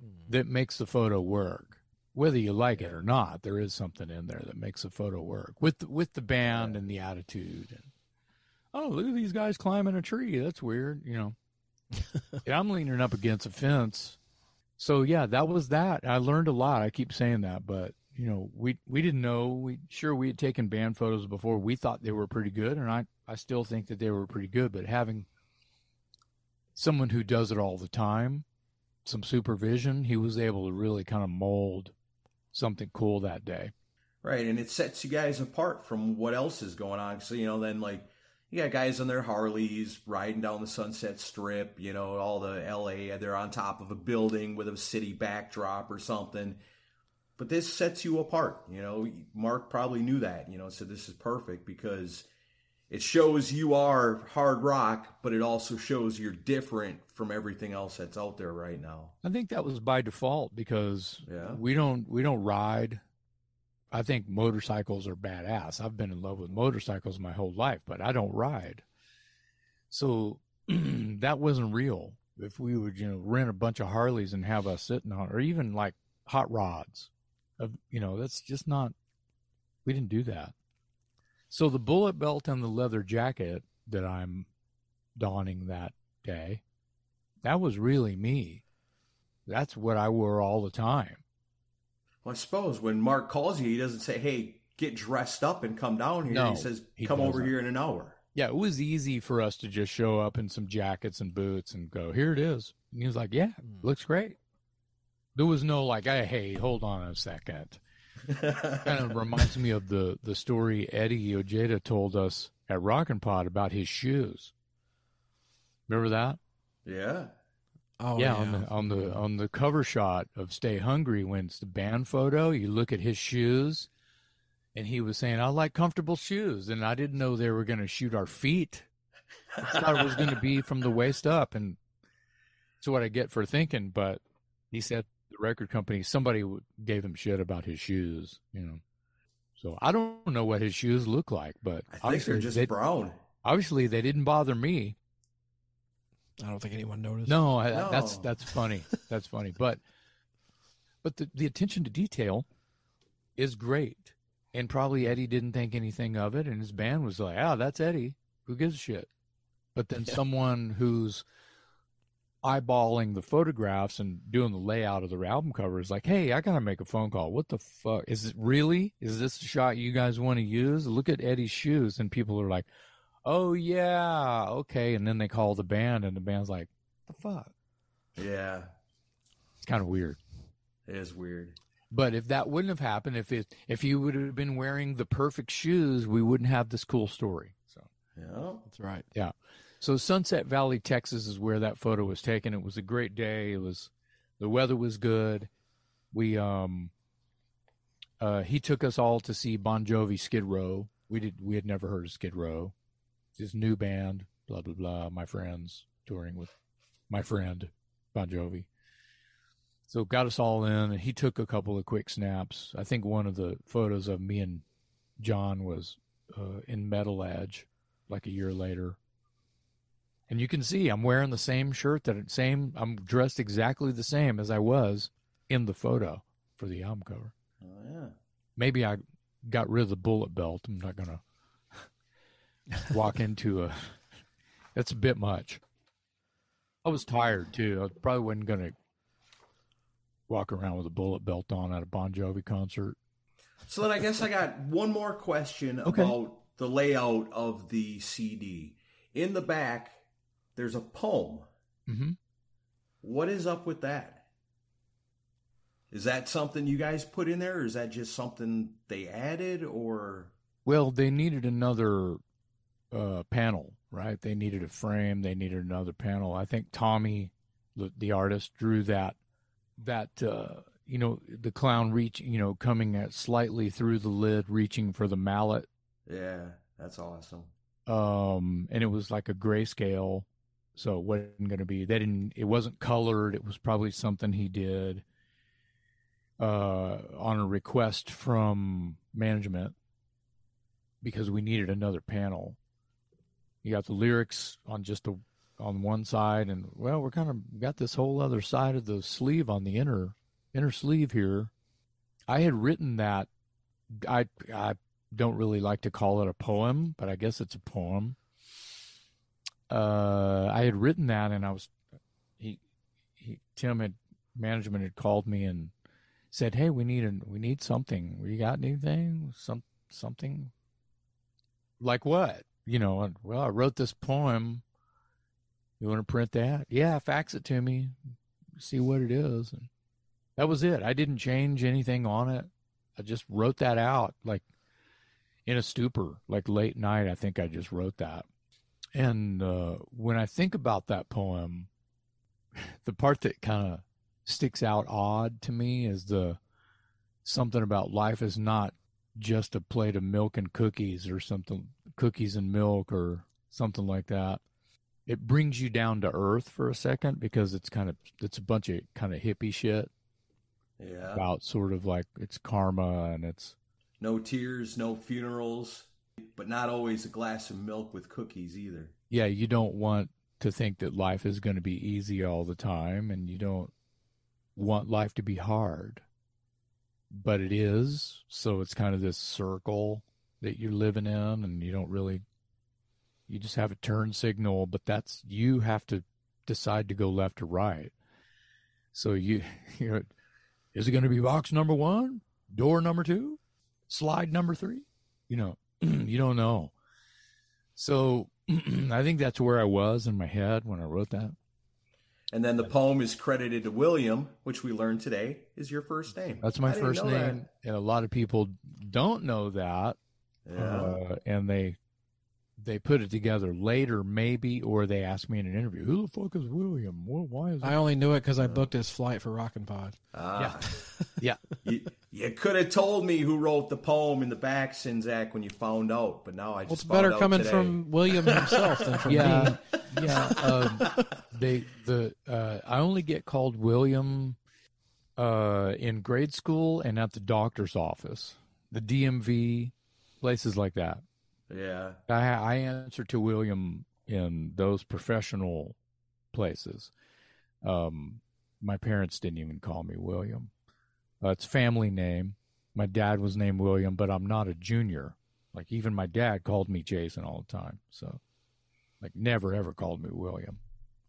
[SPEAKER 4] hmm. that makes the photo work, whether you like it or not. There is something in there that makes the photo work with with the band and the attitude. And oh, look at these guys climbing a tree. That's weird, you know. yeah, I'm leaning up against a fence. So yeah, that was that. I learned a lot. I keep saying that, but you know, we we didn't know. We sure we had taken band photos before. We thought they were pretty good, and I I still think that they were pretty good. But having someone who does it all the time, some supervision, he was able to really kind of mold something cool that day.
[SPEAKER 2] Right, and it sets you guys apart from what else is going on. So, you know, then like you got guys on their Harleys riding down the Sunset Strip, you know, all the LA, they're on top of a building with a city backdrop or something. But this sets you apart, you know. Mark probably knew that, you know, so this is perfect because it shows you are hard rock, but it also shows you're different from everything else that's out there right now.
[SPEAKER 4] I think that was by default because
[SPEAKER 2] Yeah.
[SPEAKER 4] we don't we don't ride. I think motorcycles are badass. I've been in love with motorcycles my whole life, but I don't ride. So that wasn't real. If we would, you know, rent a bunch of Harleys and have us sitting on, or even like hot rods, of you know, that's just not. We didn't do that. So the bullet belt and the leather jacket that I'm donning that day, that was really me. That's what I wore all the time.
[SPEAKER 2] Well, I suppose when Mark calls you, he doesn't say, "Hey, get dressed up and come down here."
[SPEAKER 4] No,
[SPEAKER 2] he says,
[SPEAKER 4] he
[SPEAKER 2] "Come over
[SPEAKER 4] doesn't.
[SPEAKER 2] here in an hour."
[SPEAKER 4] Yeah, it was easy for us to just show up in some jackets and boots and go, here it is. And he was like, yeah, hmm. looks great. There was no like, hey, hey hold on a second. Kind of reminds me of the, the story Eddie Ojeda told us at Rockin' Pod about his shoes. Remember that?
[SPEAKER 2] Yeah.
[SPEAKER 3] Oh
[SPEAKER 4] yeah, on the on the on the cover shot of Stay Hungry when it's the band photo, you look at his shoes and he was saying, I like comfortable shoes and I didn't know they were gonna shoot our feet. I thought it was gonna be from the waist up and that's what I get for thinking, but he said the record company somebody gave him shit about his shoes, you know. So I don't know what his shoes look like, but
[SPEAKER 2] I think
[SPEAKER 4] obviously
[SPEAKER 2] they're just
[SPEAKER 4] they,
[SPEAKER 2] brown.
[SPEAKER 4] obviously they didn't bother me.
[SPEAKER 3] I don't think anyone noticed.
[SPEAKER 4] No, I, that's
[SPEAKER 2] No.
[SPEAKER 4] that's funny. That's funny. But but the the attention to detail is great. And probably Eddie didn't think anything of it and his band was like, "Ah, that's Eddie. Who gives a shit?" But then someone who's eyeballing the photographs and doing the layout of the album cover is like, "Hey, I got to make a phone call. What the fuck? Is it really? Is this the shot you guys want to use? Look at Eddie's shoes." And people are like, "Oh yeah, okay." And then they call the band and the band's like, "The fuck?"
[SPEAKER 2] Yeah,
[SPEAKER 4] It's kind of weird.
[SPEAKER 2] it is weird.
[SPEAKER 4] But if that wouldn't have happened, if it if you would have been wearing the perfect shoes, we wouldn't have this cool story. So
[SPEAKER 2] Yeah.
[SPEAKER 3] That's right.
[SPEAKER 4] yeah. So Sunset Valley, Texas is where that photo was taken. It was a great day. It was the weather was good. We um uh he took us all to see Bon Jovi Skid Row. We did we had never heard of Skid Row. His new band, blah blah blah, my friends touring with my friend Bon Jovi. So got us all in, and he took a couple of quick snaps. I think one of the photos of me and John was uh, in Metal Edge, like a year later. And you can see I'm wearing the same shirt that same. I'm dressed exactly the same as I was in the photo for the album cover.
[SPEAKER 2] Oh yeah.
[SPEAKER 4] Maybe I got rid of the bullet belt. I'm not gonna walk into a. That's a bit much. I was tired too. I probably wasn't gonna walk around with a bullet belt on at a Bon Jovi concert.
[SPEAKER 2] So then I guess I got one more question
[SPEAKER 4] Okay.
[SPEAKER 2] about the layout of the CD. In the back, there's a poem.
[SPEAKER 4] Mm-hmm.
[SPEAKER 2] What is up with that? Is that something you guys put in there, or is that just something they added, or
[SPEAKER 4] Well, they needed another uh, panel, right? They needed a frame. They needed another panel. I think Tommy, the, the artist, drew that that uh, you know the clown reach, you know, coming at slightly through the lid, reaching for the mallet,
[SPEAKER 2] yeah, that's awesome.
[SPEAKER 4] um, and it was like a grayscale, so it wasn't going to be. They didn't. It wasn't colored. It was probably something he did uh, on a request from management because we needed another panel. You got the lyrics on just a on one side, and well, we're kind of got this whole other side of the sleeve on the inner inner sleeve here. I had written that. I I don't really like to call it a poem, but I guess it's a poem. Uh, I had written that, and I was he he Tim had management had called me and said, "Hey, we need a we need something. You got anything? Some something like what? You know? And, well, I wrote this poem. You want to print that? Yeah, fax it to me. See what it is." And that was it. I didn't change anything on it. I just wrote that out like in a stupor, like late night. I think I just wrote that. And uh, when I think about that poem, the part that kind of sticks out odd to me is the something about life is not just a plate of milk and cookies or something, cookies and milk or something like that. It brings you down to earth for a second because it's kind of it's a bunch of kind of hippie shit
[SPEAKER 2] Yeah.
[SPEAKER 4] about sort of like it's karma and it's
[SPEAKER 2] No tears, no funerals, but not always a glass of milk with cookies either.
[SPEAKER 4] yeah, you don't want to think that life is going to be easy all the time and you don't want life to be hard. But it is, so it's kind of this circle that you're living in and you don't really you just have a turn signal, but that's you have to decide to go left or right. So you you know, is it going to be box number 1, door number 2, slide number 3? You know, you don't know. So I think that's where I was in my head when I wrote that.
[SPEAKER 2] And then the poem is credited to William, which we learned today is your first name.
[SPEAKER 4] That's my first
[SPEAKER 2] know that.
[SPEAKER 4] name, and a lot of people don't know that,
[SPEAKER 2] Yeah.
[SPEAKER 4] uh, and they they put it together later, maybe, or they ask me in an interview, "Who the fuck is William? Well, why is
[SPEAKER 3] I
[SPEAKER 4] it?"
[SPEAKER 3] only knew it because I booked his flight for Rockin' Pod.
[SPEAKER 2] Ah.
[SPEAKER 4] Yeah,
[SPEAKER 2] you, you could have told me who wrote the poem in the back, Czynszak, when you found out, but now I just
[SPEAKER 3] Well, it's
[SPEAKER 2] found
[SPEAKER 3] better
[SPEAKER 2] out
[SPEAKER 3] coming
[SPEAKER 2] today.
[SPEAKER 3] from William himself than from
[SPEAKER 4] yeah,
[SPEAKER 3] me.
[SPEAKER 4] yeah. Um, they the uh, I only get called William uh, in grade school and at the doctor's office, the DMV, places like that.
[SPEAKER 2] Yeah.
[SPEAKER 4] I, I answer to William in those professional places. Um, my parents didn't even call me William. Uh, it's family name. My dad was named William, but I'm not a junior. Like even my dad called me Jason all the time. So, like never ever called me William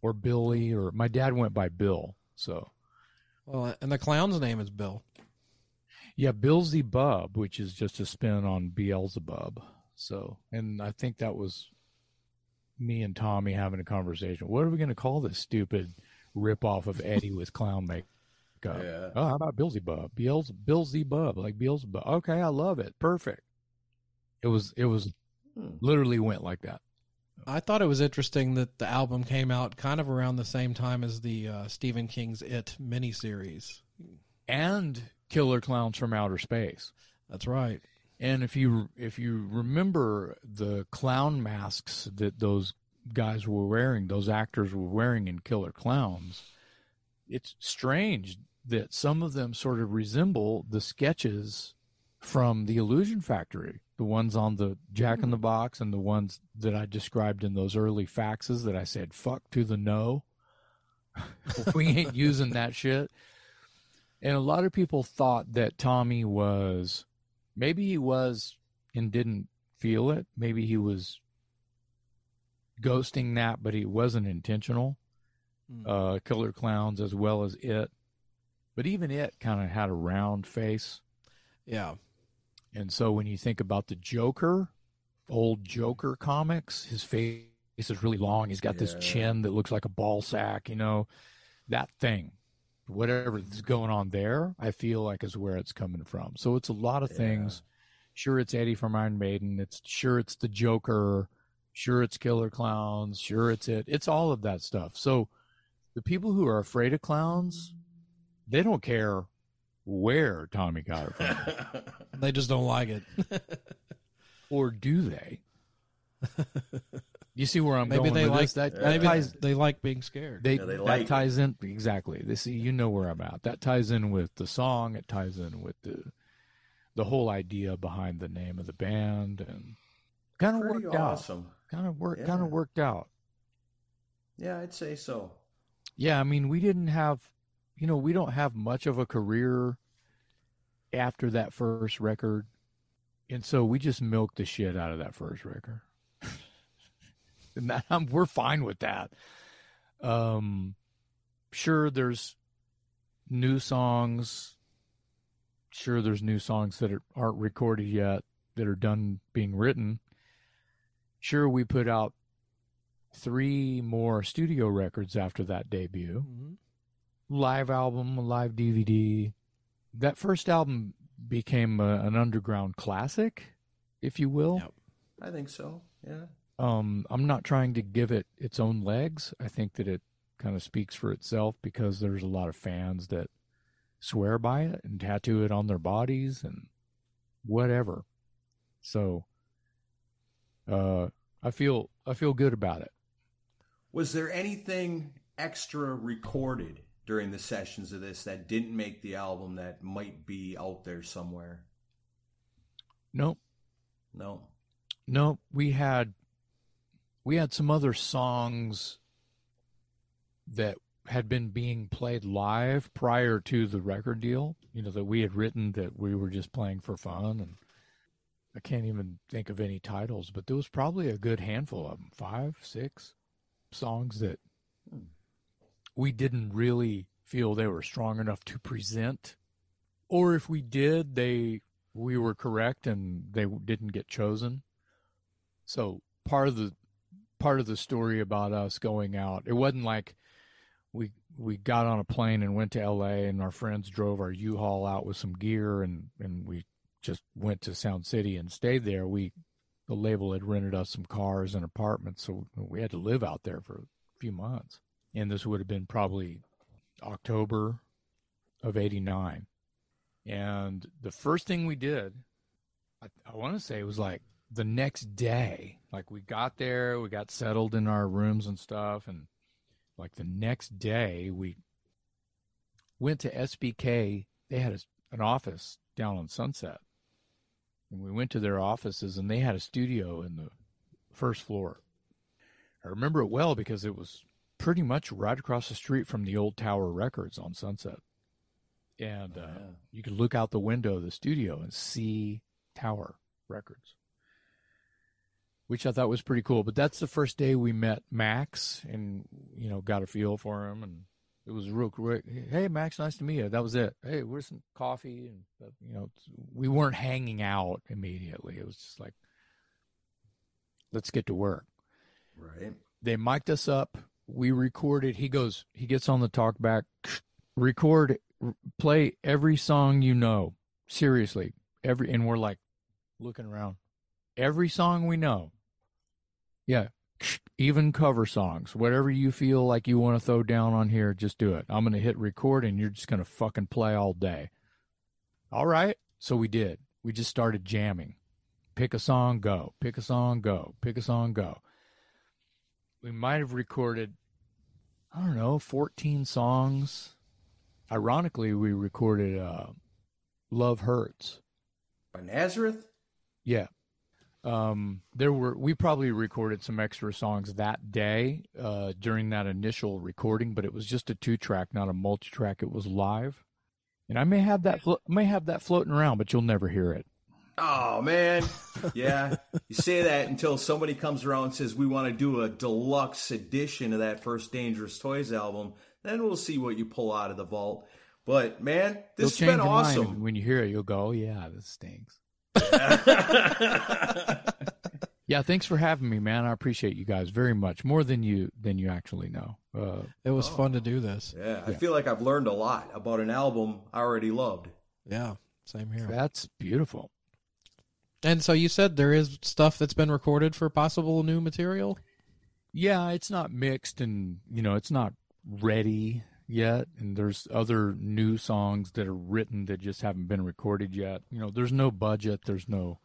[SPEAKER 4] or Billy or my dad went by Bill. So
[SPEAKER 3] Well, and the clown's name is Bill.
[SPEAKER 4] yeah, Bill Z. Bub, which is just a spin on Beelzebub. So, and I think that was me and Tommy having a conversation. What are we going to call this stupid rip off of Eddie with clown makeup?
[SPEAKER 2] Yeah.
[SPEAKER 4] Oh, how about Beelzebub? Beelze, Beelzebub, like Beelzebub. Okay, I love it. Perfect. It was, it was
[SPEAKER 2] Hmm.
[SPEAKER 4] literally went like that.
[SPEAKER 3] I thought it was interesting that the album came out kind of around the same time as the uh, Stephen King's It miniseries.
[SPEAKER 4] And Killer Clowns from Outer Space.
[SPEAKER 3] That's right.
[SPEAKER 4] And if you if you remember the clown masks that those guys were wearing, those actors were wearing in Killer Clowns, it's strange that some of them sort of resemble the sketches from the Illusion Factory, the ones on the Jack in the hmm. Box and the ones that I described in those early faxes that I said fuck to the no. we ain't using that shit. And a lot of people thought that Tommy was maybe he was and didn't feel it. Maybe he was ghosting that, but he wasn't intentional. Uh, Killer Clowns as well as it. But even it kind of had a round face.
[SPEAKER 3] Yeah.
[SPEAKER 4] And so when you think about the Joker, old Joker comics, his face is really long. He's got this chin that looks like a ball sack, you know, that thing. Whatever is going on there, I feel like is where it's coming from. So it's a lot of things. Sure, it's Eddie from Iron Maiden. It's sure it's the Joker. Sure, it's Killer Clowns. Sure, it's it. It's all of that stuff. So the people who are afraid of clowns, they don't care where Tommy got it from.
[SPEAKER 3] They just don't like it.
[SPEAKER 4] or do they? You see where I'm
[SPEAKER 3] Maybe
[SPEAKER 4] going
[SPEAKER 3] they
[SPEAKER 4] with
[SPEAKER 3] like
[SPEAKER 4] this? That, uh, that
[SPEAKER 3] maybe
[SPEAKER 4] ties
[SPEAKER 3] they like being scared.
[SPEAKER 4] they,
[SPEAKER 2] Yeah, they
[SPEAKER 4] that
[SPEAKER 2] like it.
[SPEAKER 4] ties in exactly. This you know where I'm at. That ties in with the song. It ties in with the the whole idea behind the name of the band and kind of
[SPEAKER 2] Pretty
[SPEAKER 4] worked out.
[SPEAKER 2] awesome.
[SPEAKER 4] Kind of worked.
[SPEAKER 2] Yeah.
[SPEAKER 4] Kind of worked out.
[SPEAKER 2] Yeah, I'd say so.
[SPEAKER 4] Yeah, I mean, we didn't have, you know, we don't have much of a career after that first record. And so we just milked the shit out of that first record. and that, I'm, we're fine with that. Um, sure, there's new songs. Sure, there's new songs that are, aren't recorded yet that are done being written. Sure, we put out three more studio records after that debut.
[SPEAKER 3] Mhm.
[SPEAKER 4] Live album, a live DVD. That first album became a, an underground classic, if you will.
[SPEAKER 3] Yep.
[SPEAKER 2] I think so. Yeah.
[SPEAKER 4] Um, I'm not trying to give it its own legs. I think that it kind of speaks for itself because there's a lot of fans that swear by it and tattoo it on their bodies and whatever. So, uh, I feel I feel good about it.
[SPEAKER 2] Was there anything extra recorded during the sessions of this that didn't make the album that might be out there somewhere?
[SPEAKER 4] Nope.
[SPEAKER 2] No.
[SPEAKER 4] No, we had we had some other songs that had been being played live prior to the record deal, you know, that we had written that we were just playing for fun and I can't even think of any titles, but there was probably a good handful of them, five, six songs that we didn't really feel they were strong enough to present or if we did, they we were correct and they didn't get chosen. So part of the part of the story about us going out, it wasn't like we we got on a plane and went to L.A. and our friends drove our U-Haul out with some gear and and we just went to Sound City and stayed there. We the label had rented us some cars and apartments, so we had to live out there for a few months. And this would have been probably October of '89. And the first thing we did, I, I want to say it was like the next day. Like we got there, we got settled in our rooms and stuff, and like the next day we went to SBK. They had a, an office down on Sunset, and we went to their offices, and they had a studio in the first floor. I remember it well because it was pretty much right across the street from the old Tower Records on Sunset and uh, you could look out the window of the studio and see Tower Records, which I thought was pretty cool. But that's the first day we met Max, and you know, got a feel for him, and it was real quick. Hey, Max, nice to meet you. That was it. Hey, where's some coffee? And you know, we weren't hanging out immediately. It was just like, let's get to work
[SPEAKER 2] Right.
[SPEAKER 4] they mic'd us up. We recorded. He goes, he gets on the talk back, record, play every song you know. Seriously, every, and we're like looking around. Every song we know. Yeah, even cover songs. Whatever you feel like you want to throw down on here, just do it. I'm going to hit record and you're just going to fucking play all day. All right. So we did. We just started jamming. Pick a song, go. Pick a song, go. Pick a song, go we might have recorded I don't know, 14 songs ironically, we recorded uh, "Love Hurts."
[SPEAKER 2] By Nazareth?
[SPEAKER 4] Yeah. Um, there were we probably recorded some extra songs that day uh, during that initial recording, but it was just a two track, not a multi track. It was live, and I may have that flo- may have that floating around, but you'll never hear it.
[SPEAKER 2] Oh man, yeah. you say that until somebody comes around and says we want to do a deluxe edition of that first Dangerous Toys album. Then we'll see what you pull out of the vault. But man, this
[SPEAKER 4] You'll
[SPEAKER 2] has been
[SPEAKER 4] change your mind,
[SPEAKER 2] awesome.
[SPEAKER 4] when you hear it, you'll go, "Oh yeah, this stinks." Yeah, thanks for having me, man. I appreciate you guys very much, more than you than you actually know. Uh,
[SPEAKER 3] It was fun to do this.
[SPEAKER 2] yeah, I feel like I've learned a lot about an album I already loved.
[SPEAKER 3] Yeah, same here.
[SPEAKER 4] that's beautiful.
[SPEAKER 3] And so you said there is stuff that's been recorded for possible new material.
[SPEAKER 4] Yeah, it's not mixed and you know, it's not ready yet and there's other new songs that are written that just haven't been recorded yet. You know, there's no budget, there's no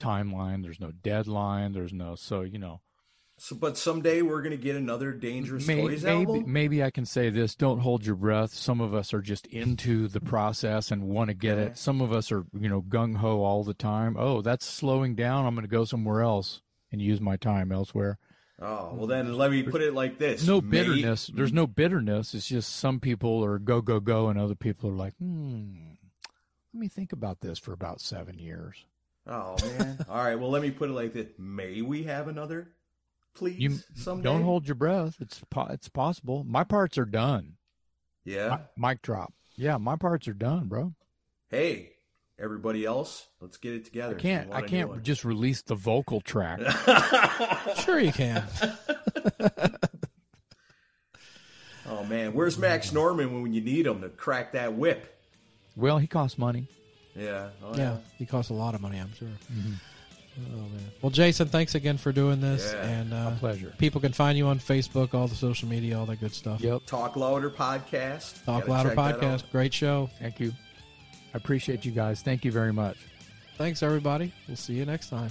[SPEAKER 4] timeline, there's no deadline, there's no so, you know,
[SPEAKER 2] So, but someday we're gonna get another Dangerous
[SPEAKER 4] may-
[SPEAKER 2] Toys
[SPEAKER 4] maybe
[SPEAKER 2] album.
[SPEAKER 4] maybe I can say this, don't hold your breath. Some of us are just into the process and want to get
[SPEAKER 2] Okay.
[SPEAKER 4] it. Some of us are, you know, gung ho all the time. Oh, that's slowing down. I'm going to go somewhere else and use my time elsewhere.
[SPEAKER 2] Oh well, then let me put it like this:
[SPEAKER 4] no
[SPEAKER 2] May-
[SPEAKER 4] bitterness. There's no bitterness. It's just some people are go go go, and other people are like, hmm. Let me think about this for about seven years.
[SPEAKER 2] Oh man! All right, well, let me put it like this: May we have another, please?
[SPEAKER 4] You
[SPEAKER 2] someday.
[SPEAKER 4] don't hold your breath. It's po- it's possible. My parts are done.
[SPEAKER 2] Yeah.
[SPEAKER 4] Mi- mic drop. Yeah, my parts are done, bro.
[SPEAKER 2] Hey, everybody else, let's get it together.
[SPEAKER 4] I can't. I
[SPEAKER 2] want a new
[SPEAKER 4] can't just release the vocal track.
[SPEAKER 3] Sure, you can.
[SPEAKER 2] Oh man, where's Max Norman when you need him to crack that whip?
[SPEAKER 4] well, he costs money.
[SPEAKER 2] Yeah. Oh,
[SPEAKER 3] yeah, he costs a lot of money, I'm sure. Oh man. Well, Jason, thanks again for doing this,
[SPEAKER 2] Yeah,
[SPEAKER 3] and uh,
[SPEAKER 4] pleasure.
[SPEAKER 3] People can find you on Facebook, all the social media, all that good stuff.
[SPEAKER 4] Yep.
[SPEAKER 2] Talk Louder podcast.
[SPEAKER 3] Talk Louder
[SPEAKER 2] check that out.
[SPEAKER 3] podcast, great show.
[SPEAKER 4] Thank you. I appreciate you guys. Thank you very much.
[SPEAKER 3] Thanks, everybody. We'll see you next time.